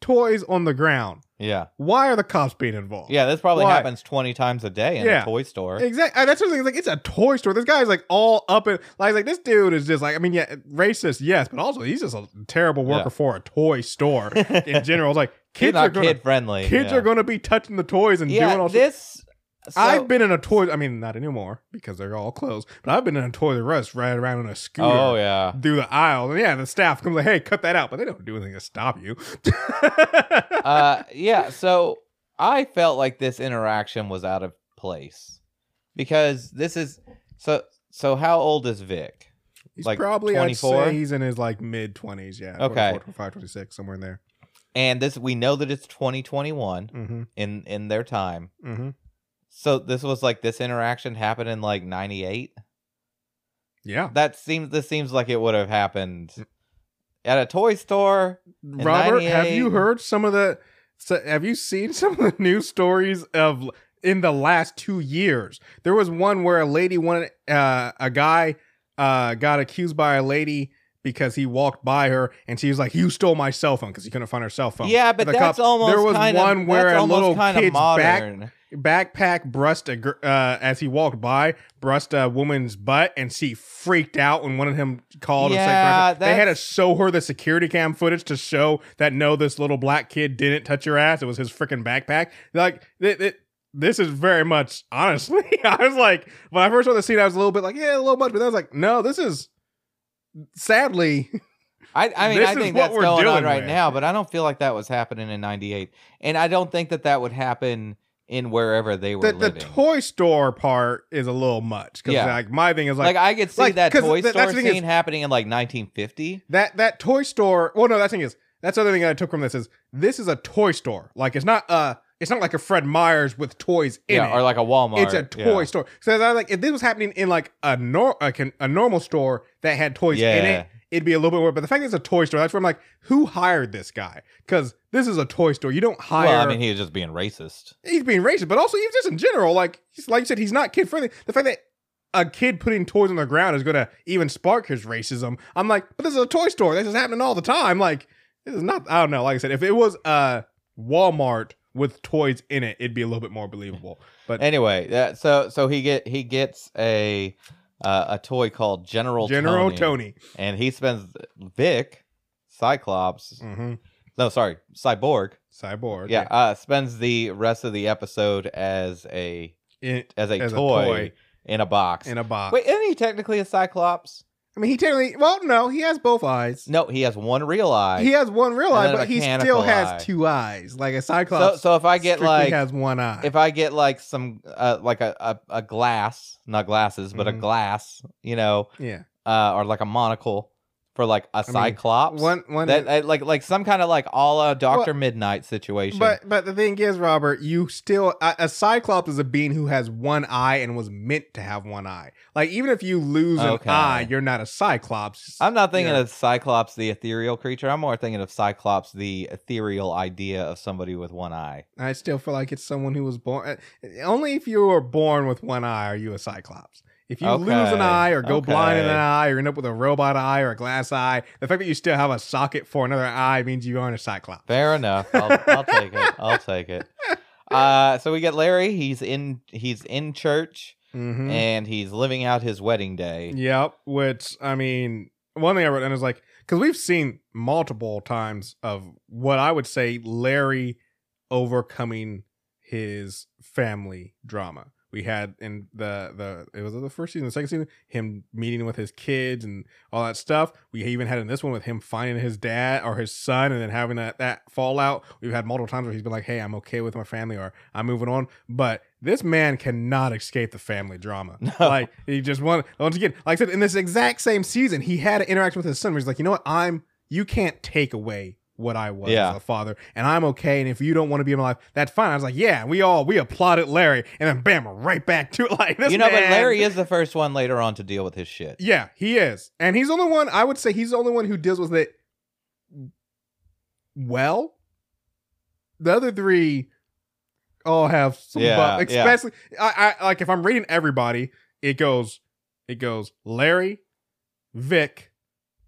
A: toys on the ground.
B: Yeah.
A: Why are the cops being involved?
B: Yeah, this probably
A: Why?
B: happens 20 times a day in
A: Yeah.
B: a toy store.
A: Exactly. Uh, that's the thing. Like it's a toy store. This guy's like all up in like like this dude is just like I mean yeah racist yes, but also he's just a terrible worker
B: Yeah.
A: for a toy store in general. It's like <laughs> kids are
B: not
A: gonna
B: kid friendly.
A: kids
B: yeah.
A: are going to be touching the toys and doing all.
B: this. So-
A: I've been in a toy. I mean, not anymore because they're all closed. But I've been in a Toys R Us right around in a scooter.
B: Oh, yeah.
A: through the aisle. And yeah, the staff comes like, "Hey, cut that out," but they don't do anything to stop you. <laughs>
B: uh, yeah, so I felt like this interaction was out of place because this is so. So how old is Vic?
A: he's
B: like
A: probably I'd
B: 24?
A: say he's in his like mid twenties. Yeah.
B: Okay.
A: 24, 25, 26, somewhere in there.
B: And this we know that it's 2021
A: Mm-hmm.
B: in in their time.
A: Mm-hmm.
B: So this was like this interaction happened in like 98.
A: Yeah.
B: That seems this seems like it would have happened at a toy store.
A: Robert, have you heard some of the? So have you seen <laughs> some of the news stories of in the last two years? There was one where a lady wanted uh, a guy uh, got accused by a lady because he walked by her and she was like, "You stole my cell phone" because he couldn't find her cell phone.
B: Yeah, but
A: The
B: that's
A: cops-
B: almost
A: there was
B: kind
A: one
B: of
A: where a little
B: kind of
A: kid's back
B: modern.
A: Backpack brushed a gr- uh, as he walked by brushed a woman's butt and she freaked out when one of him called and
B: Yeah,
A: said they had to show her the security cam footage to show that no this little black kid didn't touch your ass. It was his freaking backpack. Like it, it, this is very much honestly <laughs> i was like when i first saw the scene i was a little bit like yeah a little much but i was like no this is sadly
B: I, I mean,
A: This
B: I think that's going on right
A: with.
B: now, but I don't feel like that was happening in '98, and I don't think that that would happen in wherever they were
A: the, the toy store part is a little much because
B: Yeah.
A: like my thing is
B: like,
A: like,
B: I could see
A: like,
B: that toy
A: th-
B: store
A: thing is-
B: scene happening in like 1950.
A: that that toy store well no that thing is that's the other thing i took from this is this is a toy store like it's not a it's not like a Fred Meyer's with toys in
B: Yeah,
A: it
B: or like a Walmart.
A: it's a toy
B: yeah.
A: store so I was like if this was happening in like a nor a, a normal store that had toys in it it'd be a little bit more but the fact that it's a toy store that's where i'm like who hired this guy because this is a toy store you don't hire
B: Well, I mean, he was just being racist.
A: he's being racist, but also he's just in general, like he's, like you said, he's not kid friendly. The fact that a kid putting toys on the ground is going to even spark his racism. I'm like, but this is a toy store. This is happening all the time. Like this is not. I don't know. Like I said, if it was a Walmart with toys in it, it'd be a little bit more believable. But
B: Anyway, that, so so he get he gets a uh, a toy called General
A: General
B: Tony,
A: Tony,
B: and he spends Vic Cyclops.
A: hmm
B: No, sorry, Cyborg.
A: cyborg,
B: Yeah, uh, spends the rest of the episode as a as a,
A: As a
B: toy,
A: toy.
B: in a box.
A: in a box.
B: Wait, isn't he technically a Cyclops?
A: I mean, he technically, well, no, he has both eyes.
B: No, he has one real eye.
A: He has one real eye, but he still has
B: eye.
A: two eyes, like a cyclops.
B: so so if I get like
A: has one eye.
B: if I get like some uh, like a, a a glass, not glasses, but a
A: Mhm.
B: glass, you know,
A: yeah,
B: uh, or like a monocle for like a
A: mean,
B: Cyclops.
A: one one
B: that like like some kind of like all a Doctor Midnight situation.
A: But but the thing is, Robert, you still a, a cyclops is a being who has one eye and was meant to have one eye. Like even if you lose an eye, you're not a cyclops.
B: I'm not thinking
A: You're-
B: of Cyclops the ethereal creature. I'm more thinking of Cyclops the ethereal idea of somebody with one eye.
A: I still feel like it's someone who was born. uh, Only if you were born with one eye are you a cyclops. If you lose an eye or go blind in an eye or end up with a robot eye or a glass eye, the fact that you still have a socket for another eye means you aren't a cyclops.
B: Fair enough. I'll, I'll take it. <laughs> I'll take it. Uh, so we get Larry. He's in. He's in church
A: Mhm.
B: and he's living out his wedding day.
A: Yep. Which I mean, one thing I wrote down is like because we've seen multiple times of what I would say Larry overcoming his family drama. We had in the the it was the first season, the second season, him meeting with his kids and all that stuff. We even had in this one with him finding his dad or his son and then having that that fallout. We've had multiple times where he's been like, "Hey, I'm okay with my family," or "I'm moving on." But this man cannot escape the family drama. <laughs>
B: No.
A: Like he just want once again, like I said, in this exact same season, he had an interaction with his son where he's like, "You know what? I'm you can't take away." What I was
B: Yeah.
A: as a father, and I'm okay. And if you don't want to be in my life, that's fine. I was like, yeah, we all we applauded Larry, and then bam, right back to <laughs> it. Like this,
B: you know, but Larry is the first one later on to deal with his shit.
A: yeah, he is. And he's the only one, I would say he's the only one who deals with it well. The other three all have some
B: Yeah, yeah.
A: Especially, I, I like if I'm reading everybody, it goes, it goes Larry, Vic,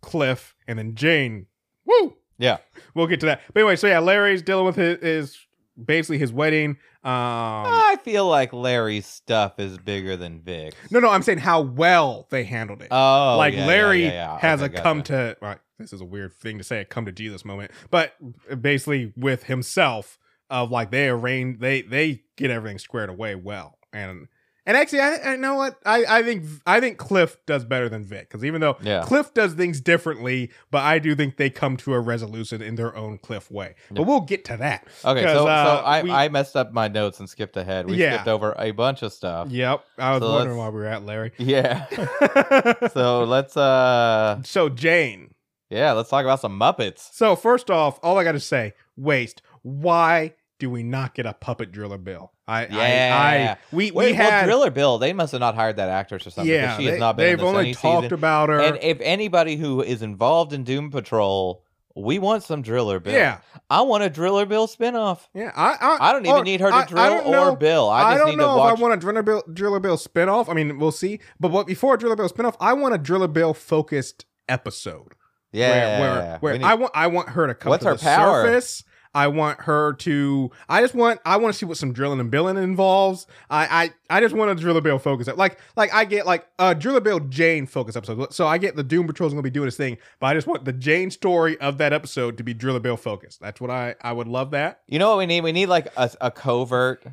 A: Cliff, and then Jane. Woo!
B: Yeah.
A: We'll get to that. But anyway, so yeah, Larry's dealing with his, his basically his wedding. Um,
B: I feel like Larry's stuff is bigger than Vic's.
A: no, no, I'm saying how well they handled it.
B: Oh,
A: like
B: yeah,
A: Larry
B: yeah, yeah.
A: has
B: Okay,
A: a come to. Right, this is a weird thing to say, a come to Jesus moment, but basically with himself of like they arrange, they they get everything squared away well, and and actually, I, I know what I I think I think Cliff does better than Vic because even though
B: Yeah.
A: Cliff does things differently, but I do think they come to a resolution in their own Cliff way. But we'll get to that.
B: Okay, so,
A: uh,
B: so I,
A: we-
B: I messed up my notes and skipped ahead. We
A: Yeah.
B: skipped over a bunch of stuff.
A: Yep, I was
B: So
A: wondering why we were at Larry.
B: Yeah. <laughs> so let's uh
A: so Jane.
B: yeah, let's talk about some Muppets.
A: So first off, all I got to say, waste. Why do we not get a puppet driller bill? I,
B: Yeah.
A: I, I we
B: Wait,
A: we had
B: well, Driller Bill, they must have not hired that actress or something.
A: yeah.
B: she has
A: they,
B: not been this
A: only talked
B: season.
A: about her.
B: And if anybody who is involved in Doom Patrol, we want some Driller Bill.
A: yeah,
B: I want a Driller Bill spinoff.
A: yeah. I I,
B: I don't even
A: or-
B: need her to
A: I- I
B: drill or bill. I just
A: don't
B: need
A: know
B: to
A: if. I want a Driller Bill, Driller Bill spinoff. I mean, we'll see. But what before a Driller Bill spinoff, I want a Driller Bill focused episode.
B: yeah,
A: where where, where
B: need-
A: I want I want her to come
B: What's
A: to
B: her
A: the
B: power?
A: surface. I want her to. I just want. I want to see what some drilling and billing involves. I. I. I just want a driller bill focus. Like. Like I get like a driller bill Jane focus episode. So I get the Doom Patrol's gonna be doing his thing, but I just want the Jane story of that episode to be driller bill focused. That's what I. I would love that.
B: You know what we need? We need like a, a covert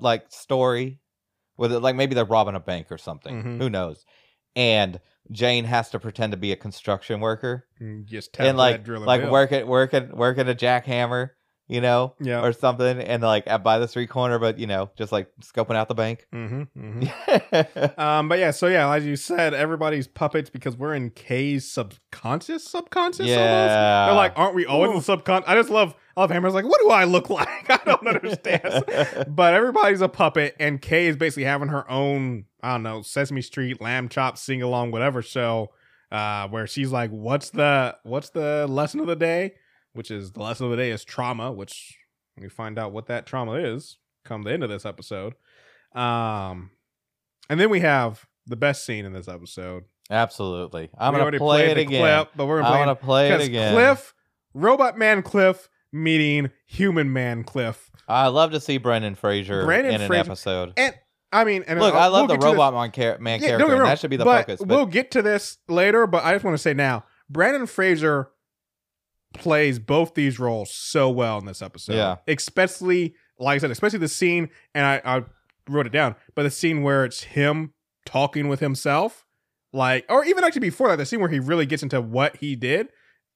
B: like story with it, like maybe they're robbing a bank or something.
A: Mhm.
B: Who knows? And Jane has to pretend to be a construction worker.
A: And just tap
B: and like like working working working a jackhammer, you know,
A: Yeah.
B: or something, and like at by the street corner, but you know, just like scoping out the bank.
A: Mm-hmm, mm-hmm. <laughs> Um, but yeah, so yeah, as you said, everybody's puppets because we're in Kay's subconscious, subconscious. almost.
B: Yeah.
A: they're like, aren't we always in
B: Ooh.
A: the subconscious? I just love, I love Hammer's like, what do I look <laughs> like? <laughs> I don't understand. but everybody's a puppet, and K is basically having her own, I don't know, Sesame Street, Lamb Chop, sing along, whatever show, uh, where she's like, what's the, what's the lesson of the day? Which is the lesson of the day is trauma, which we find out what that trauma is come the end of this episode. Um, and then we have the best scene in this episode.
B: Absolutely. I'm
A: We
B: gonna
A: already
B: play it again.
A: clip, but we're gonna play
B: want to play it again.
A: Cliff, Robot Man Cliff meeting Human Man Cliff.
B: I love to see Brendan Fraser
A: Brandon
B: in an
A: Fraser-
B: episode.
A: And I mean, and
B: Look,
A: I'll-
B: I love
A: we'll
B: the
A: get to this-
B: robot man, char- man
A: Yeah,
B: character.
A: wrong,
B: that should be the focus. But
A: we'll get to this later. But I just want to say now, Brandon Fraser plays both these roles so well in this episode.
B: Yeah.
A: especially like I said, especially the scene, and I, I wrote it down, but the scene where it's him talking with himself, like, or even actually before that, the scene where he really gets into what he did.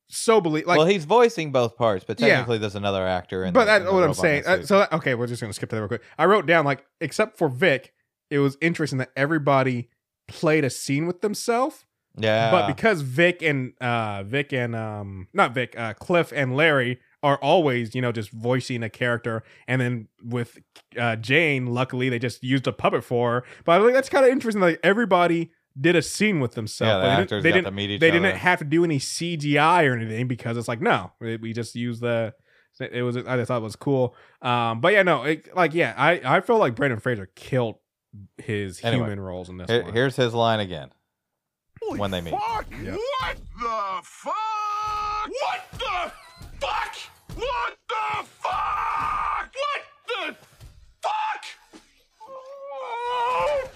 A: So believe like
B: well, he's voicing both parts, but
A: Yeah.
B: technically there's another actor. In
A: but that's what I'm saying. Uh, so okay, we're just gonna skip to that real quick. I wrote down like, except for Vic, it was interesting that everybody played a scene with themselves.
B: Yeah,
A: But because Vic and uh Vic and um not Vic, uh Cliff and Larry are always, you know, just voicing a character and then with uh Jane, luckily they just used a puppet for her. But I think that's kind of interesting. Like everybody did a scene with themselves.
B: Yeah, the
A: they
B: actors
A: didn't, they
B: got
A: didn't,
B: to meet each
A: they didn't have to do any CGI or anything because it's like no, we just use the. It was I just thought it was cool. Um, but yeah, no, it, like yeah, I I feel like Brandon Fraser killed his
B: Anyway,
A: human roles in this
B: Here-
A: one.
B: here's his line again
G: Holy
B: when they meet.
G: Fuck!
A: Yep.
G: What the fuck? What the fuck? What the fuck? What the fuck? Oh!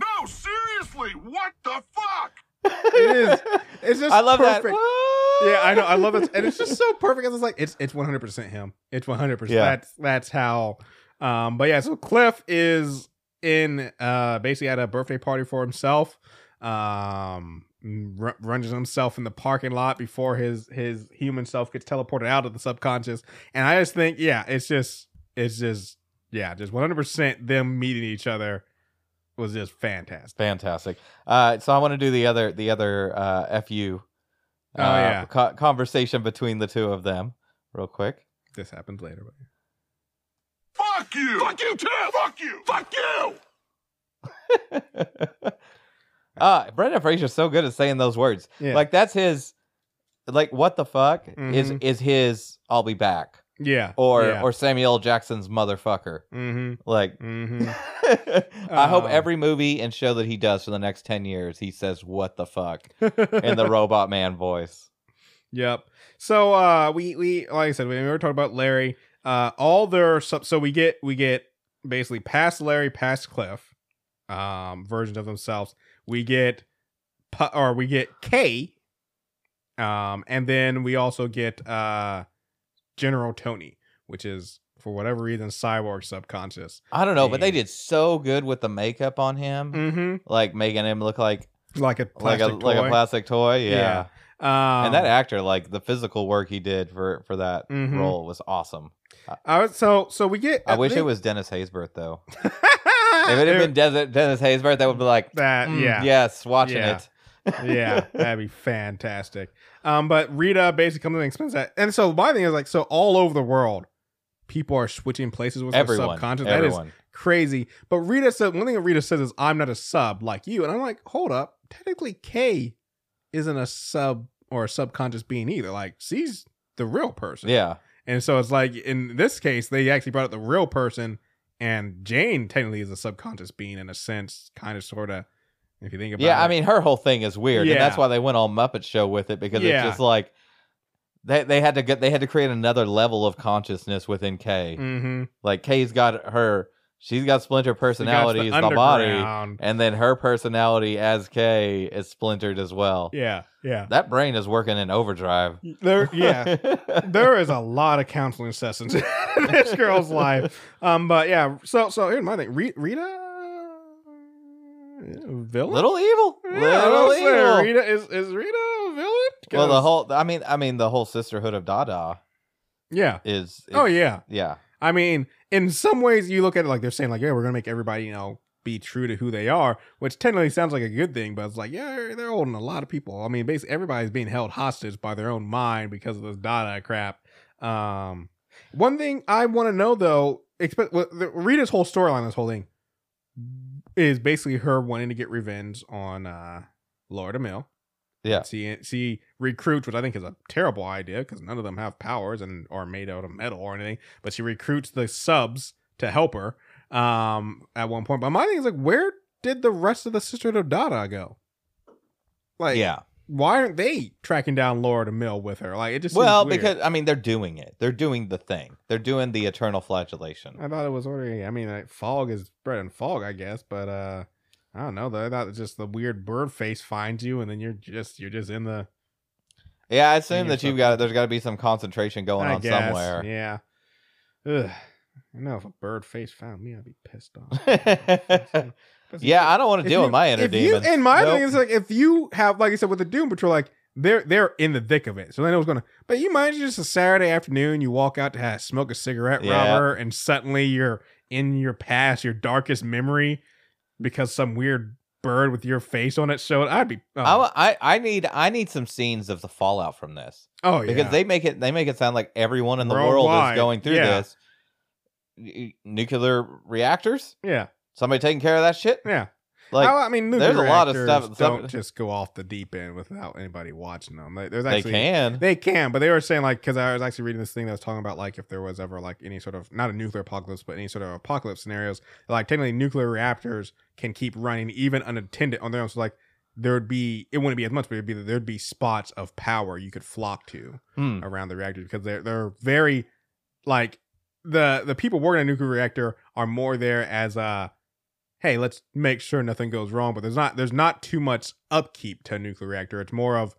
G: No, seriously, what the fuck?
A: it is. It's just <laughs>
B: I love
A: perfect.
B: that.
A: Yeah, I know. I love it, and it's just so perfect. 'cause It's like it's it's one hundred percent him. It's one hundred percent.
B: Yeah.
A: That's that's how. Um, but yeah, so Cliff is in uh basically at a birthday party for himself. Um, r- runs himself in the parking lot before his his human self gets teleported out of the subconscious. And I just think, yeah, it's just it's just yeah, just one hundred percent them meeting each other was just fantastic.
B: Fantastic. Uh, so I want to do the other the other uh, fu.
A: Oh,
B: uh,
A: yeah.
B: co- conversation between the two of them, real quick.
A: This happens later. But
G: Fuck you! Fuck you too! Fuck you! Fuck <laughs> you! <laughs>
B: uh Brendan Fraser's so good at saying those words.
A: Yeah.
B: Like that's his like what the fuck is
A: Mhm.
B: is his I'll be back.
A: Yeah.
B: or
A: yeah.
B: or Samuel L. Jackson's motherfucker.
A: mm-hmm.
B: Like,
A: Mm-hmm. <laughs>
B: I hope
A: Um,
B: every movie and show that he does for the next ten years, he says "What the fuck" in the <laughs> Robot Man voice.
A: Yep. So uh we we like I said, we were talking about Larry. Uh all their sub so we get we get basically past Larry, past Cliff, um, versions of themselves. We get pu- or we get Kay. Um, and then we also get uh General Tony, which is for whatever reason cyborg subconscious.
B: I don't know, but they did so good with the makeup on him,
A: Mm-hmm.
B: like making him look like
A: Like a
B: like
A: plastic
B: a like a plastic toy. Yeah.
A: Um,
B: and that actor, like the physical work he did for for that
A: Mhm.
B: role was awesome.
A: I was, so so we get.
B: I wish it was Dennis Haysbert though. <laughs> If it had been Des- Dennis Haysbert, that would be like,
A: that,
B: mm,
A: yeah,
B: yes, watching
A: Yeah.
B: it. <laughs>
A: yeah, that'd be fantastic. Um, but Rita basically comes in and explains that, and so my thing is like, so all over the world, people are switching places with their subconscious.
B: everyone.
A: That is crazy. But Rita said one thing that Rita says is, "I'm not a sub like you," and I'm like, hold up, technically Kay isn't a sub or a subconscious being either. Like she's the real person.
B: yeah,
A: And so it's like in this case, they actually brought up the real person, and Jane technically is a subconscious being in a sense, kind of, sort of. If you think about it.
B: yeah.
A: it,
B: I mean, her whole thing is weird, and that's why they went all Muppet Show with it because
A: Yeah.
B: it's just like they they had to get they had to create another level of consciousness within Kay.
A: mm-hmm.
B: Like Kay's got her, she's got Splinter personalities, the,
A: the
B: body, and then her personality as Kay is splintered as well.
A: Yeah, yeah.
B: That brain is working in overdrive.
A: There, yeah. <laughs> there is a lot of counseling sessions in <laughs> this girl's life. Um, but yeah. So, so here's my thing. Rita, villain.
B: Little evil,
A: Yeah,
B: little evil.
A: Rita is is Rita a villain?
B: Well, the whole, I mean, I mean, the whole sisterhood of Dada
A: yeah.
B: is. is
A: Oh yeah.
B: yeah.
A: I mean, in some ways, you look at it like they're saying, like, yeah, we're gonna make everybody, you know, be true to who they are, which technically sounds like a good thing, but it's like, yeah, they're, holding a lot of people. I mean, basically, everybody's being held hostage by their own mind because of this Dada crap. Um, one thing I want to know though, expect well, the, Rita's whole storyline, this whole thing, is basically her wanting to get revenge on uh Laura Mill.
B: Yeah.
A: She she recruits, which I think is a terrible idea because none of them have powers and are made out of metal or anything. But she recruits the subs to help her um at one point. But my thing is like, where did the rest of the Sisterhood of Dada go? Like,
B: yeah.
A: why aren't they tracking down Laura Mill with her? Like, it just
B: Well, because I mean, they're doing it. They're doing the thing. They're doing the eternal flagellation.
A: I thought it was already. I mean, like, fog is bread and fog, I guess. But uh I don't know. Though I thought just the weird bird face finds you, and then you're just you're just in the.
B: Yeah, I assume that you've got there's got to be some concentration going
A: I
B: on
A: guess,
B: somewhere.
A: Yeah. Ugh. I know if a bird face found me, I'd be pissed off. <laughs>
B: Yeah, I don't want to deal
A: you-
B: with my inner demons.
A: and my
B: Nope.
A: thing is like if you have, like I said, with the Doom Patrol, like they're they're in the thick of it, so they know what's going to. But you mind just a Saturday afternoon, you walk out to have, smoke a cigarette,
B: Yeah.
A: rubber, and suddenly you're in your past, your darkest memory, because some weird bird with your face on it showed. I'd be. Oh,
B: I, I I need I need some scenes of the fallout from this
A: oh yeah.
B: because they make it they make it sound like everyone in the world is going through
A: yeah.
B: this. Nuclear reactors?
A: yeah
B: Somebody taking care of that shit?
A: yeah.
B: Like
A: I, I mean,
B: there's a lot of stuff-
A: Don't just go off the deep end without anybody watching them. Like, there's
B: they
A: actually
B: can.
A: They can, but they were saying like because I was actually reading this thing that was talking about like if there was ever like any sort of not a nuclear apocalypse, but any sort of apocalypse scenarios, like technically nuclear reactors can keep running even unattended on their own. So like there would be it wouldn't be as much, but it'd be there'd be spots of power you could flock to
B: Hmm.
A: around the reactors because they're they're very like the the people working a nuclear reactor are more there as uh hey let's make sure nothing goes wrong but there's not there's not too much upkeep to a nuclear reactor. It's more of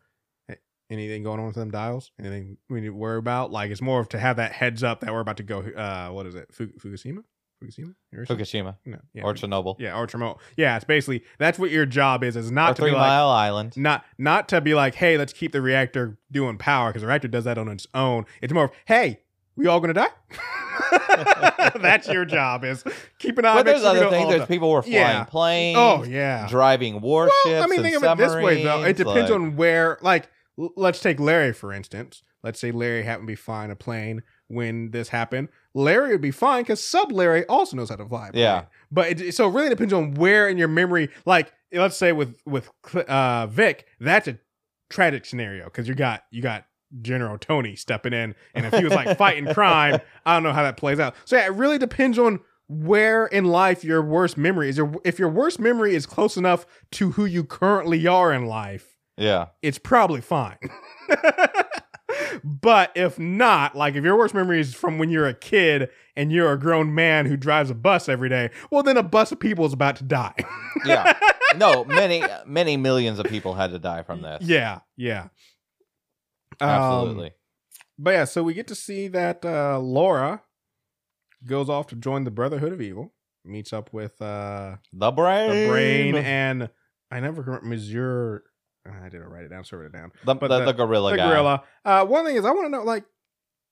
A: hey, anything going on with them dials? Anything we need to worry about? Like it's more of to have that heads up that we're about to go uh what is it? Fukushima? Fukushima? Hiroshima?
B: Fukushima.
A: No, yeah,
B: or Chernobyl.
A: Yeah or Chernobyl. Yeah it's basically that's what your job is is not
B: or
A: to
B: Three
A: be like
B: Mile Island.
A: not not to be like, hey, let's keep the reactor doing power because the reactor does that on its own. It's more of, hey, we all gonna die. <laughs> That's your job is keep an eye.
B: But there's
A: sure
B: other things.
A: all
B: There's
A: die.
B: people who are flying
A: Yeah.
B: planes.
A: Oh yeah.
B: driving warships.
A: Well, I mean, think of it this way though. It depends
B: like-
A: on where. Like, l- let's take Larry for instance. Let's say Larry happened to be flying a plane when this happened. Larry would be fine because Sub Larry also knows how to fly. a plane.
B: Yeah.
A: But it, so it really depends on where in your memory. Like, let's say with with uh, Vic, that's a tragic scenario because you got you got General Tony stepping in, and if he was like fighting crime, I don't know how that plays out. So yeah, it really depends on where in life your worst memory is. Your if your worst memory is close enough to who you currently are in life,
B: Yeah.
A: it's probably fine. but if not, like if your worst memory is from when you're a kid and you're a grown man who drives a bus every day, well, then a bus of people is about to die.
B: Yeah. <laughs> no, many many millions of people had to die from this.
A: yeah, yeah. Um,
B: Absolutely.
A: but yeah, so we get to see that uh, Laura goes off to join the Brotherhood of Evil, meets up with uh,
B: the brain.
A: the Brain, and I never remember Monsieur. I didn't write it down, so I wrote it down.
B: the,
A: but
B: the,
A: the-
B: the gorilla
A: the
B: guy.
A: gorilla. Uh, one thing is, I want to know, like,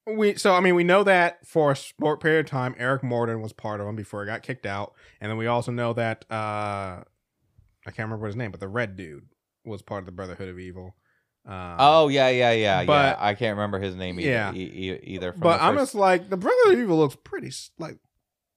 A: we. So I mean, we know that for a short period of time, Eric Morden was part of them before he got kicked out, and then we also know that uh, I can't remember what his name, but the red dude was part of the Brotherhood of Evil. Um,
B: Oh yeah, yeah, yeah, yeah. I can't remember his name either.
A: Yeah.
B: e- e- either. From
A: but I'm just like the Brotherhood of Evil looks pretty s- like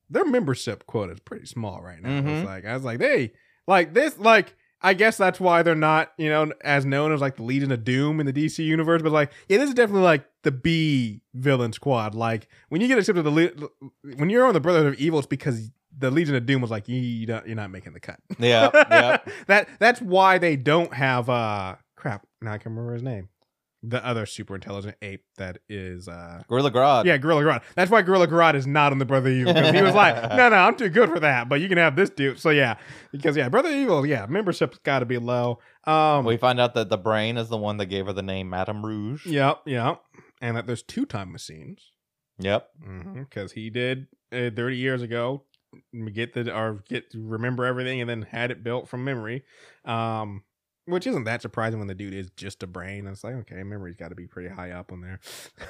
A: their membership quota is pretty small right now.
B: Mhm.
A: It's like I was like, they like this, like I guess that's why they're not, you know, as known as like the Legion of Doom in the DC universe. But like, yeah, this is definitely like the B villain squad. Like when you get accepted to the when you're on the Brotherhood of Evil, it's because the Legion of Doom was like, you, you don't, you're not making the cut.
B: Yeah, yeah. <laughs>
A: that that's why they don't have uh crap. Now I can remember his name. The other super intelligent ape that is uh
B: Gorilla Grodd.
A: yeah, Gorilla Grodd. That's why Gorilla Grodd is not on the Brother Evil because he was like, <laughs> no, no, I'm too good for that. But you can have this dude. So yeah, because yeah, Brother Evil, yeah, membership's got to be low. Um,
B: We find out that the brain is the one that gave her the name Madame Rouge.
A: yep, yep, and that there's two time machines
B: Yep.
A: because he did uh, 30 years ago get the or get remember everything and then had it built from memory. Um, which isn't that surprising when the dude is just a brain. It's like okay, memory's got to be pretty high up on there.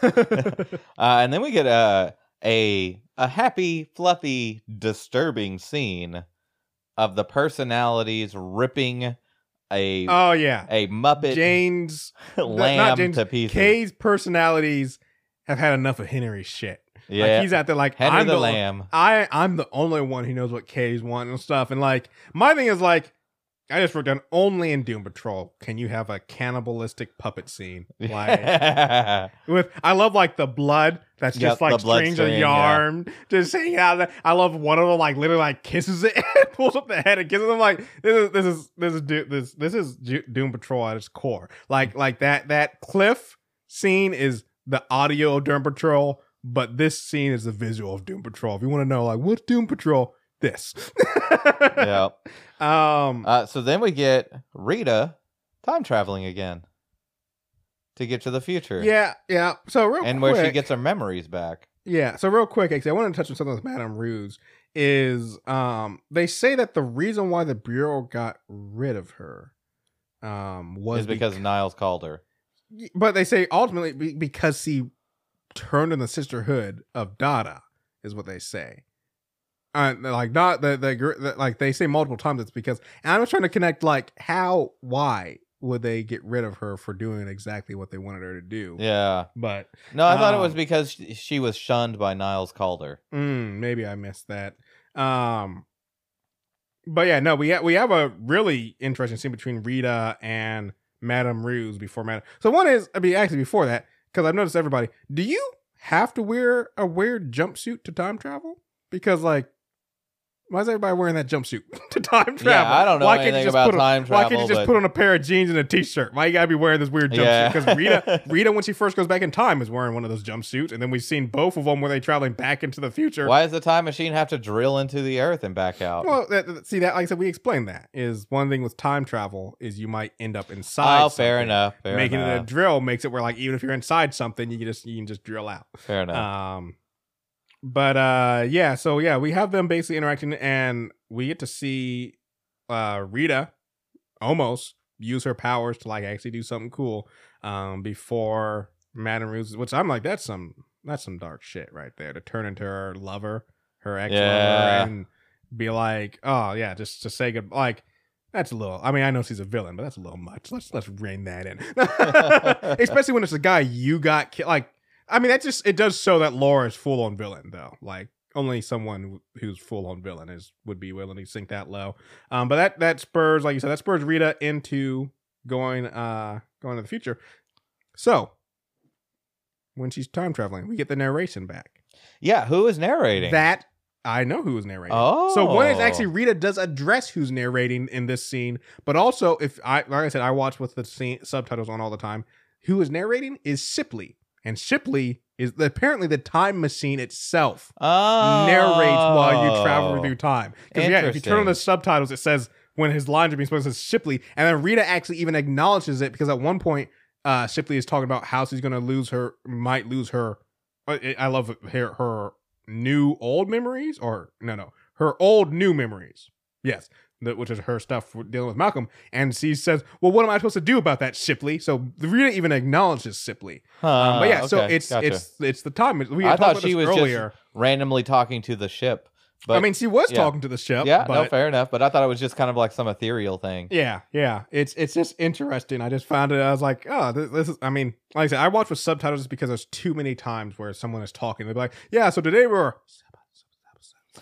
A: <laughs>
B: Uh, and then we get a a a happy, fluffy, disturbing scene of the personalities ripping a
A: oh yeah,
B: a Muppet
A: Jane's <laughs>
B: lamb
A: not James,
B: to pieces.
A: Kay's personalities have had enough of Henry's shit.
B: yeah,
A: Like he's out there like
B: Henry
A: I'm
B: the,
A: the,
B: lamb.
A: I I'm the only one who knows what Kay's want and stuff. And like my thing is like I just wrote down only in Doom Patrol can you have a cannibalistic puppet scene. <laughs> Like with I love like the blood that's
B: Yep,
A: just like strings
B: string,
A: of
B: yeah.
A: yarn just hanging out. I love one of them like literally like kisses it <laughs> pulls up the head and kisses them like this is this is this is this this is Doom Patrol at its core. Like like that that cliff scene is the audio of Doom Patrol, but this scene is the visual of Doom Patrol. If you want to know like what's Doom Patrol, this.
B: yeah. <laughs>
A: Um
B: Uh, so then we get Rita time traveling again to get to the future.
A: yeah, yeah. So real
B: and
A: quick,
B: where she gets her memories back.
A: Yeah, so real quick, actually, I wanted to touch on something with Madame Rouge. Is um they say that the reason why the Bureau got rid of her um was
B: because
A: bec-
B: Niles Calder.
A: but they say ultimately be- because he turned in the sisterhood of Dada is what they say. Uh, like not the, the the like they say multiple times it's because and I'm just trying to connect like how why would they get rid of her for doing exactly what they wanted her to do?
B: Yeah.
A: But
B: No, I thought it was
A: Um,
B: because she was shunned by Niles Calder.
A: Mm, maybe I missed that. Um, but yeah, no, we ha- we have a really interesting scene between Rita and Madame Rouge before Madame. So one is, I mean, actually before that, because I've noticed everybody. Do you have to wear a weird jumpsuit to time travel? Because like. Why is everybody wearing that jumpsuit <laughs> to time travel?
B: Yeah, I don't know
A: Why can't you
B: anything
A: just
B: about
A: put on-
B: time
A: Why can't you just
B: but-
A: put on a pair of jeans and a t-shirt? Why you gotta be wearing this weird jumpsuit?
B: Yeah.
A: Because Rita, <laughs> Rita, when she first goes back in time, is wearing one of those jumpsuits, and then we've seen both of them where they're traveling back into the future.
B: Why does the time machine have to drill into the earth and back out?
A: Well, that, see that like I said, we explained that is one thing with time travel is you might end up inside.
B: oh, fair enough. Fair
A: Making it a drill makes it where like even if you're inside something, you can just you can just drill out.
B: fair enough.
A: Um, but uh, yeah, so yeah, we have them basically interacting, and we get to see uh Rita almost use her powers to like actually do something cool. Um, before Madame Rouge, which I'm like, that's some that's some dark shit right there to turn into her lover, her ex lover,
B: Yeah.
A: and be like, oh yeah, just to say good like. That's a little. I mean, I know she's a villain, but that's a little much. Let's let's rein that in, <laughs> <laughs> especially when it's a guy you got ki- like I mean, that just it does show that Laura is full on villain though. Like only someone who's full on villain is would be willing to sink that low. Um, but that that spurs, like you said, that spurs Rita into going uh going to the future. So when she's time traveling. We get the narration back.
B: Yeah, who is narrating?
A: That I know who is narrating.
B: Oh.
A: So one is actually Rita does address who's narrating in this scene, but also if I like I said I watch with the scene, subtitles on all the time. Who is narrating is Shipley, and Shipley is apparently the time machine itself
B: oh.
A: narrates while you travel through time. Because yeah, if you turn on the subtitles, it says when his lines are being spoken, it says Shipley, and then Rita actually even acknowledges it because at one point, uh, Shipley is talking about how she's going to lose her, might lose her. I I love her her new old memories, or no, no, her old new memories. Yes. The- Which is her stuff dealing with Malcolm, and she says, "Well, what am I supposed to do about that, Shipley?" So Rita even acknowledges Shipley.
B: Huh,
A: Um, but yeah, so it's
B: gotcha.
A: it's it's the time. We
B: I thought she was
A: earlier.
B: just randomly talking to the ship. But
A: I mean, she was
B: yeah.
A: talking to the ship.
B: yeah,
A: but
B: no, fair enough. But I thought it was just kind of like some ethereal thing.
A: Yeah, yeah. It's it's just interesting. I just found it. I was like, oh, this, this is. I mean, like I said, I watch with subtitles just because there's too many times where someone is talking. They're like, yeah. So today we're.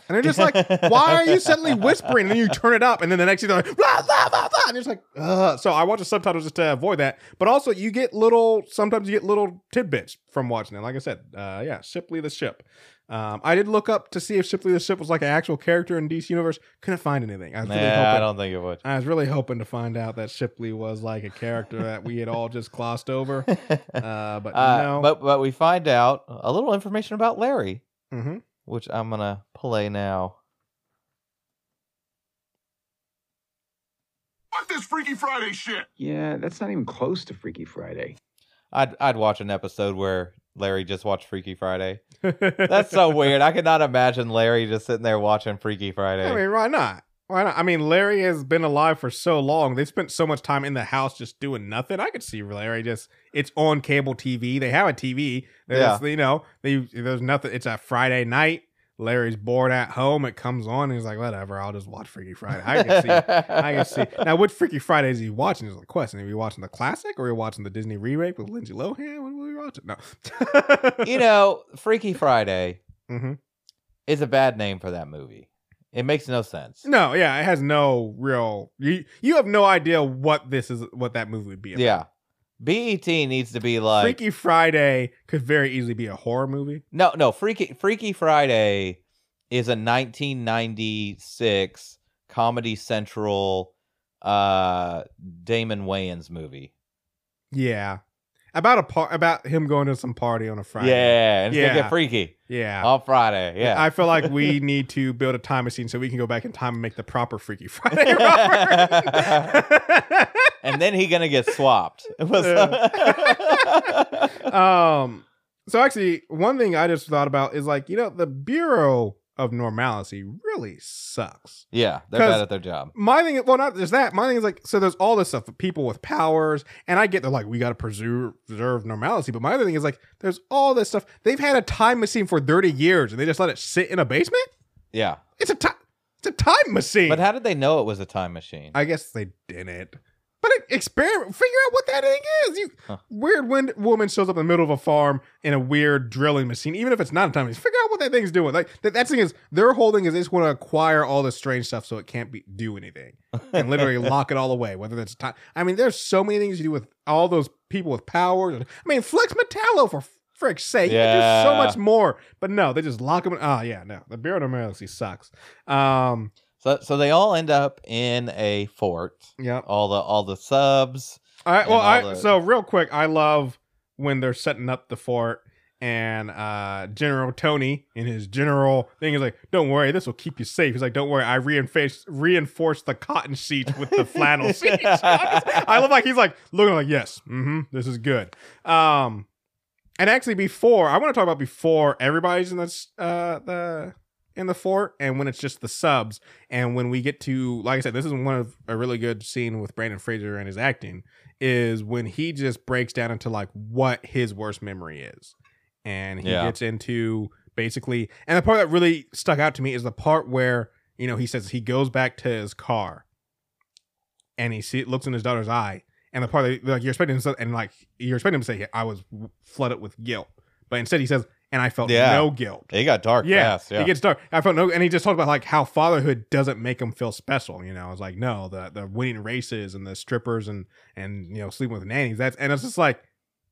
A: And they're just like, why are you suddenly <laughs> whispering? And then you turn it up, and then the next thing they're like, blah, blah, blah, blah. And you're just like, Ugh. So I watch the subtitles just to avoid that. But also, you get little, sometimes you get little tidbits from watching it. Like I said, uh, yeah, Shipley the ship. Um, I did look up to see if Shipley the ship was like an actual character in DC Universe. Couldn't find anything. I was really
B: Nah,
A: hoping,
B: I don't think it would.
A: I was really hoping to find out that Shipley was like a character that we had all just glossed over. <laughs> Uh, but
B: Uh,
A: no.
B: But but we find out a little information about Larry,
A: Mhm.
B: Which I'm gonna play now.
G: Fuck this Freaky Friday shit.
I: Yeah, that's not even close to Freaky Friday.
B: I'd I'd watch an episode where Larry just watched Freaky Friday. <laughs> That's so weird. I could not imagine Larry just sitting there watching Freaky Friday.
A: I mean, why not? Why not? I mean, Larry has been alive for so long. They've spent so much time in the house just doing nothing. I could see Larry just it's on cable TV. They have a TV. There's, you know, they, there's nothing. It's a Friday night. Larry's bored at home. It comes on. And he's like, whatever. I'll just watch Freaky Friday. I can see. I can see. <laughs> Now, what Freaky Friday is he watching? Is the question. Are you watching the classic or are you watching the Disney remake with Lindsay Lohan? What are you watching? No.
B: you know, Freaky Friday <laughs>
A: hmm
B: is a bad name for that movie. It makes no sense.
A: No, yeah, it has no real. You you have no idea what this is, what that movie would be. About.
B: Yeah. BET needs to be like
A: Freaky Friday could very easily be a horror movie.
B: No, no, Freaky Freaky Friday is a 1996 Comedy Central uh Damon Wayans movie.
A: Yeah, about a par- about him going to some party on a Friday.
B: Yeah, and it's gonna
A: Yeah.
B: get freaky
A: yeah.
B: on Friday. Yeah.
A: I feel like we <laughs> need to build a time machine so we can go back in time and make the proper Freaky Friday. <laughs>
B: And then he gonna get swapped. <laughs>
A: Um so actually one thing i just thought about is like you know the bureau of normalcy really sucks
B: Yeah, they're bad at their job.
A: my thing well not just that my thing is like so there's all this stuff people with powers and i get they're like we got to preserve preserve normalcy but my other thing is like there's all this stuff they've had a time machine for 30 years and they just let it sit in a basement
B: Yeah.
A: it's a time it's a time machine
B: But how did they know it was a time machine?
A: I guess they didn't. But experiment, figure out what that thing is. You
B: Huh.
A: weird wind woman shows up in the middle of a farm in a weird drilling machine. Even if it's not a time machine, figure out what that thing's doing. Like that, that thing is, their whole thing is they just want to acquire all this strange stuff so it can't be do anything and <laughs> literally lock it all away. Whether that's time, I mean, there's so many things you do with all those people with powers. I mean, Flex Mentallo for frick's sake, you can so much more. But no, they just lock them. In, oh yeah, no, the Bureau of Normalcy sucks. Um,
B: So so they all end up in a fort.
A: yeah.
B: All the all the subs.
A: I well, I
B: the-
A: so real quick, I love when they're setting up the fort and uh General Tony in his general thing is like, "Don't worry, this will keep you safe." He's like, "Don't worry, I reinforce reinforce the cotton sheets with the flannel <laughs> sheets." I love like he's like looking like, "Yes, mm-hmm, this is good." Um, and actually, before I want to talk about before everybody's in this uh the in the fort and when it's just the subs. And when we get to like i said this is one of a really good scene with brendan fraser and his acting is when he just breaks down into like what his worst memory is. And he
B: Yeah.
A: gets into basically and the part that really stuck out to me is the part where you know he says he goes back to his car and he see, looks in his daughter's eye and the part that like you're expecting him to, and like you're expecting him to say i was flooded with guilt. But instead he says and i felt
B: Yeah.
A: no guilt
B: It got dark
A: yeah,
B: fast. Yeah.
A: it gets dark. I felt no, and he just talked about like how fatherhood doesn't make him feel special. You know, it's like no, the the winning races and the strippers and and you know sleeping with nannies. That's and it's just like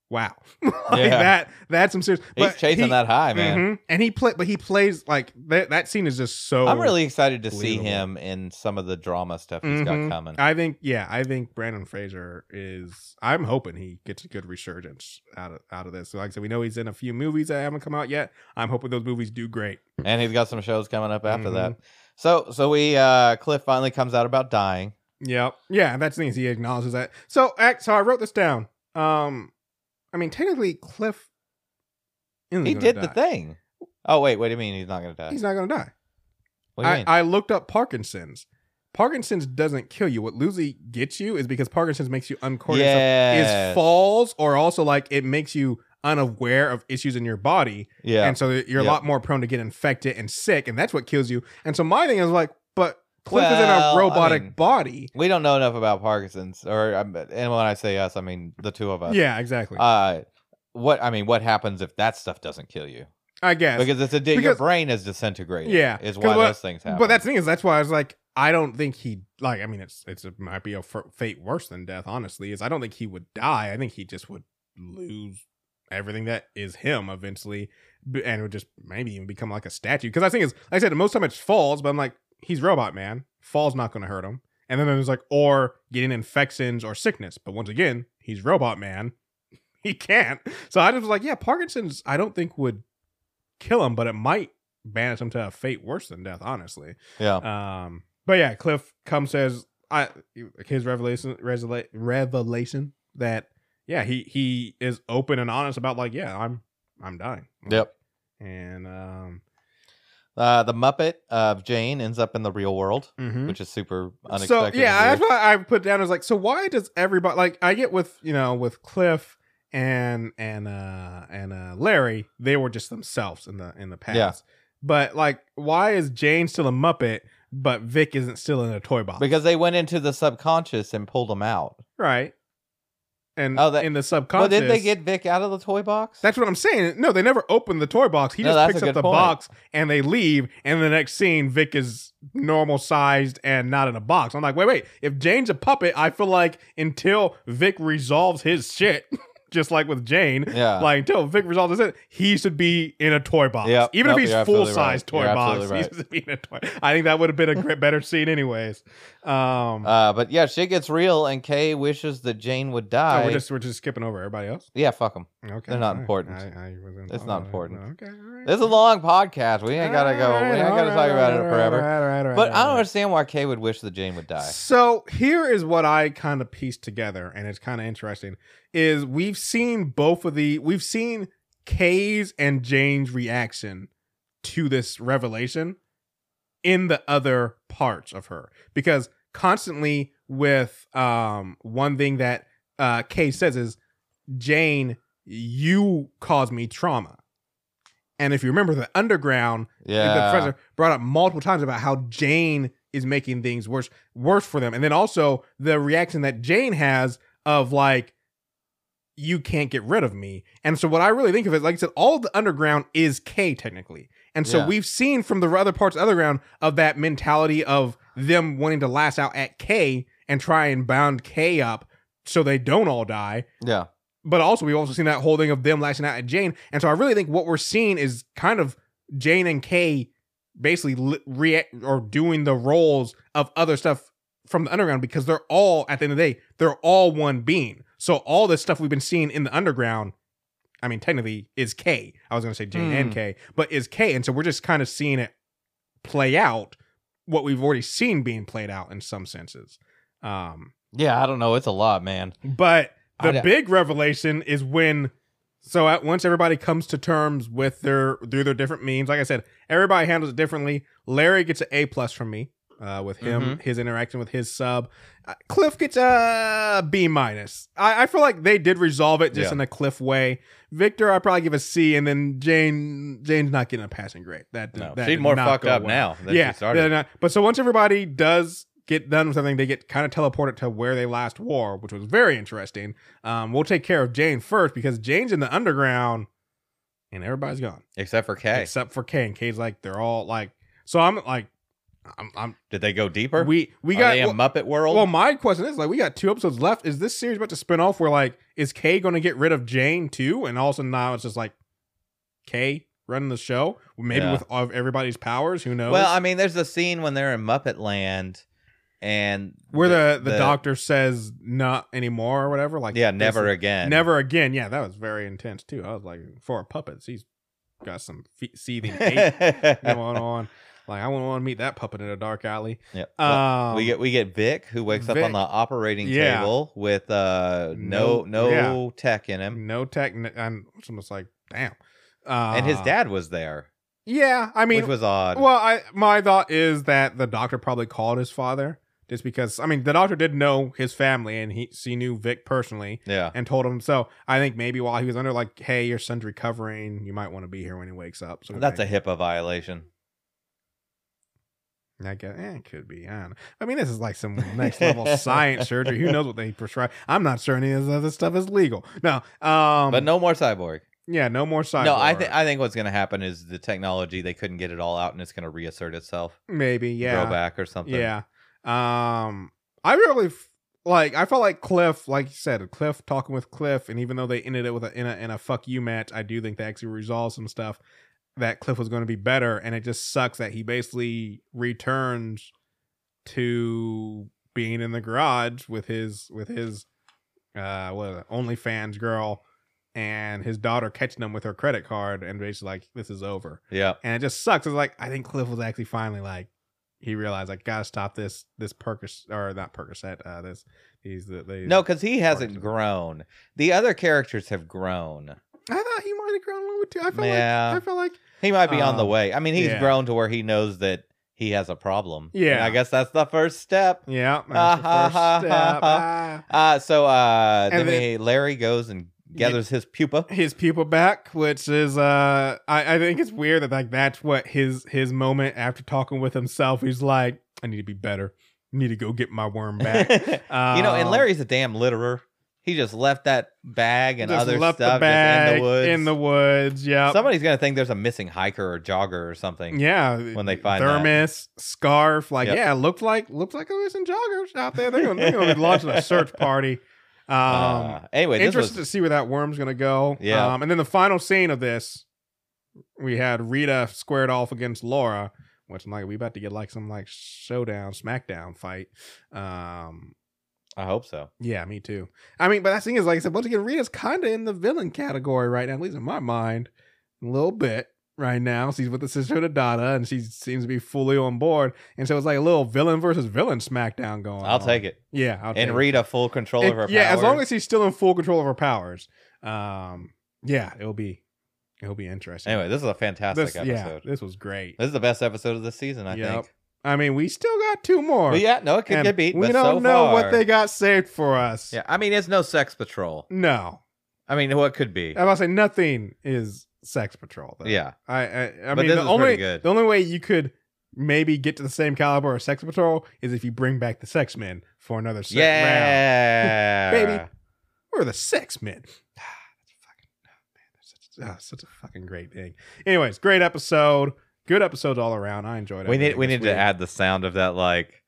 A: wow, <laughs> like
B: Yeah.
A: that that's some serious.
B: He's chasing
A: he-
B: that high, man.
A: Mhm. and he play, but he plays like that. That scene is just so.
B: I'm really excited to see him in some of the drama stuff he's
A: Mhm.
B: got coming.
A: I think, yeah, I think Brendan Fraser is. I'm hoping he gets a good resurgence out of out of this. So like I said, we know he's in a few movies that haven't come out yet. I'm hoping those movies do great.
B: and he's got some shows coming up after that.
A: Mhm.
B: So so we uh Cliff finally comes out about dying.
A: Yep. Yeah, that's the thing. He acknowledges that. So. So I wrote this down. Um, I mean, technically, Cliff.
B: He
A: gonna
B: did the thing. Oh wait, what do you mean he's not gonna die?
A: He's not going to die.
B: what do you
A: I? I looked up Parkinson's. Parkinson's doesn't kill you. What Lucy gets you is because Parkinson's makes you uncoordinated.
B: Yes.
A: Is falls or also like it makes you unaware of issues in your body,
B: yeah.
A: and so you're
B: Yep.
A: a lot more prone to get infected and sick, and that's what kills you. And so my thing is like, but Cliff is in
B: a
A: a
B: I
A: robotic
B: mean,
A: body.
B: we don't know enough about Parkinson's, or and when I say us, I mean the two of us.
A: Yeah, exactly.
B: Uh, what I mean, what happens if that stuff doesn't kill you?
A: I guess
B: Because it's a di- your brain is disintegrated.
A: Yeah,
B: is why
A: what-
B: those things happen.
A: But that's the thing is that's why I was like, I don't think he like. I mean, it's it's it might be a f- fate worse than death. Honestly, is I don't think he would die. I think he just would lose everything that is him eventually, and would just maybe even become like a statue. Because I think it's like I said, most time it's falls, but I'm like, he's robot man. Falls not going to hurt him. And then there's like, or getting infections or sickness. But once again, he's robot man. <laughs> He can't. So I just was like, yeah, Parkinson's. I don't think would kill him, but it might banish him to a fate worse than death. Honestly.
B: yeah.
A: Um, but yeah, Cliff comes says I his revelation resela- revelation that yeah he he is open and honest about like yeah I'm I'm dying.
B: Yep.
A: And um,
B: Uh, the Muppet of Jane ends up in the real world,
A: mhm.
B: which is super unexpected.
A: so
B: yeah,
A: why I put down as like so why does everybody like I get with you know with Cliff and and uh and uh Larry they were just themselves in the in the past.
B: Yeah.
A: But like, why is Jane still a Muppet, but Vic isn't still in a toy box?
B: because they went into the subconscious and pulled him out.
A: Right. And
B: Oh, that-
A: in the subconscious.
B: Well, did they get Vic out of the toy box?
A: That's what I'm saying. No, they never opened the toy box. He
B: No,
A: just picks up the
B: point.
A: box and they leave. And the next scene, Vic is normal sized and not in a box. I'm like, wait, wait. If Jane's a puppet, I feel like until Vic resolves his shit, <laughs> just like with Jane,
B: Yeah.
A: like until Vic resolves it, he should be in a toy box.
B: Yep,
A: Even if he's full size
B: right.
A: toy
B: You're
A: box,
B: absolutely
A: he <laughs> should be in a toy. I think that would have been a better scene, anyways. Um,
B: Uh, but yeah, shit gets real, and Kay wishes that Jane would die.
A: we're just we're just skipping over everybody else.
B: Yeah, fuck them.
A: Okay,
B: They're not
A: right.
B: important.
A: I, I wasn't-
B: It's
A: oh,
B: not
A: right.
B: important.
A: Okay, right.
B: This is a long podcast. We ain't gotta go. We ain't gotta talk about it forever. But I don't understand why Kay would wish that Jane would die.
A: So here is what I kind of pieced together, and it's kind of interesting. Is we've seen both of the we've seen Kay's and Jane's reaction to this revelation in the other parts of her because constantly with um one thing that uh Kay says is Jane you caused me trauma and if you remember the underground the
B: Yeah.
A: professor brought up multiple times about how Jane is making things worse worse for them. And then also the reaction that Jane has of like you can't get rid of me. And so what I really think of it, like I said, all the underground is Kay technically. And so
B: Yeah.
A: we've seen from the other parts of underground of that mentality of them wanting to last out at Kay and try and bound Kay up so they don't all die
B: Yeah.
A: but also we've also seen that whole thing of them lashing out at Jane, and so I really think what we're seeing is kind of Jane and Kay basically li- re- or doing the roles of other stuff from the underground because they're all at the end of the day they're all one being. So all this stuff we've been seeing in the underground, I mean technically is Kay. I was gonna say Jane and
B: Hmm.
A: Kay, but is Kay, and so we're just kind of seeing it play out what we've already seen being played out in some senses. Um,
B: Yeah, I don't know. It's a lot, man.
A: but the big revelation is when so at once everybody comes to terms with their through their different means. Like I said, everybody handles it differently. Larry gets an A plus from me uh, with him,
B: Mm-hmm.
A: his interaction with his sub. Uh, Cliff gets a B minus. I, I feel like they did resolve it just
B: Yeah.
A: in a Cliff way. Victor, I probably give a C, and then Jane, Jane's not getting a passing grade. That
B: No,
A: that
B: she's more fucked up
A: well
B: now than
A: yeah,
B: she started.
A: not- but so once everybody does get done with something, they get kind of teleported to where they last war, which was very interesting. Um, we'll take care of Jane first because Jane's in the underground, and everybody's gone
B: Except for Kay.
A: except for Kay. And Kay's like they're all like, so I'm like, I'm, I'm
B: Did they go deeper?
A: we we
B: Are
A: got well,
B: Muppet World.
A: well, my question is like we got two episodes left. Is this series about to spin off where like is Kay going to get rid of Jane too? And all of a sudden now it's just like Kay running the show, maybe
B: Yeah.
A: with all of everybody's powers. Who knows?
B: well, I mean, there's a scene when they're in Muppet Land, and
A: where the, the doctor says not anymore or whatever. Like
B: yeah, never again,
A: never again. Yeah, that was very intense too. I was like, for puppets, he's got some fe- seething hate <laughs> going on. Like I wouldn't want to meet that puppet in a dark alley. Um,
B: Well, we get we get Vic who wakes up on the operating
A: Yeah.
B: table with uh no
A: No-
B: no
A: yeah.
B: tech in him,
A: no tech, and it's almost like damn. Uh,
B: and his dad was there,
A: Yeah, I mean,
B: which was odd.
A: well, I my thought is that the doctor probably called his father just because. I mean, the doctor did know his family, and he he knew Vic personally.
B: yeah,
A: and told him. So I think maybe while he was under, like, hey, your son's recovering, you might want to be here when he wakes up. So
B: that's a HIPAA violation.
A: I guess eh, it could be. I don't know. I mean, this is like some next level science <laughs> surgery. Who knows what they prescribe? I'm not sure any of this other stuff is legal. No, um,
B: but no more cyborg.
A: yeah, no more cyborg.
B: No, I think I think what's going to happen is the technology they couldn't get it all out, and it's going to reassert itself,
A: maybe yeah,
B: grow back or something.
A: yeah. Um, I really f- like. I felt like Cliff, like you said, Cliff talking with Cliff, and even though they ended it with a in a in a fuck you match, I do think they actually resolved some stuff that Cliff was going to be better, and it just sucks that he basically returns to being in the garage with his with his uh what is it, OnlyFans girl and his daughter catching him with her credit card and basically like this is over
B: yeah.
A: and it just sucks. It's like I think Cliff was actually finally like he realized I gotta stop this this Percocet or not Percocet uh this these the
B: No, because he hasn't
A: Parts of it.
B: grown. The other characters have grown.
A: I thought he might have grown a little bit too. I felt
B: Yeah.
A: like I felt like
B: He might be on the
A: Um,
B: way. I mean, he's
A: yeah.
B: grown to where he knows that he has a problem. And
A: Yeah.
B: I guess that's the first step.
A: yeah
B: Ah,
A: that's the
B: ha,
A: first
B: ha,
A: step.
B: ha,
A: Ah.
B: Uh, so uh,
A: And
B: then we, Larry goes and gathers his pupa.
A: his pupil back, which is uh I, I think it's weird that like that's what his his moment after talking with himself. He's like, I need to be better. I need to go get my worm back. <laughs>
B: you know, and
A: Um,
B: Larry's a damn litterer. He just left that bag and
A: just
B: other
A: left
B: stuff
A: the bag
B: just in the woods.
A: In the woods, yeah.
B: Somebody's gonna think there's a missing hiker or jogger or something.
A: Yeah,
B: when they find that.
A: thermos, scarf, like
B: Yep.
A: yeah, it looked like looked like a missing some joggers out there. They're gonna, they're gonna be launching a search party. <laughs> Um,
B: Uh, anyway,
A: interested
B: was
A: to see where that worm's gonna go.
B: Yeah.
A: um, and then the final scene of this, we had Rita squared off against Laura, which I'm like, we about to get like some like showdown, smackdown fight. Um,
B: I hope so.
A: yeah, me too. I mean, but that thing is, like I said, once again, Rita's kind of in the villain category right now, at least in my mind, a little bit right now. She's with the sister of Dada, and she seems to be fully on board. And so it's like a little villain versus villain smackdown going
B: I'll
A: on.
B: take it.
A: Yeah, I'll take
B: And
A: it.
B: Rita full control of
A: It-
B: her
A: yeah, as long
B: powers.
A: as she's still in full control of her powers. Um, yeah, it'll be it'll be interesting.
B: Anyway, this is a fantastic
A: this,
B: episode.
A: yeah, this was great.
B: This is the best episode of the season, I
A: Yep.
B: think.
A: I mean, we still got two more.
B: But yeah, no, it could get beat.
A: We don't
B: so
A: know
B: far,
A: what they got saved for us.
B: Yeah, I mean, it's no sex patrol.
A: No,
B: I mean, what could be?
A: I was say nothing is sex patrol. Though.
B: Yeah.
A: I I, I mean the only
B: good.
A: the only way you could maybe get to the same caliber of sex patrol is if you bring back the sex men for another se- round.
B: Yeah, <laughs>
A: Baby. We're the sex men. <sighs> That's fucking oh, man, that's such, ah, such a fucking great thing. Anyways, great episode. Good episodes all around. I enjoyed it.
B: We need we need to add the sound of that like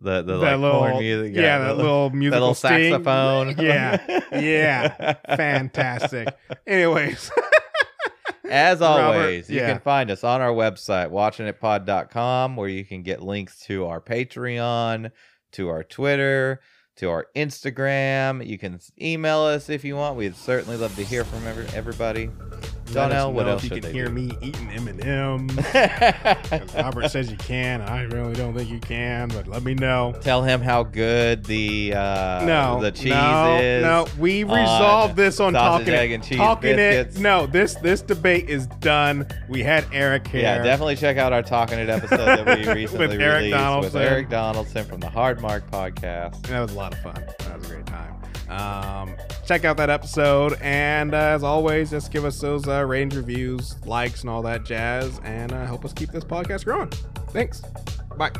B: the the
A: that
B: like
A: little
B: music.
A: yeah, that little <laughs>
B: that
A: musical
B: little
A: sting.
B: saxophone. <laughs>
A: Yeah, yeah, fantastic. Anyways, <laughs>
B: As
A: Robert,
B: always, you
A: yeah.
B: can find us on our website, watchingitpod.com, where you can get links to our Patreon, to our Twitter, to our Instagram. You can email us if you want. We'd certainly love to hear from everybody. Donnell, what else
A: you can hear
B: do?
A: me eating M and M. <laughs> Robert says you can. I really don't think you can, but let me know.
B: Tell him how good the uh,
A: no,
B: the cheese
A: no,
B: is.
A: No, we
B: on
A: resolved this on
B: sausage,
A: talking
B: egg,
A: it.
B: and cheese
A: talking
B: biscuits.
A: it. No, this this debate is done. We had Eric here.
B: Yeah, definitely check out our Talking It episode that we <laughs> recently
A: With Eric
B: released
A: Donaldson.
B: with Eric Donaldson from the Hard Mark podcast.
A: That was a lot of fun. That was a great. Um, check out that episode, and uh, as always, just give us those uh, range reviews, likes, and all that jazz, and uh, help us keep this podcast growing. Thanks. Bye.